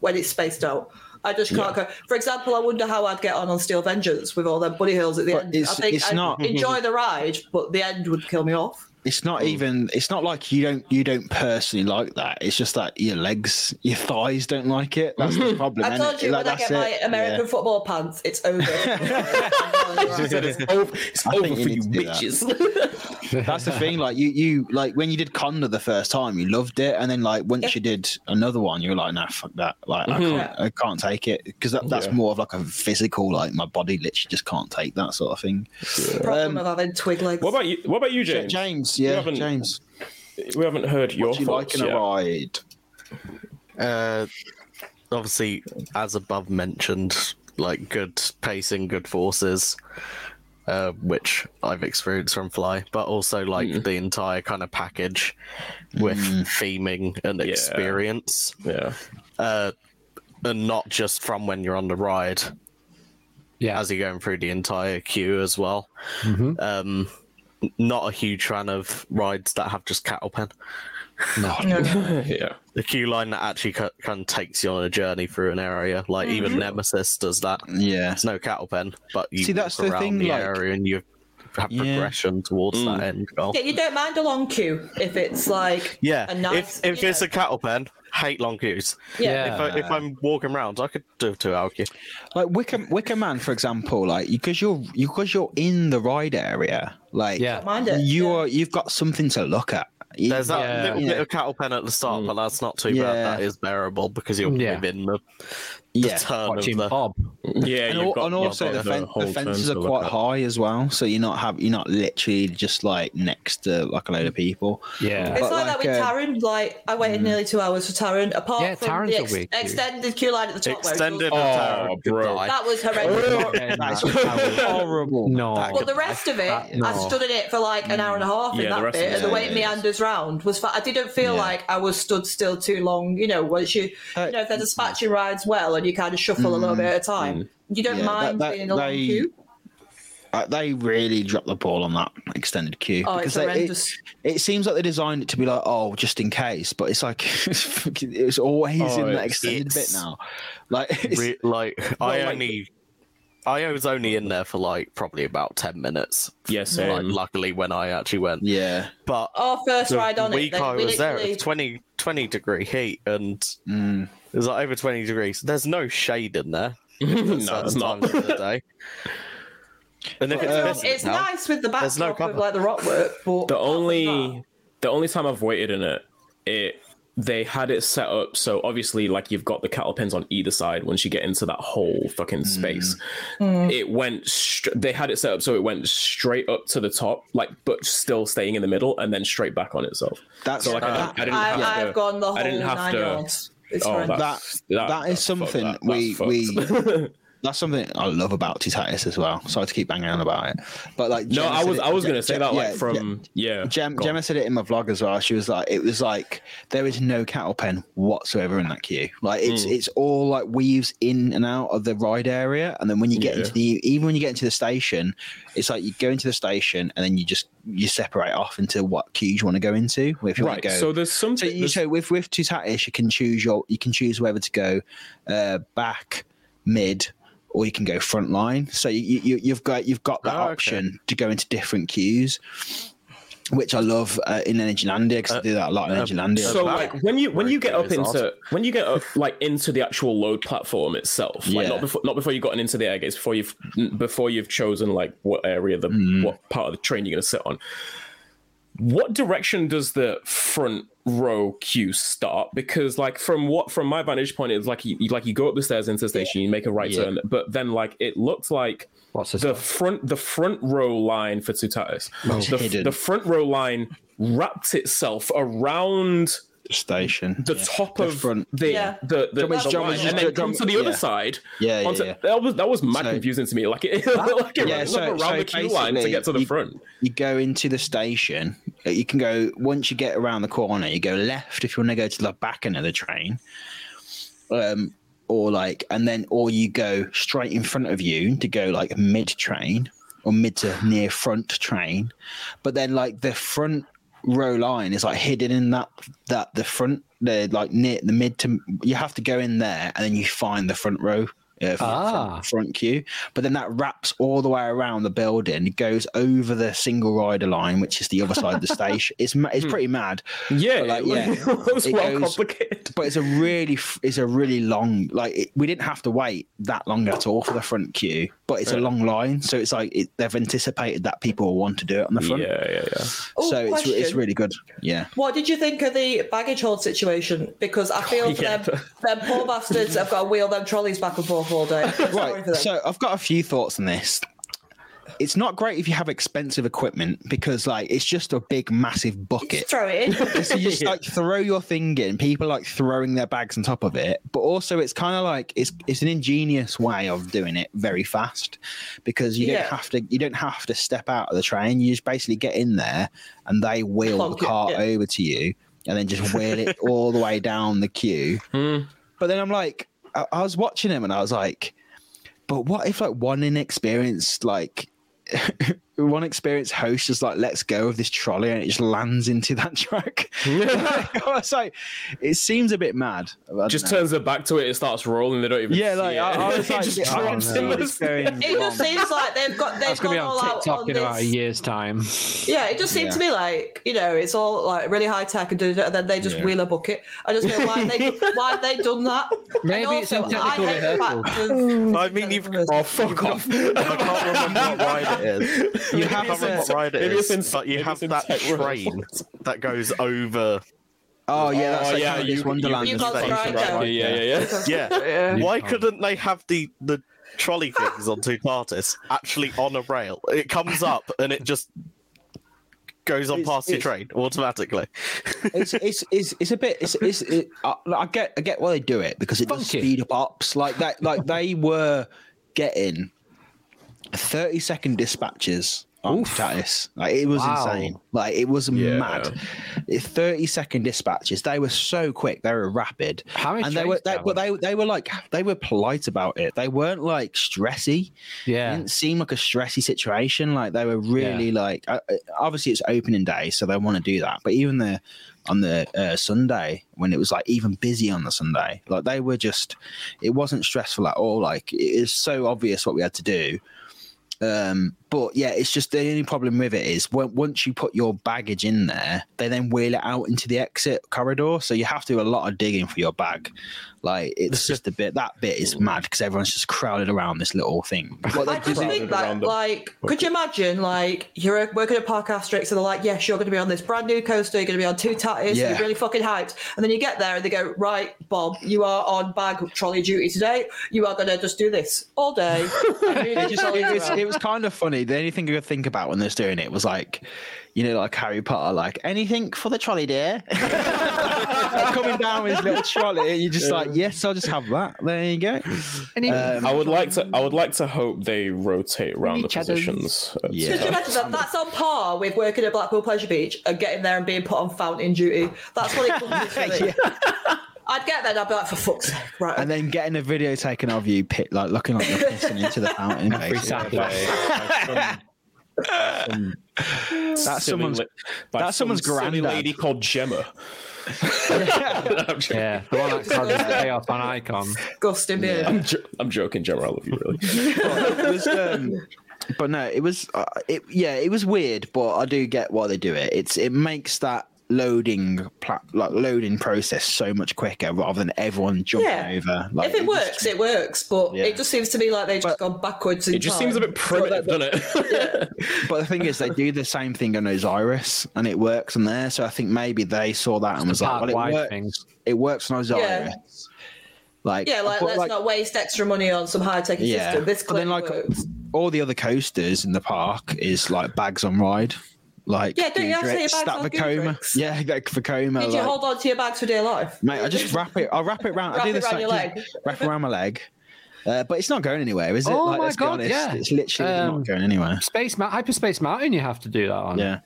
when it's spaced out. I just can't go. For example, I wonder how I'd get on on Steel Vengeance with all them bunny hills at the But end. it's- I think it's I'd not- enjoy the ride, but the end would kill me off. It's not hmm. even. It's not like you don't you don't personally like that. It's just that your legs, your thighs don't like it. That's the [LAUGHS] problem. I told you Like, when I that's get my. American Yeah. football pants, it's over. [LAUGHS] [LAUGHS] It's over, it's over think you for you to that. bitches. That's the thing. Like you, you like when you did Kondaa the first time, you loved it, and then like once Yeah. you did another one, you were like, nah, fuck that. Like I mm-hmm. can't, I can't take it because that, that's Yeah. more of like a physical. Like my body literally just can't take that sort of thing. Problem um, of having twig legs. What about you? What about you, Ja- James? James, yeah, haven't- James. We haven't heard your What do you like thoughts in a yet. ride? Uh, obviously, as above mentioned, like good pacing, good forces, uh, which I've experienced from Fly, but also like the entire kind of package with theming and Yeah. experience, Yeah. uh, and not just from when you're on the ride, Yeah. as you're going through the entire queue as well. Um, not a huge fan of rides that have just cattle pen. No. [LAUGHS] yeah. the queue line that actually kind of takes you on a journey through an area. Like even mm-hmm. Nemesis does that. Yeah, It's no cattle pen, but you See, that's walk the around thing, the like- area and you have Yeah. progression towards that mm. end goal. Yeah, you don't mind a long queue if it's like Yeah, a nice. if if it's know, a cattle pen, hate long queues. yeah. If, I, if I'm walking around, I could do a two-hour queue. like Wicker Wicker Man, for example, like because you're because you're in the ride area, like Yeah. You are you've got something to look at. You- There's that Yeah. little Yeah. bit of cattle pen at the start, but that's not too Yeah. bad. That is bearable because you're Yeah. within the, the Yeah, turn of the. Bob. Yeah, and, you've got- and you've also got the, fen- the fences are quite high as well, so you're not have you're not literally just like next to like a load of people. Yeah. It's But like, that like, with uh, Taron. Like I waited nearly two hours for Taron. Apart Yeah, from Taron's the ex- weird queue. extended queue line at the top, Extended where it oh, Oh, bro. that was horrendous. That's horrible. [LAUGHS] No. But the rest of it, I stood in it for like an hour and a half in that rest of bit, and the way it meanders round was. Fa- I didn't feel Yeah. like I was stood still too long. You know, once you, Uh, you know, if there's a dispatching rides well, and you kind of shuffle a little bit at a time, you don't Yeah, mind that- that- being in a long they- queue. Uh, they really dropped the ball on that extended queue Oh, it's they- it, horrendous. it seems like they designed it to be like, oh, just in case, but it's like [LAUGHS] it's, fucking- it's always Oh, in that extended bit now. Like, [LAUGHS] it's, Re- like I like- only, I was only in there for like probably about ten minutes. Yeah, Like, luckily when I actually went, yeah, but Our first ride on it, week they, I we was there, literally- it was 20, 20 degree heat, and Mm. it was like over twenty degrees. There's no shade in there. [LAUGHS] no, it's not. of the day. And if it's, Um, missing it's now, nice with the There's no backdrop of like the rock work, but The only the only time I've waited in it, it they had it set up so obviously like you've got the cattle pens on either side once you get into that whole fucking mm. space. Mm. It went str- they had it set up so it went straight up to the top, like but still staying in the middle and then straight back on itself. that's So like I, that, didn't, I didn't I, have I've to. gone the whole I didn't have nine to- yards. It's Oh, horrendous. that's, That- that is something fucked. we- That's we- fucked. [LAUGHS] that's something I love about Toutatis as well. Sorry to keep banging on about it, but like no, Gemma I was I was gonna Gem- say that like yeah, from yeah. Gem, on. Gemma said it in my vlog as well. She was like, it was like there is no cattle pen whatsoever in that queue. Like it's Mm. it's all like weaves in and out of the ride area, and then when you get Yeah. into the even when you get into the station, it's like you go into the station and then you just you separate off into what queue you want to go into. If you want Right. to go, So there's so something. you there's- so with with Toutatis, you can choose your you can choose whether to go uh, back, mid, or you can go front line. So you, you you've got you've got that Oh, okay. option to go into different queues. which I love uh, in Energylandia because I do that a lot in Energylandia. as So like when you when you get up Very into when you get up like into the actual load platform itself, like Yeah. not before not before you've gotten into the air gates, before you've before you've chosen like what area the Mm. what part of the train you're gonna sit on. What direction does the front row queue start? Because like from what from my vantage point, it's like you, like you go up the stairs into the station, you make a right Yeah. turn, but then like it looks like What's the front the front row line for Toutatis, the, the front row line wrapped itself around station. the Yeah. top The of front. the Yeah. the, the, Do you want me to- the do you want me line, to and then do- come to the other side. Yeah, yeah, onto- yeah. That was that was mad So- confusing to me. Like it, [LAUGHS] like it Yeah, ran so- around so the queue line to get to the basically, front. You go into the station. uh, You can go once you get around the corner. You go left if you want to go to the back end of the train, um, or like, and then or you go straight in front of you to go like mid train or mid to near front train. But then like the front row line is like hidden in that that the front the like near the mid to you have to go in there and then you find the front row uh, front, Ah. front, front queue. But then that wraps all the way around the building it goes over the single rider line which is the other side of the station [LAUGHS] it's it's pretty mad. Yeah, But, like, yeah, it [LAUGHS] was it well goes- complicated. but it's a really it's a really long like it, we didn't have to wait that long at all for the front queue but it's a long line. So it's like it, they've anticipated that people will want to do it on the front. Yeah, yeah. Oh, so it's, it's really good. Yeah. What did you think of the baggage hold situation? Because I feel for Yeah. them, them poor bastards have got to wheel them trolleys back and forth all [LAUGHS] day. Right so i've got a few thoughts on this it's not great if you have expensive equipment because like it's just a big massive bucket throw it in. [LAUGHS] so you just like [LAUGHS] throw your thing in people like throwing their bags on top of it but also it's kind of like it's it's an ingenious way of doing it very fast because you Yeah. don't have to you don't have to step out of the train you just basically get in there and they wheel Plonk the it, cart yeah. over to you and then just wheel it all the way down the queue hmm. but then i'm like I, was watching him and i was like but what if like one inexperienced like [LAUGHS] one experienced host just like lets go of this trolley and it just lands into [LAUGHS] that track? I was [LAUGHS] like, it seems a bit mad. I Just know. turns their back to it, it starts rolling. They don't even. Yeah, see like it. I, I was [LAUGHS] It like, just I can drops see in going It just seems like they've got they've That's gonna gone be all on out TikTok on in about a year's time. Yeah, it just seemed to me like you know it's all like really high tech and, do- and then they just Yeah. wheel a bucket. I just know why they why have they done that? Maybe And it's in also, technical I hate the rehearsal. of- I mean, you've- Oh fuck off! I can't remember what ride it is. [LAUGHS] You have can't remember what to, ride it maybe it's in- but you maybe have that tech train that goes over. oh yeah, that's Oh, like yeah, Alice you- you- Wonderland. you and got stuff. right, Yeah, yeah, yeah, yeah. Yeah. You Why couldn't they have the the trolley things on two parties actually on a rail? It comes up and it just goes on It's- past your train automatically. it's it's it's it's a bit it's it's it, I, I get I get why they do it because it does Funky. speed up ops like that like they were getting thirty second dispatches on Tatis. Like it was Wow. insane. Like it was Yeah. mad. Thirty second dispatches. They were so quick. They were rapid. How many and they were they, but they they were like they were polite about it. They weren't like stressy. It Yeah. didn't seem like a stressy situation. Like they were really like uh, uh, obviously it's opening day, so they want to do that. But even the on the uh, Sunday when it was like even busy on the Sunday, like they were just it wasn't stressful at all. Like it is so obvious what we had to do. Um, but yeah, it's just the only problem with it is when, once you put your baggage in there, they then wheel it out into the exit corridor. So you have to do a lot of digging for your bag. Like it's just a bit that bit is mad because everyone's just crowded around this little thing. But I just think around that, them. like, could you imagine, like, you're working at Parc Astérix and they're like, yes, you're going to be on this brand new coaster, you're going to be on Toutatis, Yeah. you're really fucking hyped. And then you get there and they go, right, Bob, you are on bag trolley duty today. You are going to just do this all day. [LAUGHS] it, just, it, was, [LAUGHS] it was kind of funny. The only thing I could think about when they was doing it was like, you know, like Harry Potter, like anything for the trolley, dear. [LAUGHS] Coming down with his little trolley, you're just like, yes, I'll just have that. There you go. Um, I would like to. I would like to hope they rotate around the positions. Yeah. Could you imagine that? That's on par with working at Blackpool Pleasure Beach and getting there and being put on fountain duty. That's what it comes [LAUGHS] to for me. I'd get that. I'd be like, for fuck's sake, right. and then getting a video taken of you, pit, like looking like you're pissing into the fountain. Every basically. Saturday. That's someone's. that's someone's silly lady called Gemma. I'm. [LAUGHS] Yeah, the one that causes chaos on Icon. Disgusting, yeah. I'm, jo- I'm joking, Gemma. I love you, really. It was, um, but no, it was uh, it yeah, it was weird, but I do get why they do it. It's it makes that loading pla- like loading process so much quicker rather than everyone jumping Yeah. over. Like, if it just- works, it works. But Yeah. it just seems to me like they've just gone backwards. In It just time. seems a bit So primitive, that- doesn't it? [LAUGHS] But the thing is, they do the same thing on Osiris, and it works on there. So I think maybe they saw that and was like, "Well, it works. thing. It works on Osiris." Yeah. Like, Yeah, like but, let's not waste extra money on some high tech Yeah, system. This but then clearly like works. all the other coasters in the park is like bags on ride. Like Yeah, don't you have to say Goodrich, your bags Stat on Vacoma. Goodrich? Yeah, like Vacoma. Did you like- hold on to your bags for dear life? Mate, I just wrap it. I'll wrap it around. I Wrap do it this around like, your leg. Wrap it around my leg. Uh, but it's not going anywhere, is it? Oh like, my let's God, be honest. yeah. It's literally Um, not going anywhere. Space Ma- Hyperspace Mountain, you have to do that on. Yeah.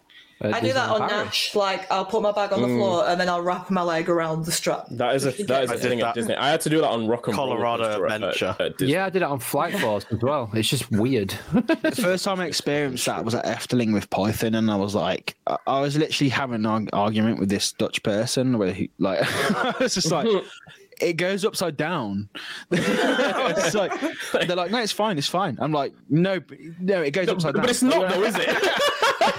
Uh, I do that on Paris. Nash. Like I'll put my bag on the Mm. floor and then I'll wrap my leg around the strap. That is a that is I a did thing at that. Disney. I had to do that on Rock and Roller Colorado Coaster at- Adventure. at Disney. Yeah, I did it on Flight [LAUGHS] Force as well. It's just weird. The first time I experienced that was at Efteling with Python, and I was like, I, I was literally having an arg- argument with this Dutch person where he, like, [LAUGHS] I was just like, [LAUGHS] it goes upside down. [LAUGHS] I was like, they're like, no, it's fine, it's fine. I'm like, no, no, it goes upside down. But it's not though, is it?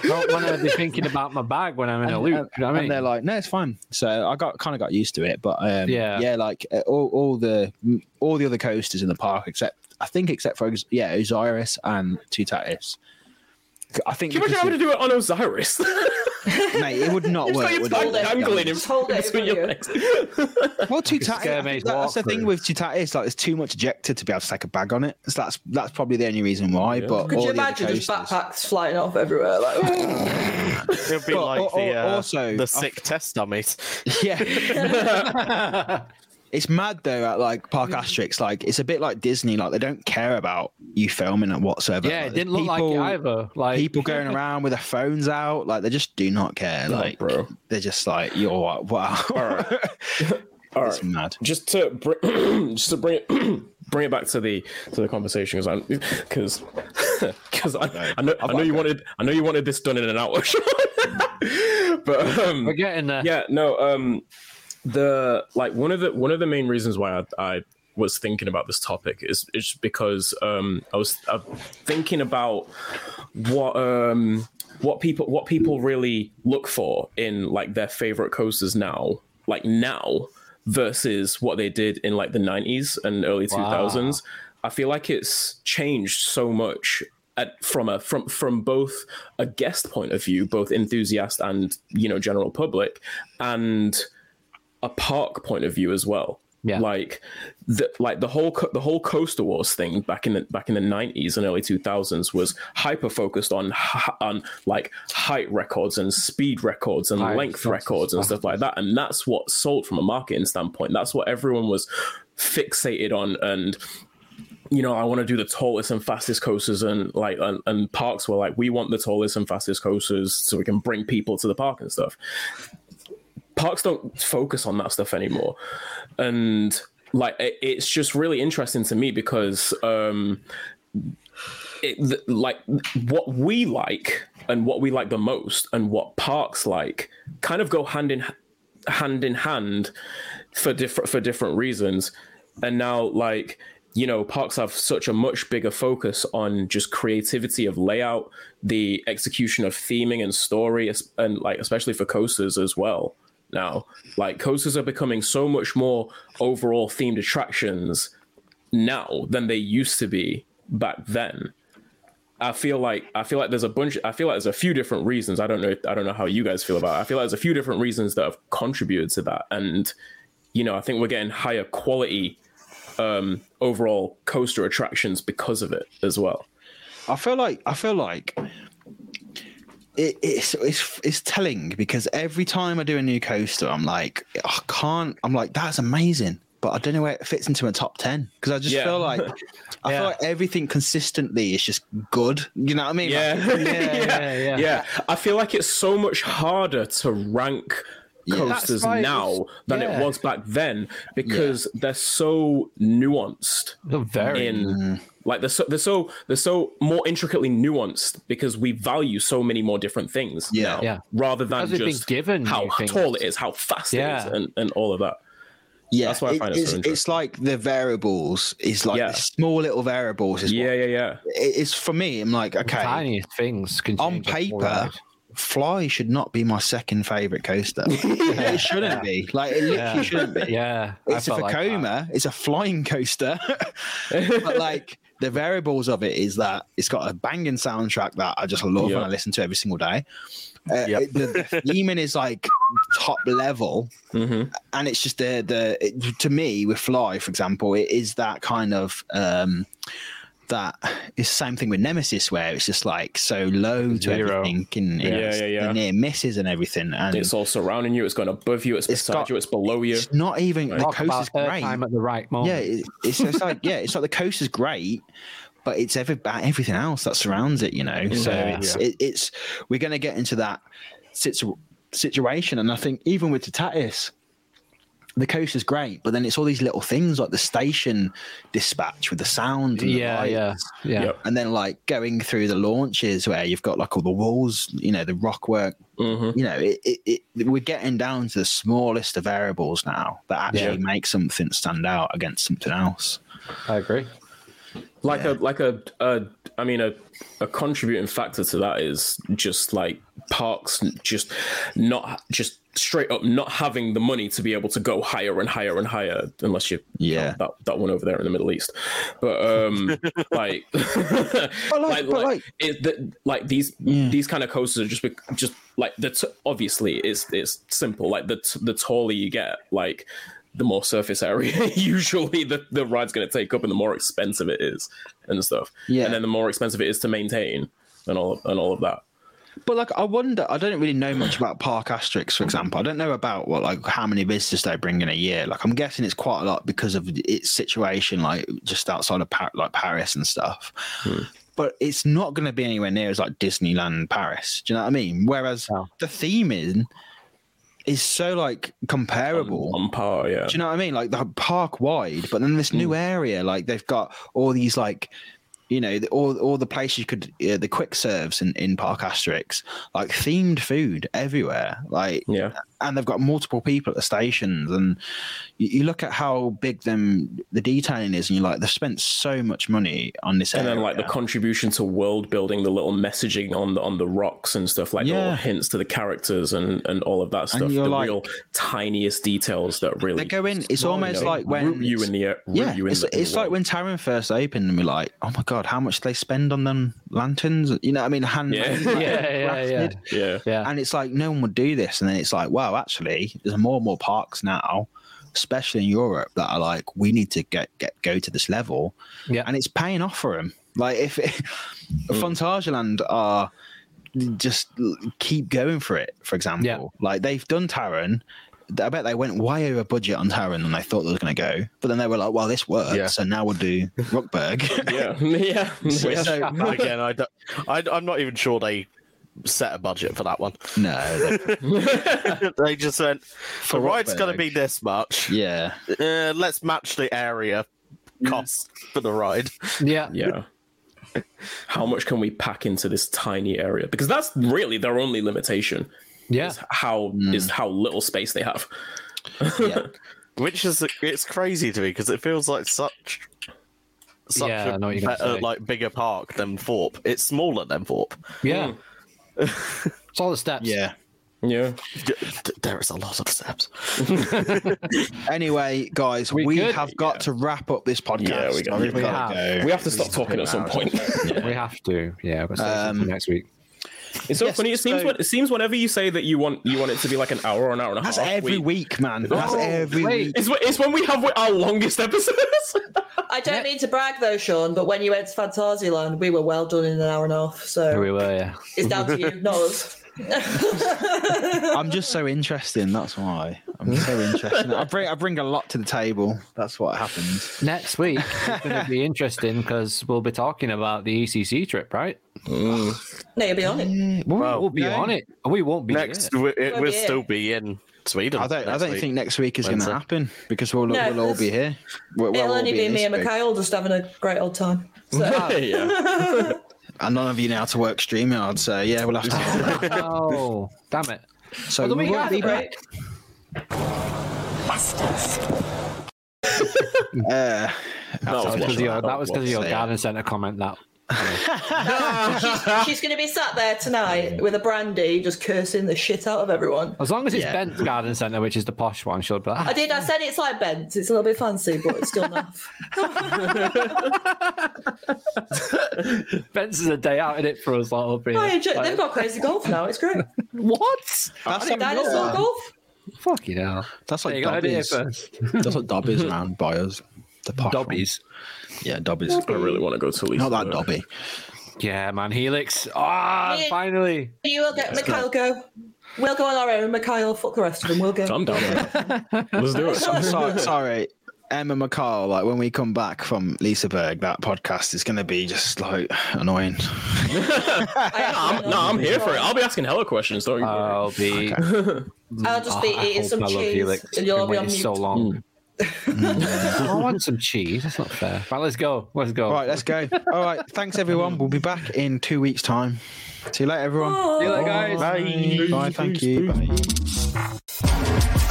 Don't want to be thinking about my bag when I'm in a loop. and, you know what I and they're like, no, it's fine. So I got kind of got used to it, but um, Yeah. yeah, like uh, all, all the all the other coasters in the park, except I think except for yeah Osiris and Toutatis. I think Can you imagine because having to do it on Osiris? it- [LAUGHS] mate, it would not work. like your would tongue it? it. dangling in Just hold it [LAUGHS] between in your front legs. [LAUGHS] Well, Toutatis, Skirma's that's the thing walkthrough. with Toutatis. Like, there's too much ejector to be able to take a bag on it. So that's that's probably the only reason why. But Could you imagine just backpacks flying off everywhere? Like, It'll be But like al- the uh, also, the I- sick test dummies. Yeah. It's mad though at like Parc Astérix. Like it's a bit like Disney. Like they don't care about you filming it whatsoever. yeah, Like, it didn't look like people- it either. Like People [LAUGHS] going around with their phones out, like they just do not care. Like, bro. they're just like, you're what? Wow. [LAUGHS] All it's right. mad. just to bring [CLEARS THROAT] just to bring it [CLEARS THROAT] bring it back to the to the conversation because I'm because because I, [LAUGHS] I know I know you wanted I know you wanted this done in an hour, but um, we're getting there. yeah no um the like one of the one of the main reasons why I, I was thinking about this topic is is because um I was uh, thinking about what um what people what people really look for in like their favorite coasters now like now versus what they did in like the 90s and early 2000s i feel like it's changed so much at, from a from from both a guest point of view both enthusiast and you know general public and a park point of view as well. Yeah. Like the like the whole the whole Coaster Wars thing back in the back in the nineties and early two thousands was hyper focused on on like height records and speed records and Height length records and stuff. stuff like that, and that's what sold from a marketing standpoint. That's what everyone was fixated on and you know, I want to do the tallest and fastest coasters, and like, and, and parks were like, we want the tallest and fastest coasters so we can bring people to the park and stuff. Parks don't focus on that stuff anymore, and like, it, it's just really interesting to me because, um, it like what we like and what we like the most, and what parks like, kind of go hand in hand in hand for different for different reasons. And now like you know parks have such a much bigger focus on just creativity of layout the execution of theming and story and like especially for coasters as well now like coasters are becoming so much more overall themed attractions now than they used to be back then I feel like I feel like there's a bunch. I feel like there's a few different reasons. I don't know. I don't know how you guys feel about. it. I feel like there's a few different reasons that have contributed to that, and you know, I think we're getting higher quality um, overall coaster attractions because of it as well. I feel like I feel like it, it's it's it's telling because every time I do a new coaster, I'm like, I can't. I'm like, that's amazing, but I don't know where it fits into a top ten because I just Yeah. feel like [LAUGHS] I Yeah. feel like everything consistently is just good. You know what I mean? Yeah, Like, yeah, [LAUGHS] yeah. yeah. I feel like it's so much harder to rank coasters That's now than yeah. it was back then because they're so nuanced. They're very. in mm. Like they're so they're so they're so more intricately nuanced because we value so many more different things Yeah. now, Yeah. rather than Because we've just given how tall it is, how fast Yeah. it is, and, and all of that. Yeah, That's why I find it so it's, interesting. it's like the variables is like Yeah. the small little variables. Is Yeah, what, yeah, yeah. it's for me. I'm like, okay, Tiny things can on change a whole paper. Fly should not be my second favorite coaster. [LAUGHS] it shouldn't be. Like it literally shouldn't be. Yeah, It's a felt like it's a flying coaster, [LAUGHS] but like the variables of it is that it's got a banging soundtrack that I just love Yeah. and I listen to every single day. Uh, Yep. the, the [LAUGHS] theming is like top level, Mhm. and it's just the the it, to me with Fly, for example, it is that kind of um that is the same thing with Nemesis, where it's just like so low to Zero. everything, and Yeah, it's yeah, yeah. the near misses and everything, and It's all surrounding you. It's going above you. It's It's beside got- you. It's below you. it's not even the Talk coast about is third great. time at the right moment. Yeah, it, it's, it's like yeah, it's like the coast is great, but it's every, about everything else that surrounds it. You know, so Yeah. it's it, it's we're going to get into that situ- situation, and I think even with Toutatis, the coast is great, but then it's all these little things like the station dispatch with the sound. And the yeah, yeah, lights. yeah. Yep. And then like going through the launches where you've got like all the walls, you know, the rock work. Mhm. You know, it, it, it, we're getting down to the smallest of variables now that actually Yeah. make something stand out against something else. I agree. like a like a, a I mean a a contributing factor to that is just like parks just not just straight up not having the money to be able to go higher and higher and higher unless you Yeah. that that one over there in the Middle East but um [LAUGHS] [LAUGHS] like like- like, like, it, the, like these Yeah. these kind of coasters are just just like the t- obviously it's it's simple like the t- the taller you get like the more surface area [LAUGHS] usually the, the ride's going to take up and the more expensive it is and stuff Yeah. and then the more expensive it is to maintain and all and all of that But like, I wonder. I don't really know much about Parc Astérix, for example. I don't know about what like how many visitors they bring in a year. Like, I'm guessing it's quite a lot because of its situation, like just outside of Par- like Paris and stuff. Hmm. But it's not going to be anywhere near as like Disneyland Paris. Do you know what I mean? Whereas the theme is is so like comparable. on par yeah Do you know what I mean? Like the park wide, but then this hmm. new area, like they've got all these like, you know, the, all all the places you could, uh, the quick serves in in Parc Astérix, like themed food everywhere, like yeah and they've got multiple people at the stations, and you, you look at how big them the detailing is, and you're like, they've spent so much money on this, and then like the contribution to world building the little messaging on the on the rocks and stuff like Yeah. little hints to the characters and and all of that stuff the like- real tiniest details that really they go in. It's you almost know, like when you in the yeah, you in it's, the, it's the like when Taron first opened, and we're like, oh my god, how much they spend on them lanterns? You know, what I mean, hand [LAUGHS] Yeah. Yeah, yeah, yeah. yeah Yeah. and it's like no one would do this and then it's like wow actually there's more and more parks now especially in europe that are like we need to get get go to this level Yeah. and it's paying off for them like if Phantasialand [LAUGHS] mm. are just keep going for it for example Yeah. like they've done Taron I bet they went way over budget on Taron than they thought they were going to go. But then they were like, "Well, this works, Yeah. so now we'll do Rookburgh." [LAUGHS] [LAUGHS] yeah yeah So- yeah. so- [LAUGHS] Again, I don't, I, I'm not even sure they set a budget for that one. no, they- they just went, the ride's going to be this much. yeah, Uh, let's match the area cost for the ride. Yeah. yeah how much can we pack into this tiny area because that's really their only limitation Yeah. is how is how little space they have yeah. [LAUGHS] Which is it's crazy to me because it feels like such such Yeah, I a know what you're gonna better, like bigger park than Thorpe. It's smaller than Thorpe. Yeah. [LAUGHS] it's all the steps. yeah. yeah D- d- there is a lot of steps. [LAUGHS] Anyway, guys, We we, good? have got to wrap up this podcast. Yeah, we got- We've we got to have. go. we have to stop talking at some point We have to. Yeah. We'll save Um, it for next week. It's so Yes, funny. It seems so- when, it seems whenever you say that you want you want it to be like an hour or an hour and a That's half. That's every we- week, man. That's Oh, every wait. week. It's, wh- it's when we have our longest episodes. [LAUGHS] I don't mean to brag though, Sean, but when you went to Phantasialand, we were well done in an hour and a half. Here So we were. Yeah. it's down to you, not us. [LAUGHS] I'm just so interesting. That's why I'm so hmm? interesting. I bring I bring a lot to the table. That's what happens. Next week is going to be interesting because we'll be talking about the ECC trip, right? No, you'll be on it. Mm. We'll, Well, we'll be no. on it. We won't be Next, there. we, it Well, will yeah. still be in Sweden. I don't. I don't week. think next week is going to happen because we'll, No, we'll all be here. We'll, we'll It'll only be in me and week. Mikhail just having a great old time. So [LAUGHS] yeah. [LAUGHS] and none of you know how to work StreamYard. So yeah, we'll have to. [LAUGHS] Oh, damn it. so Well, the we week won't be after. back. [LAUGHS] Uh, That That was was because of your, what- that was 'cause of your say it. garden centre comment. That She's going to be sat there tonight with a brandy, just cursing the shit out of everyone. as long as it's Yeah. Bent's garden centre, which is the posh one, she'll be like, I did. I said it's like Bent's. It's a little bit fancy, but it's still enough. [LAUGHS] Bent's is a day out in it for us. Like, up here. Oh, I enjoy, Like, they've got crazy golf now. It's great. what? that's, Dinosaur like, golf. Fuck you know. that's There like you go, I did it Dobbies. first. That's what Dobbies around by us. The posh one. Dobbies. Yeah, Dobbies. I really want to go to Lisa. Not that Dobby. Yeah, man. Helix. Ah, Yeah. finally. You will get Mikhail go. We'll go on our own. Mikhail, fuck the rest of them. We'll go. I'm down with. [LAUGHS] Let's do it. sorry, sorry. Emma McCall, like when we come back from Liseberg, that podcast is going to be just like annoying. [LAUGHS] I'm, no, I'm here for it. I'll be asking hella questions. Don't you? I'll be. [LAUGHS] I'll just be Oh, eating some I cheese, Helix. and you'll be on mute. so long. Mm. [LAUGHS] I want some cheese. That's not fair. Right, let's go. Let's go. All right, let's go. All right, thanks everyone. We'll be back in two weeks' time. See you later, everyone. See you later, guys. Bye. Bye. Thank you. Bye.